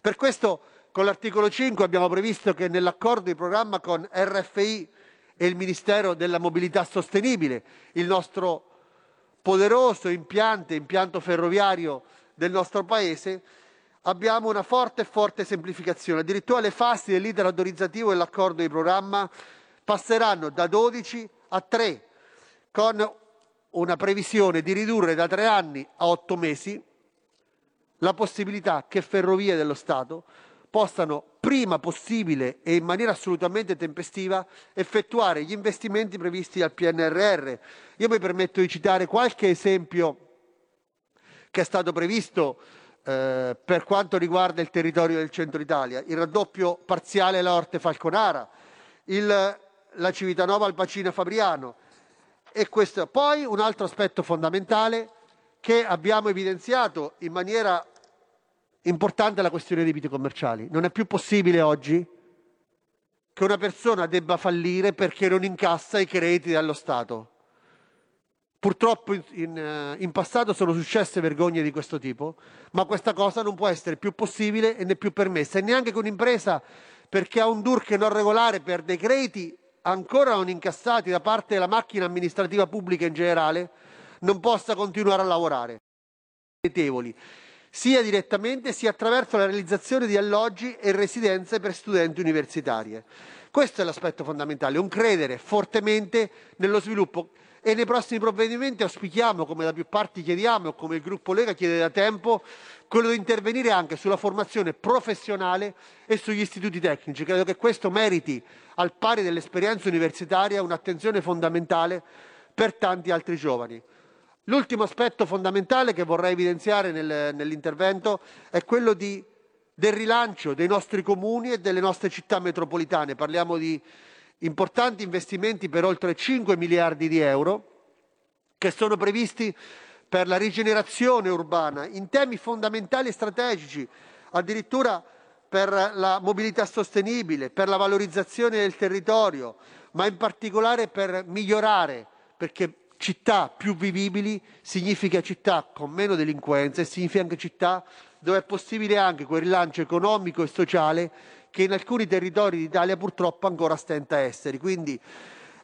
Per questo con l'articolo 5 abbiamo previsto che nell'accordo di programma con RFI e il Ministero della Mobilità Sostenibile, il nostro poderoso impianto, impianto ferroviario del nostro Paese, abbiamo una forte e forte semplificazione. Addirittura le fasi dell'iter autorizzativo dell'accordo di programma passeranno da 12 a 3, con una previsione di ridurre da 3 anni a 8 mesi la possibilità che Ferrovie dello Stato possano prima possibile e in maniera assolutamente tempestiva effettuare gli investimenti previsti dal PNRR. Io mi permetto di citare qualche esempio che è stato previsto eh, per quanto riguarda il territorio del centro Italia, il raddoppio parziale alla Orte Falconara, il, la Civitanova al Bacino Fabriano e questo. Poi un altro aspetto fondamentale che abbiamo evidenziato in maniera Importante la questione dei debiti commerciali. Non è più possibile oggi che una persona debba fallire perché non incassa i crediti dallo Stato. Purtroppo in, eh, in, passato sono successe vergogne di questo tipo, ma questa cosa non può essere più possibile e né più permessa. E neanche che un'impresa, perché ha un DURC non regolare per dei crediti ancora non incassati da parte della macchina amministrativa pubblica in generale, non possa continuare a lavorare. Sia direttamente sia attraverso la realizzazione di alloggi e residenze per studenti universitarie. Questo è l'aspetto fondamentale, un credere fortemente nello sviluppo e nei prossimi provvedimenti auspichiamo, come da più parti chiediamo e come il gruppo Lega chiede da tempo, quello di intervenire anche sulla formazione professionale e sugli istituti tecnici. Credo che questo meriti, al pari dell'esperienza universitaria, un'attenzione fondamentale per tanti altri giovani. L'ultimo aspetto fondamentale che vorrei evidenziare nel, nell'intervento è quello di, del rilancio dei nostri comuni e delle nostre città metropolitane. Parliamo di importanti investimenti per oltre 5 miliardi di euro che sono previsti per la rigenerazione urbana in temi fondamentali e strategici, addirittura per la mobilità sostenibile, per la valorizzazione del territorio, ma in particolare per migliorare, perché città più vivibili significa città con meno delinquenza e significa anche città dove è possibile anche quel rilancio economico e sociale che in alcuni territori d'Italia purtroppo ancora stenta a essere. Quindi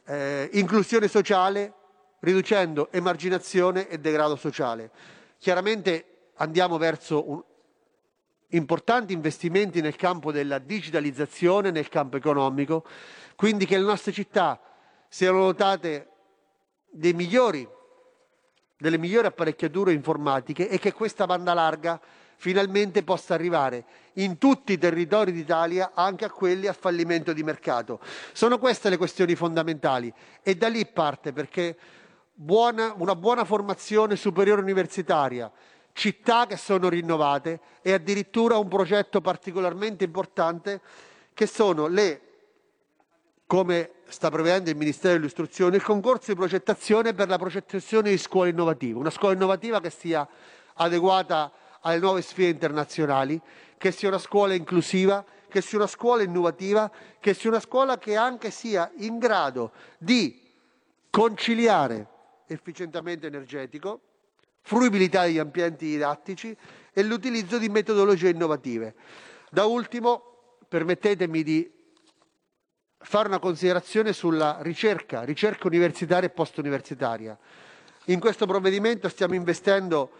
eh, inclusione sociale, riducendo emarginazione e degrado sociale. Chiaramente andiamo verso un, importanti investimenti nel campo della digitalizzazione, nel campo economico, quindi che le nostre città siano dotate migliori, delle migliori apparecchiature informatiche e che questa banda larga finalmente possa arrivare in tutti i territori d'Italia, anche a quelli a fallimento di mercato. Sono queste le questioni fondamentali e da lì parte perché buona, una buona formazione superiore universitaria, città che sono rinnovate e addirittura un progetto particolarmente importante che sono le come sta prevedendo il Ministero dell'Istruzione, il concorso di progettazione per la progettazione di scuole innovative, una scuola innovativa che sia adeguata alle nuove sfide internazionali, che sia una scuola inclusiva, che sia una scuola innovativa, che sia una scuola che anche sia in grado di conciliare efficientamento energetico, fruibilità degli ambienti didattici e l'utilizzo di metodologie innovative. Da ultimo, permettetemi di fare una considerazione sulla ricerca, ricerca universitaria e post-universitaria. In questo provvedimento stiamo investendo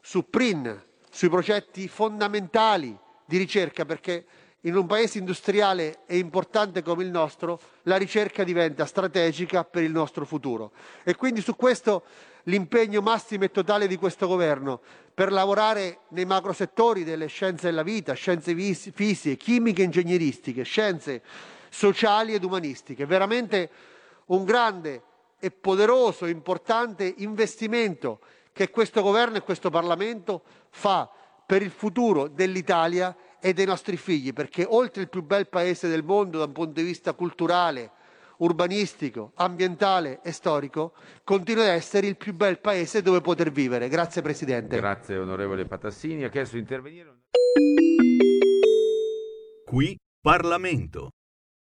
su PRIN, sui progetti fondamentali di ricerca, perché in un paese industriale e importante come il nostro la ricerca diventa strategica per il nostro futuro. E quindi su questo l'impegno massimo e totale di questo governo per lavorare nei macro settori delle scienze della vita, scienze fisiche, chimiche, ingegneristiche, scienze sociali ed umanistiche. Veramente un grande e poderoso, importante investimento che questo governo e questo Parlamento fa per il futuro dell'Italia e dei nostri figli, perché oltre il più bel paese del mondo da un punto di vista culturale, urbanistico, ambientale e storico, continua ad essere il più bel paese dove poter vivere. Grazie Presidente. Grazie onorevole Patassini. Ha chiesto di intervenire. Qui Parlamento.